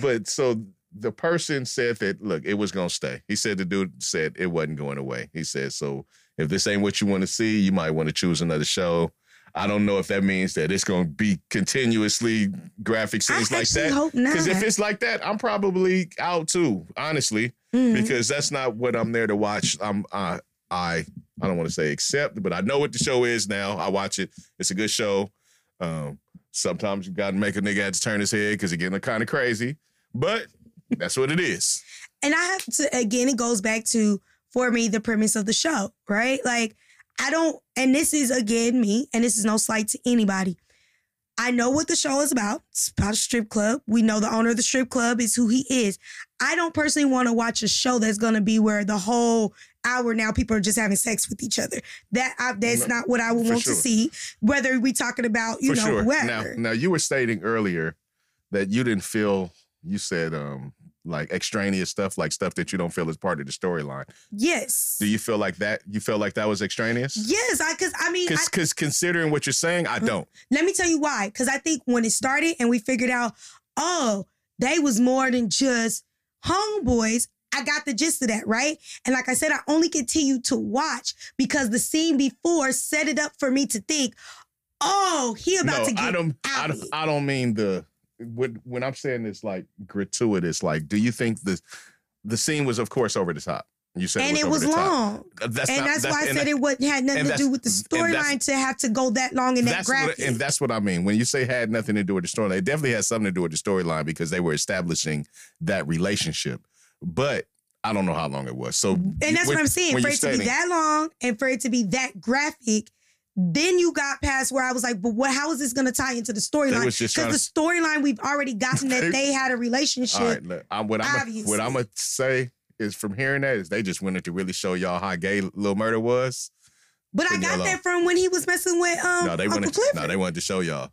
but so the person said that look, it was gonna stay. He said the dude said it wasn't going away. He said, so if this ain't what you want to see, you might want to choose another show. I don't know if that means that it's gonna be continuously graphic I scenes like that. hope not. Because if it's like that, I'm probably out too, honestly Mhm. because that's not what I'm there to watch. I'm I I I don't want to say accept, but I know what the show is now. I watch it. It's a good show. Um, sometimes you got to make a nigga have to turn his head because it's getting kind of crazy, but that's what it is. And I have to again, it goes back to for me the premise of the show, right? Like I don't, and this is again me, and this is no slight to anybody. I know what the show is about. It's about a strip club. We know the owner of the strip club is who he is. I don't personally want to watch a show that's going to be where the whole hour now people are just having sex with each other. That I, that's No, not what I would want sure. to see. Whether we talking about you For know sure. whoever. Now, now you were stating earlier that you didn't feel. You said um like extraneous stuff, like stuff that you don't feel is part of the storyline. yes. Do you feel like that? You feel like that was extraneous? yes, I because I mean Because considering what you're saying, I mm, don't. Let me tell you why. Because I think when it started and we figured out, oh, they was more than just homeboys. I got the gist of that, right? And like I said, I only continue to watch because the scene before set it up for me to think, oh, he about no, to get I don't. I don't. I don't mean the. When, when I'm saying it's like gratuitous, like, do you think the the scene was, of course, over the top? You said and it it was, was the top. long. Uh, that's and not, that's, why I said that- it wasn't had nothing to do with the storyline to have to go that long in that That's what, graphic. and that's what I mean. When you say had nothing to do with the storyline, it definitely has something to do with the storyline because they were establishing that relationship. But I don't know how long it was. So, And that's what I'm saying. For it to be that long and for it to be that graphic, Then you got past where I was like, but what? How is this going to tie into the storyline? Because the storyline we've already gotten that [LAUGHS] They- had a relationship. All right, look, I'm, what I'm what I'm gonna say is from hearing that is they just wanted to really show y'all how gay Lil Murda was. But I got that from when he was messing with um no, they Uncle wanted Clifford, no, they wanted to show y'all.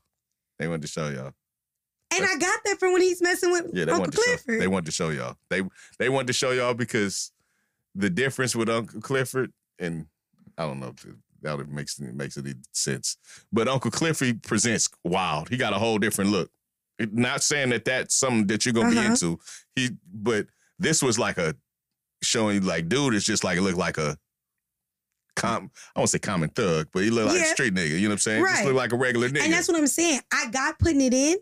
They wanted to show y'all. and I got that from when he's messing with Yeah, they Uncle wanted to show. Clifford. They wanted to show y'all. They they wanted to show y'all because the difference with Uncle Clifford and I don't know if that would makes it makes any sense. But Uncle Clifford presents wild. He got a whole different look. Not saying that that's something that you're gonna be Uh-huh. into. He, but this was like a showing like, dude, it's just like it looked like a com. I won't say common thug, but he looked like a Yeah. street nigga. You know what I'm saying? Just Right. looked like a regular nigga. and that's what I'm saying. I got putting it in,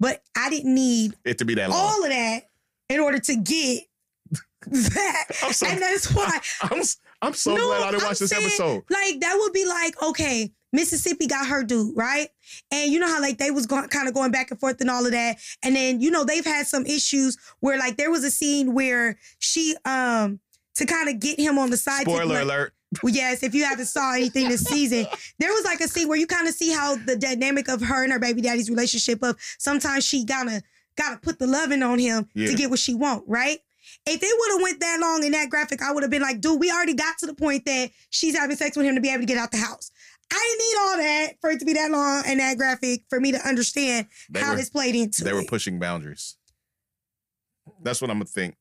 but I didn't need it to be that long. all of that in order to get [LAUGHS] that. So- and that's why [LAUGHS] I'm I'm so No, glad I didn't I'm watch this saying, episode. Like that would be like, okay, Mississippi got her dude, right? And you know how like they was going kind of going back and forth and all of that. And then, you know, they've had some issues where like there was a scene where she um to kind of get him on the side. Spoiler like- alert. Well, yes, if you haven't saw anything this season, [LAUGHS] there was like a scene where you kind of see how the dynamic of her and her baby daddy's relationship of sometimes she gotta gotta put the loving on him Yeah. to get what she want, right? If it would have went that long in that graphic, I would have been like, dude, we already got to the point that she's having sex with him to be able to get out the house. I didn't need all that for it to be that long and that graphic for me to understand They how were, this played into they were pushing boundaries. That's what I'm gonna think.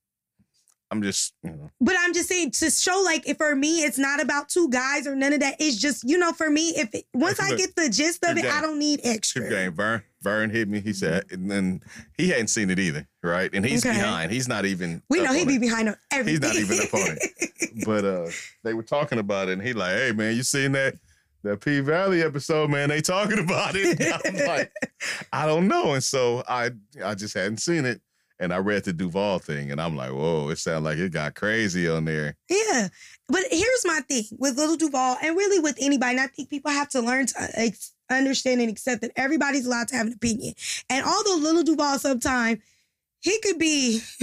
I'm just, you know, But I'm just saying to show like if for me it's not about two guys or none of that. It's just you know for me if it, once I get the gist of good it, I don't need extra. game. Vern, Vern hit me. He said, and then he hadn't seen it either, right? And he's Okay. behind. He's not even. We know he'd be it. behind on everything. He's not even up on But uh, [LAUGHS] they were talking about it, and he like, hey man, you seen that that P Valley episode, man? They talking about it. I'm like, [LAUGHS] I don't know, and so I I just hadn't seen it. And I read the Duval thing, and I'm like, whoa, it sounded like it got crazy on there. Yeah. But here's my thing with Little Duval and really with anybody. And I think people have to learn to uh, ex- understand and accept that everybody's allowed to have an opinion. And although Little Duval sometimes he could be [LAUGHS]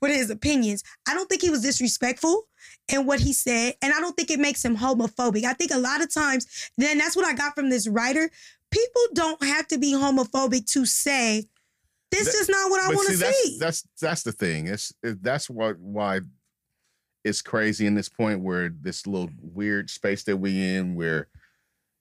with his opinions, I don't think he was disrespectful in what he said. And I don't think it makes him homophobic. I think a lot of times, then that's what I got from this writer. People don't have to be homophobic to say, this That- is not what I want to that's, see. That's that's the thing. It's it, that's what why it's crazy in this point where this little weird space that we in where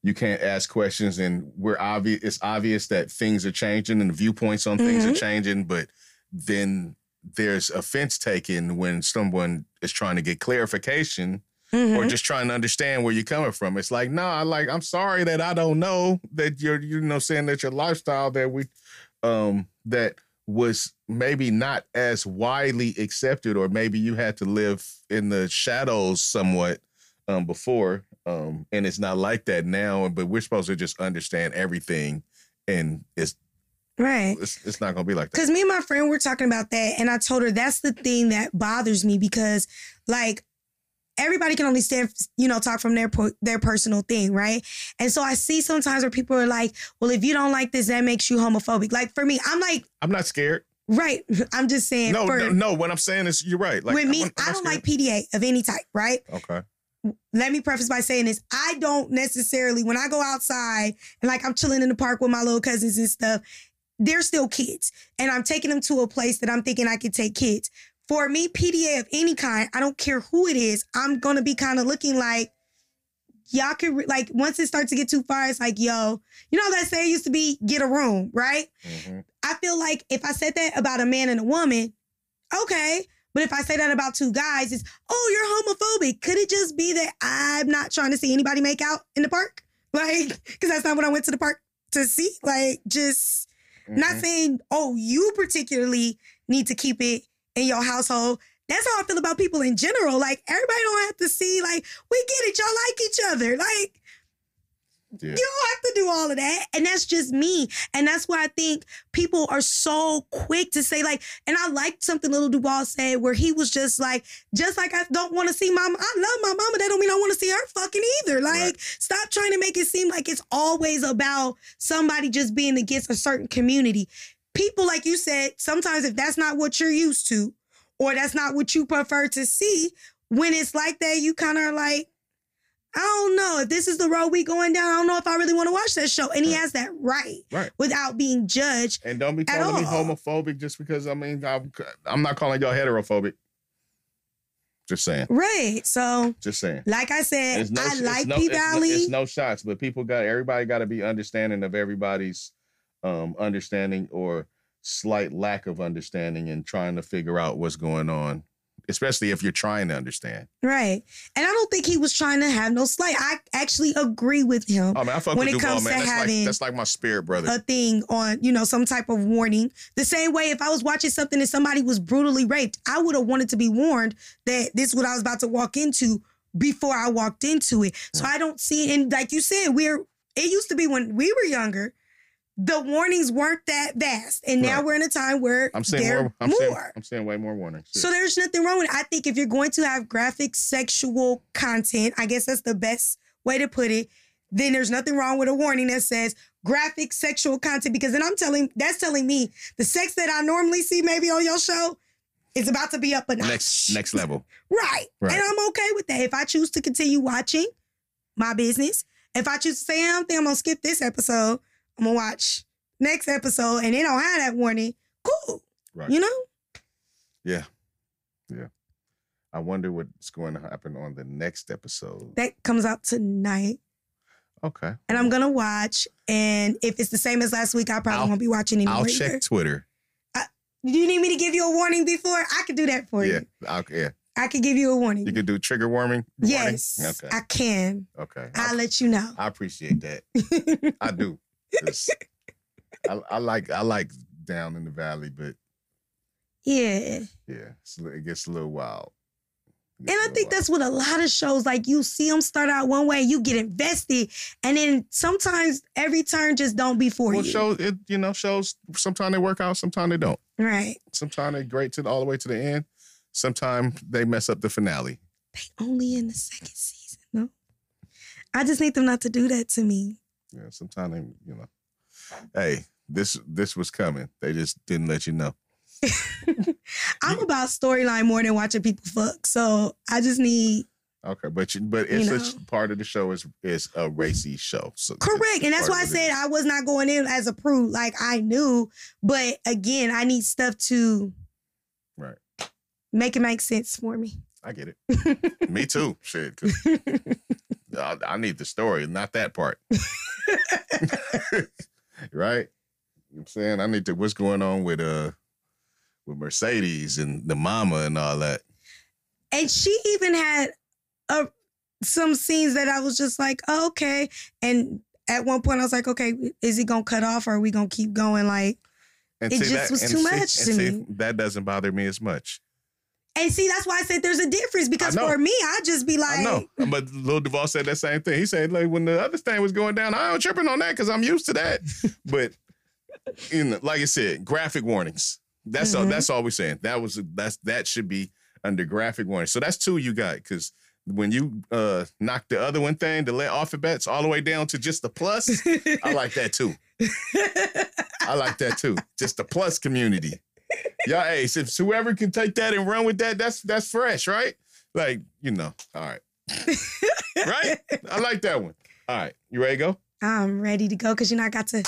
you can't ask questions and we're obvious. It's obvious that things are changing and the viewpoints on things are Mhm. changing, but then there's offense taken when someone is trying to get clarification Mhm. or just trying to understand where you're coming from. It's like, nah, like I'm sorry that I don't know that you're, you know, saying that your lifestyle that we, um, that was maybe not as widely accepted, or maybe you had to live in the shadows somewhat, um, before, um, and it's not like that now. But we're supposed to just understand everything, and it's right. it's, it's not gonna be like that. Because me and my friend were talking about that, and I told her that's the thing that bothers me because, like, everybody can only stand, you know, talk from their po- their personal thing, right? And so I see sometimes where people are like, "Well, if you don't like this, that makes you homophobic." Like for me, I'm like, I'm not scared. right? [LAUGHS] I'm just saying. No, for, no, no. What I'm saying is, you're right. Like with me, I'm- I'm I don't scared. like PDA of any type, right? Okay. Let me preface by saying this. I don't necessarily, when I go outside and like I'm chilling in the park with my little cousins and stuff, they're still kids. And I'm taking them to a place that I'm thinking I could take kids. For me, PDA of any kind, I don't care who it is, I'm gonna be kind of looking like, y'all could, re- like, once it starts to get too far, it's like, yo, you know that saying used to be, get a room, right? Mhm. I feel like if I said that about a man and a woman, okay. But if I say that about two guys, it's, oh, you're homophobic. Could it just be that I'm not trying to see anybody make out in the park? [LAUGHS] Like, because that's not what I went to the park to see. Like, just not Mhm. saying, oh, you particularly need to keep it in your household. That's how I feel about people in general. Like, everybody don't have to see, like, we get it. Y'all like each other. Like, Yeah. you don't have to do all of that. And that's just me. And that's why I think people are so quick to say, like, and I liked something Little Duval said where he was just like, just like I don't want to see my I love my mama. That don't mean I want to see her fucking either. Like, Right. stop trying to make it seem like it's always about somebody just being against a certain community. People, like you said, sometimes if that's not what you're used to, or that's not what you prefer to see, when it's like that, you kind of are like, I don't know. if this is the road we going down, I don't know if I really want to watch that show. And he Right. has that right Right. without being judged. And don't be calling me homophobic just because I mean I'm, I'm not calling y'all heterophobic. Just saying. Right. So, Just saying. like I said, no, I like no, P it's no- Valley. It's no shots, but people got everybody got to be understanding of everybody's um, understanding or slight lack of understanding and trying to figure out what's going on, especially if you're trying to understand. Right. And I don't think he was trying to have no slight. I actually agree with him. Oh man, I fuck When with it Duval, comes man. to That's like having that's like my spirit brother. a thing on, you know, some type of warning. The same way if I was watching something and somebody was brutally raped, I would have wanted to be warned that this is what I was about to walk into before I walked into it. So hmm. I don't see and like you said, we're it used to be when we were younger, the warnings weren't that vast. And now Right. we're in a time where I'm saying they're more. I'm more. saying I'm saying way more warnings. So there's nothing wrong with it. I think if you're going to have graphic sexual content, I guess that's the best way to put it, then there's nothing wrong with a warning that says graphic sexual content because then I'm telling that's telling me the sex that I normally see maybe on your show is about to be up a notch. next next level. Right. [LAUGHS] Right. And I'm okay with that. If I choose to continue watching my business, if I choose to say I don't think I'm gonna skip this episode, I'm gonna watch next episode and they don't have that warning, cool. Right. You know? Yeah. Yeah. I wonder what's going to happen on the next episode. That comes out tonight. Okay. and I'm gonna watch. And if it's the same as last week, I probably I'll- won't be watching anymore. I'll either. check Twitter. Do you need me to give you a warning before? I could do that for Yeah. you. I'll, yeah. I could give you a warning. You could do trigger warming. warning? yes, Okay. I can. okay. I'll I, let you know. I appreciate that. [LAUGHS] I do. I, I like I like down in the valley, but yeah. yeah, it gets a little wild. And I think wild. that's what a lot of shows like you see them start out one way, you get invested, and then sometimes every turn just don't be for well, you. shows it you know shows sometimes they work out, sometimes they don't. right. Sometimes they're great to the, all the way to the end. Sometimes they mess up the finale. They only in the second season, no. I just need them not to do that to me. Yeah, sometimes you know, hey, this this was coming. They just didn't let you know. [LAUGHS] I'm about storyline more than watching people fuck. So I just need Okay, but you, but it's a know. part of the show is is a racy show. So correct. And that's why I said. I was not going in as a prude. Like I knew, but again, I need stuff to Right. make it make sense for me. I get it. [LAUGHS] Me too. Shit. [LAUGHS] I, I need the story, not that part. [LAUGHS] [LAUGHS] right? You know what I'm saying? I need to what's going on with uh with Mercedes and the mama and all that. And she even had a some scenes that I was just like, oh, okay. And at one point I was like, okay, is it gonna cut off or are we gonna keep going? Like, And It just was too see- much to see, me. That doesn't bother me as much. And see, that's why I said there's a difference because for me, I just be like, I know, but Lil Duval said that same thing. He said, like, when the other thing was going down, I ain't tripping on that because I'm used to that. [LAUGHS] but you know, like I said, graphic warnings. That's all. Mhm. That's all we're saying. That was that's that should be under graphic warning. So that's two you got because when you uh knock the other one thing, the let alphabets all the way down to just the plus, I like that too. [LAUGHS] I like that too. Just the plus community. Y'all, hey, whoever can take that and run with that, that's that's fresh, right? Like, you know, all right. [LAUGHS] right? I like that one. All right. You ready to go? I'm ready to go because you know I got to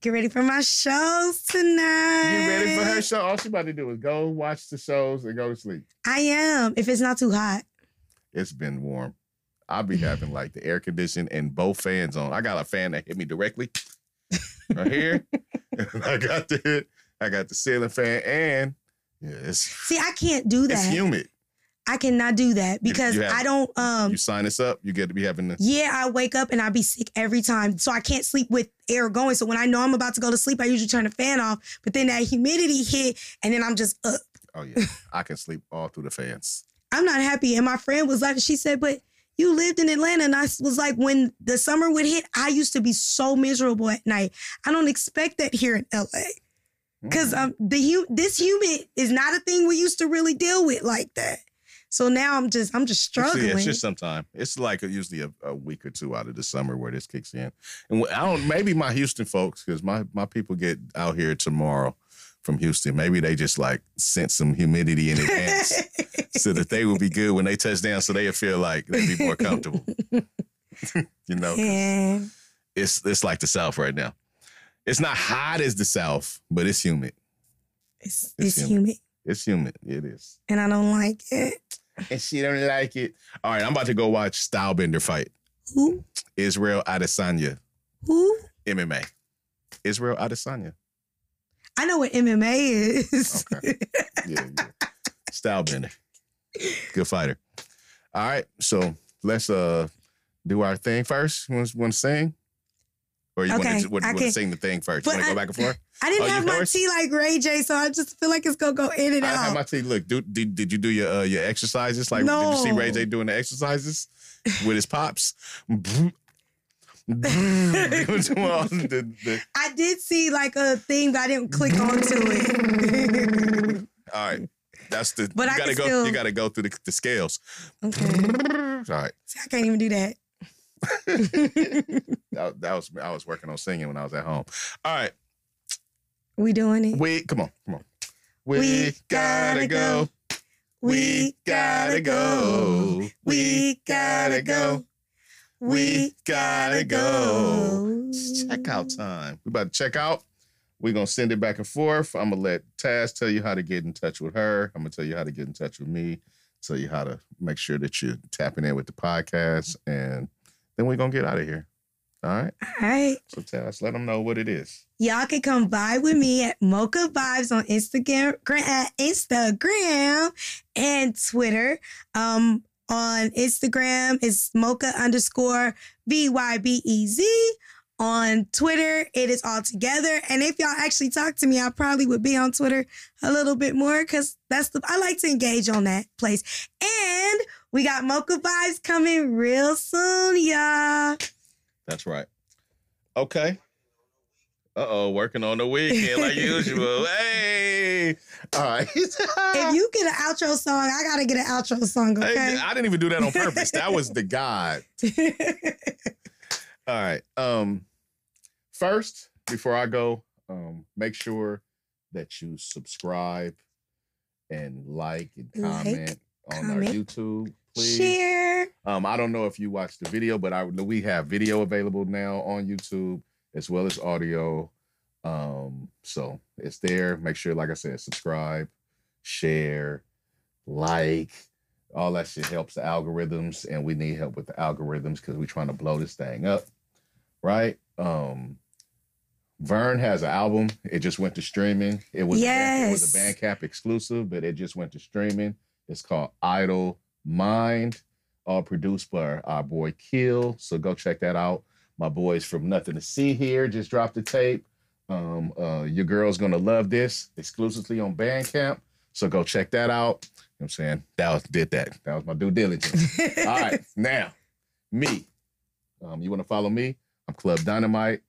get ready for my shows tonight. You ready for her show? All she about to do is go watch the shows and go to sleep. I am. If it's not too hot. It's been warm. I'll be having like the air conditioning and both fans on. I got a fan that hit me directly [LAUGHS] right here. [LAUGHS] I got the I got the ceiling fan and yeah, it's See, I can't do that. it's humid. I cannot do that because you have- I don't. Um. you sign us up, you get to be having the Yeah, I wake up and I be sick every time, so I can't sleep with air going. So when I know I'm about to go to sleep, I usually turn the fan off. But then that humidity hit, and then I'm just up. Oh yeah. [LAUGHS] I can sleep all through the fans. I'm not happy. And my friend was like, she said, but you lived in Atlanta. And I was like, when the summer would hit, I used to be so miserable at night. I don't expect that here in LA. Cause Mm. um the hu- this humid is not a thing we used to really deal with like that. So now I'm just I'm just It's- yeah, struggling. It's just sometime. It's like usually a, a week or two out of the summer where this kicks in. And I don't. Maybe my Houston folks, because my my people get out here tomorrow from Houston. Maybe they just like sent some humidity in advance [LAUGHS] so that they will be good when they touch down, so they'll feel like they'd be more comfortable. [LAUGHS] [LAUGHS] you know, it's it's like the South right now. It's not hot as the South, but it's humid. it's, It's it's humid. humid. It's humid. It is. And I don't like it. And she don't like it. All right, I'm about to go watch Stylebender fight. Who? Israel Adesanya, Who? MMA. Israel Adesanya. I know what MMA is. Okay. [LAUGHS] Yeah, yeah. Stylebender. Good fighter. All right, so let's uh do our thing first. Want to sing? Or you Okay, want to want to sing the thing first? But You want to go back and forth? I didn't Oh, have my tea like Ray J, so I just feel like it's gonna go in and out. I out. have my tea. Look, do, did did you do your uh, your exercises? Like, did you see Ray J doing the exercises [LAUGHS] with his pops? The- [LAUGHS] the- [LAUGHS] I did see like a thing, but I didn't click onto it. all right, that's the. But you I gotta go. still- You gotta go through the, the scales. okay. All right, See, I can't even do that. [LAUGHS] that, that was I was working on singing when I was at home. All right, we doing it. we come on, come on. We, We gotta gotta go. go. We gotta go. We gotta go. We gotta go. It's checkout time. We about to check out. We're gonna send it back and forth. I'm gonna let Taz tell you how to get in touch with her. I'm gonna tell you how to get in touch with me. Tell you how to make sure that you're tapping in with the podcast, and then we're gonna get out of here. All right. All right. So tell us, let them know what it is. Y'all can come vibe with me at Mocha Vibes on Instagram, at Instagram and Twitter. Um, on Instagram, it's Mocha underscore V Y B E Z. On Twitter, it is all together. And if y'all actually talk to me, I probably would be on Twitter a little bit more because that's the I like to engage on that place. And we got Mocha Vibes coming real soon, y'all. That's right. Okay. Uh oh, working on the weekend like usual. [LAUGHS] Hey. All right. [LAUGHS] If you get an outro song, I gotta get an outro song, Hey, okay? I didn't even do that on purpose. That was the [LAUGHS] God. All right. Um, first, before I go, um, make sure that you subscribe and like and Like, comment on our YouTube, please. Share. Um, I don't know if you watched the video, but I we have video available now on YouTube as well as audio. Um, so it's there. Make sure, like I said, subscribe, share, like, all that shit helps the algorithms, and we need help with the algorithms because we're trying to blow this thing up, right? Um, Vern has an album. It just went to streaming. It was a Ban- it was a Yes. Bandcamp exclusive, but it just went to streaming. It's called Idle Mind, all produced by our boy Kill. So go check that out. My boys from Nothing to See here just dropped the tape. Um, uh, your girl's gonna love this exclusively on Bandcamp. So go check that out. You know what I'm saying? That was did that. That was my due diligence. [LAUGHS] All right, now me. Um, you want to follow me? I'm Club Dynamite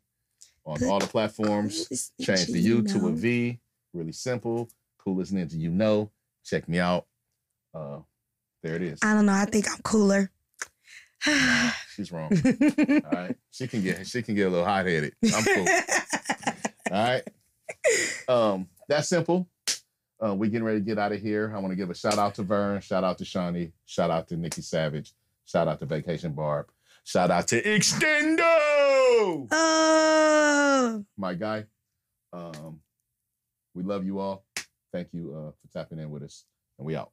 on all the platforms. Change the U to a V. Really simple. Coolest ninja you know. Check me out. Uh, there it is. I don't know. I think I'm cooler. [SIGHS] She's wrong. All right. She can get she can get a little hot headed. I'm cool. [LAUGHS] All right. Um, that's simple. Uh, we're getting ready to get out of here. I want to give a shout out to Vern, shout out to Shawnee, shout out to Nikki Savage, shout out to Vacation Barb, shout out to Extendo, oh. my guy. Um, we love you all. Thank you uh, for tapping in with us, and we out.